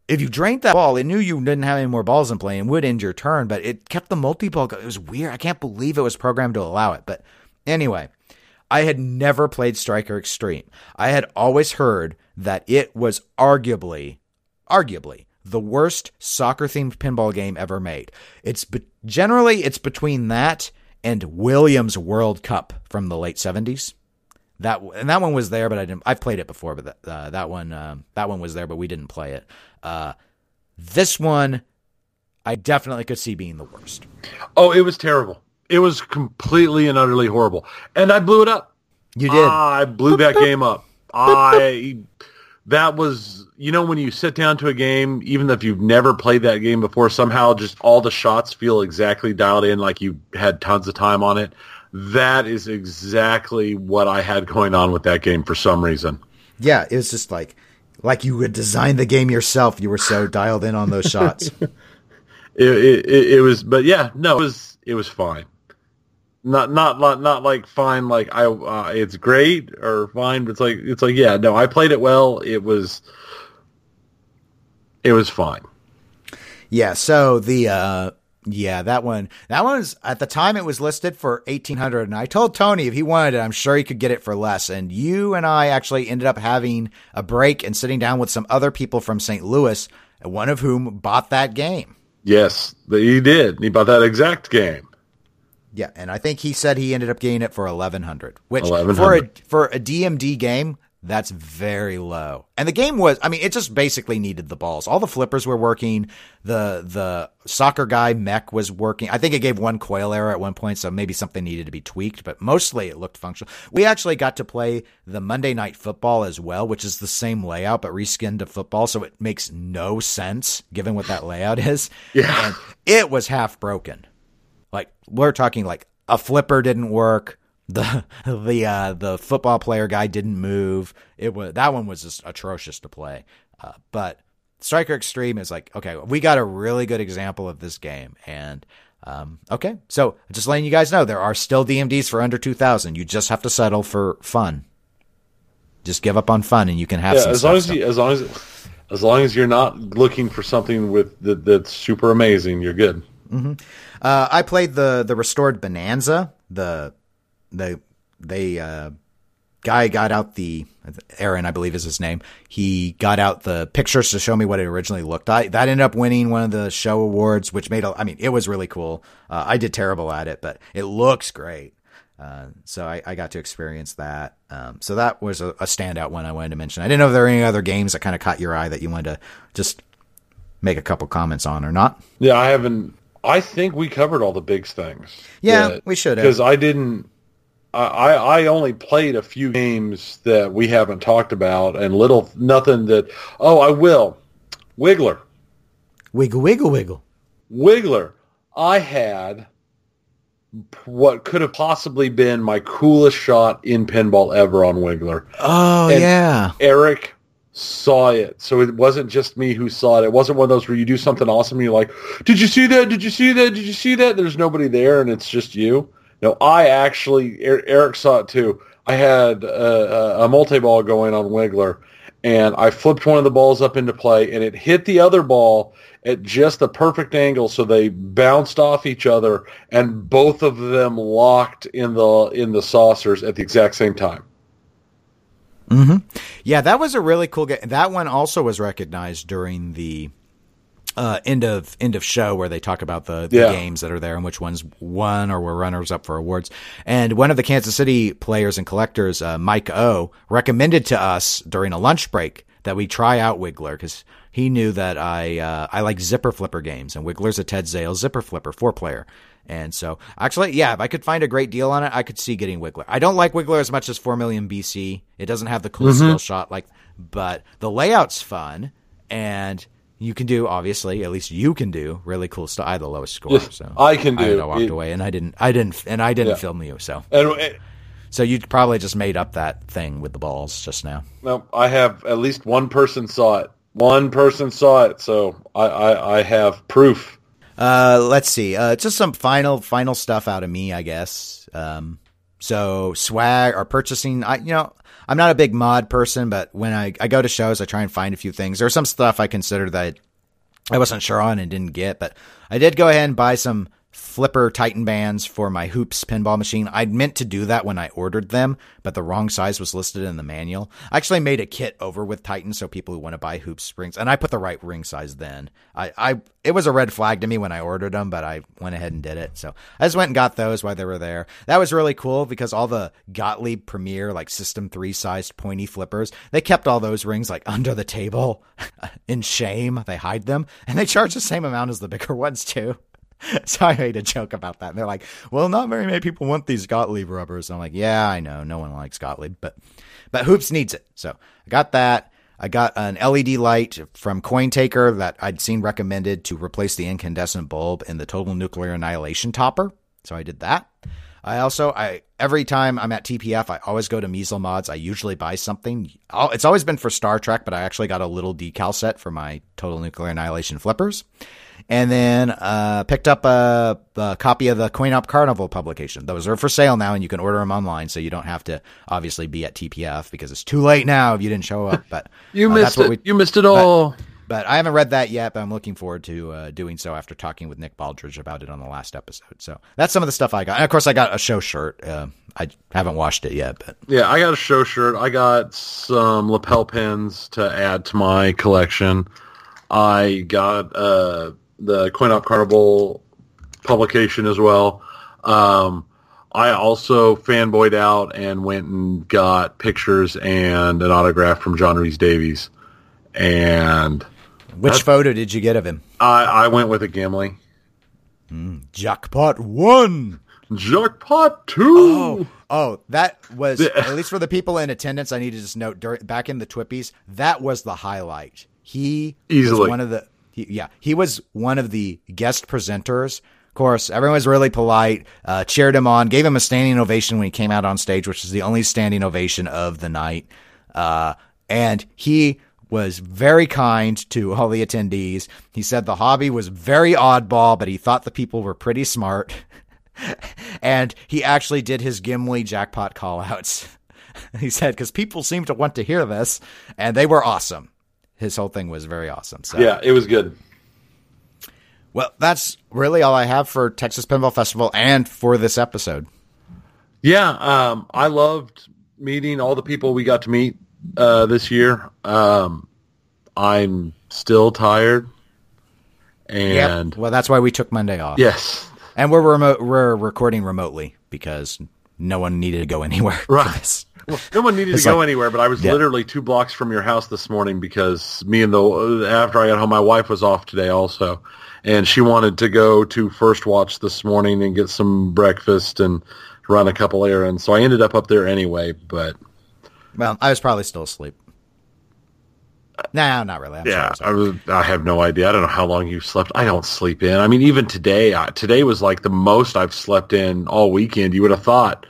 if you drank that ball, it knew you didn't have any more balls in play and would end your turn, but it kept the multi ball. It was weird. I can't believe it was programmed to allow it. But anyway, I had never played Striker Extreme. I had always heard that it was arguably, arguably the worst soccer themed pinball game ever made. It's be- generally it's between that and Williams World Cup from the late 70s. That and that one was there, but I didn't. I've played it before, but that, uh, that one uh, that one was there, but we didn't play it. Uh, this one, I definitely could see being the worst. Oh, it was terrible. It was completely and utterly horrible, and I blew it up. You did. I blew that game up. I that was you know when you sit down to a game, even if you've never played that game before, somehow just all the shots feel exactly dialed in, like you had tons of time on it. That is exactly what I had going on with that game for some reason. Yeah, it was just like like you would design the game yourself. You were so dialed in on those shots. it, it, it, was, but yeah, no, it was it was fine. Not not not not like fine, like I uh, it's great or fine, but it's like it's like yeah, no, I played it well. It was it was fine. Yeah, so the uh yeah, that one. That one was at the time it was listed for eighteen hundred, and I told Tony if he wanted it, I'm sure he could get it for less. And you and I actually ended up having a break and sitting down with some other people from St. Louis, one of whom bought that game. Yes, he did. He bought that exact game. Yeah, and I think he said he ended up getting it for eleven hundred, which 1100. for a for a DMD game that's very low. And the game was, I mean, it just basically needed the balls. All the flippers were working. The, the soccer guy mech was working. I think it gave one coil error at one point, so maybe something needed to be tweaked, but mostly it looked functional. We actually got to play the Monday night football as well, which is the same layout, but reskinned to football. So it makes no sense given what that layout is. Yeah. And it was half broken. Like we're talking like a flipper didn't work the the uh, the football player guy didn't move. It was that one was just atrocious to play. Uh, but Striker Extreme is like okay, we got a really good example of this game, and um, okay, so just letting you guys know there are still DMDs for under two thousand. You just have to settle for fun. Just give up on fun, and you can have yeah, as long as you, as long as as long as you're not looking for something with that, that's super amazing, you're good. Mm-hmm. Uh, I played the the restored Bonanza, the the they uh, guy got out the Aaron, I believe is his name. He got out the pictures to show me what it originally looked like. That ended up winning one of the show awards, which made a, I mean, it was really cool. Uh, I did terrible at it, but it looks great. Uh, so I, I, got to experience that. Um, so that was a, a, standout one I wanted to mention. I didn't know if there were any other games that kind of caught your eye that you wanted to just make a couple comments on or not. Yeah, I haven't. I think we covered all the big things. Yeah, we should have. Because I didn't. I, I only played a few games that we haven't talked about, and little nothing that. Oh, I will. Wiggler. Wiggle, wiggle, wiggle. Wiggler. I had what could have possibly been my coolest shot in pinball ever on Wiggler. Oh and yeah. Eric saw it. So it wasn't just me who saw it. It wasn't one of those where you do something awesome and you're like, Did you see that? Did you see that? Did you see that? There's nobody there and it's just you. No, I actually, Eric saw it too. I had a, a multi-ball going on Wiggler, and I flipped one of the balls up into play, and it hit the other ball at just the perfect angle, so they bounced off each other, and both of them locked in the in the saucers at the exact same time. Mm-hmm. Yeah, that was a really cool game. That one also was recognized during the uh, end of end of show where they talk about the, the yeah. games that are there and which ones won or were runners up for awards. And one of the Kansas City players and collectors, uh, Mike O, recommended to us during a lunch break that we try out Wiggler because he knew that I uh, I like zipper flipper games and Wiggler's a Ted Zale's zipper flipper four player. And so, actually, yeah, if I could find a great deal on it, I could see getting Wiggler. I don't like Wiggler as much as 4 million BC. It doesn't have the cool mm-hmm. skill shot like, but the layout's fun and you can do obviously at least you can do really cool stuff. I had the lowest score, so I can do. I, I walked it, away and I didn't. I didn't. And I didn't yeah. film you. So and, it, so you probably just made up that thing with the balls just now. No, I have at least one person saw it. One person saw it, so I I, I have proof. Uh, let's see. Uh, just some final final stuff out of me, I guess. Um, so swag or purchasing, I you know I'm not a big mod person, but when I, I go to shows, I try and find a few things. There's some stuff I consider that I wasn't sure on and didn't get, but I did go ahead and buy some flipper Titan bands for my hoops pinball machine. I'd meant to do that when I ordered them, but the wrong size was listed in the manual. I actually made a kit over with Titan so people who want to buy hoops springs, and I put the right ring size then. I, I, it was a red flag to me when I ordered them, but I went ahead and did it. So I just went and got those while they were there. That was really cool because all the Gottlieb Premier, like System 3 sized pointy flippers, they kept all those rings like under the table in shame. They hide them and they charge the same amount as the bigger ones too. so I made a joke about that. And they're like, well, not very many people want these Gottlieb rubbers. And I'm like, yeah, I know. No one likes Gottlieb, but, but Hoops needs it. So I got that. I got an LED light from CoinTaker that I'd seen recommended to replace the incandescent bulb in the total nuclear annihilation topper. So I did that. I also I every time I'm at TPF, I always go to Mezel Mods. I usually buy something. It's always been for Star Trek, but I actually got a little decal set for my Total Nuclear Annihilation flippers, and then uh, picked up a, a copy of the Coin Op Carnival publication. Those are for sale now, and you can order them online, so you don't have to obviously be at TPF because it's too late now if you didn't show up. But You uh, missed it. we- you missed it all. but I haven't read that yet, but I'm looking forward to uh, doing so after talking with Nick Baldridge about it on the last episode. So that's some of the stuff I got. And of course, I got a show shirt. Uh, I haven't washed it yet, but Yeah, I got a show shirt. I got some lapel pins to add to my collection. I got uh, the Coin Op Carnival publication as well. Um, I also fanboyed out and went and got pictures and an autograph from John Rhys-Davies. And which photo did you get of him? I, I went with a Gimli. Jackpot one. Jackpot 2! Oh, oh, that was at least for the people in attendance. I need to just note during, back in the TWIPYs, that was the highlight. He was Easily. one of the he, yeah he was one of the guest presenters. Of course, everyone was really polite, uh, cheered him on, gave him a standing ovation when he came out on stage, which is the only standing ovation of the night. Uh, and he was very kind to all the attendees. He said the hobby was very oddball, but he thought the people were pretty smart. and he actually did his Gimli jackpot callouts. he said because people seem to want to hear this, and they were awesome. His whole thing was very awesome. So Yeah, it was good. well, that's really all I have for Texas Pinball Festival and for this episode. Yeah, um, I loved meeting all the people we got to meet uh, this year. Um, I'm still tired, and Well, that's why we took Monday off. yes, And we're remote. We're recording remotely because no one needed to go anywhere. Right. Well, no one needed It's to go anywhere. But I was Yeah. literally two blocks from your house this morning because me and the after I got home, my wife was off today also, and she wanted to go to First Watch this morning and get some breakfast and run a couple errands. So I ended up up there anyway. But Well, I was probably still asleep. No, not really. I'm Yeah, sorry. I was. I have no idea. I don't know how long you slept. I don't sleep in. I mean, even today, I, today was like the most I've slept in all weekend. You would have thought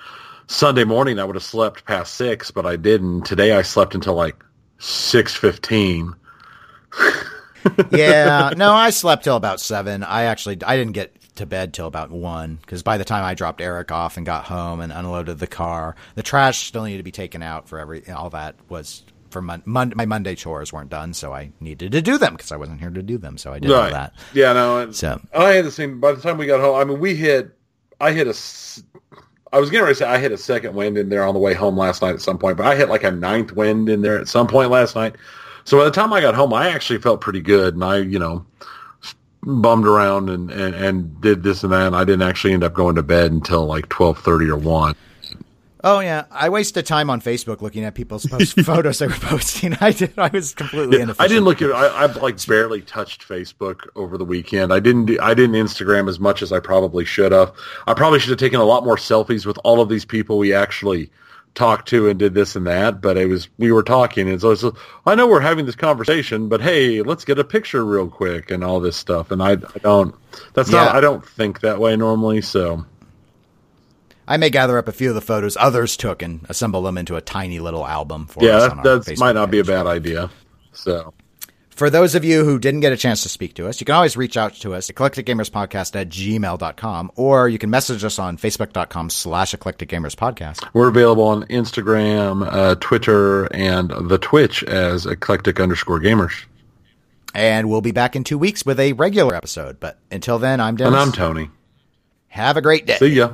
Sunday morning I would have slept past six, but I didn't. Today I slept until like six fifteen. yeah, no, I slept till about seven. I actually I didn't get to bed till about one because by the time I dropped Eric off and got home and unloaded the car, the trash still needed to be taken out for every all that was for mon- mon- my Monday chores weren't done, so I needed to do them because I wasn't here to do them, so I did all that. Yeah, no. And So I had the same. By the time we got home, I mean, we hit. I hit a. I was getting ready to say I hit a second wind in there on the way home last night at some point, but I hit like a ninth wind in there at some point last night. So by the time I got home, I actually felt pretty good, and I, you know, bummed around and, and, and did this and that. And I didn't actually end up going to bed until like twelve thirty or one. Oh yeah, I wasted time on Facebook looking at people's post photos they were posting. I did. I was completely inefficient. I didn't look at. I, I like barely touched Facebook over the weekend. I didn't. Do, I didn't Instagram as much as I probably should have. I probably should have taken a lot more selfies with all of these people we actually talked to and did this and that. But it was we were talking, and so it's, I know we're having this conversation, but hey, let's get a picture real quick and all this stuff. And I, I don't. That's not. I don't think that way normally. So I may gather up a few of the photos others took and assemble them into a tiny little album for yeah, us. that on that's, might not be a bad idea. So For those of you who didn't get a chance to speak to us, you can always reach out to us, eclecticgamerspodcast at gmail.com, or you can message us on facebook.com slash eclecticgamerspodcast. We're available on Instagram, uh, Twitter, and the Twitch as eclectic underscore gamers. And we'll be back in two weeks with a regular episode. But until then, I'm Dennis. And I'm Tony. Have a great day. See ya.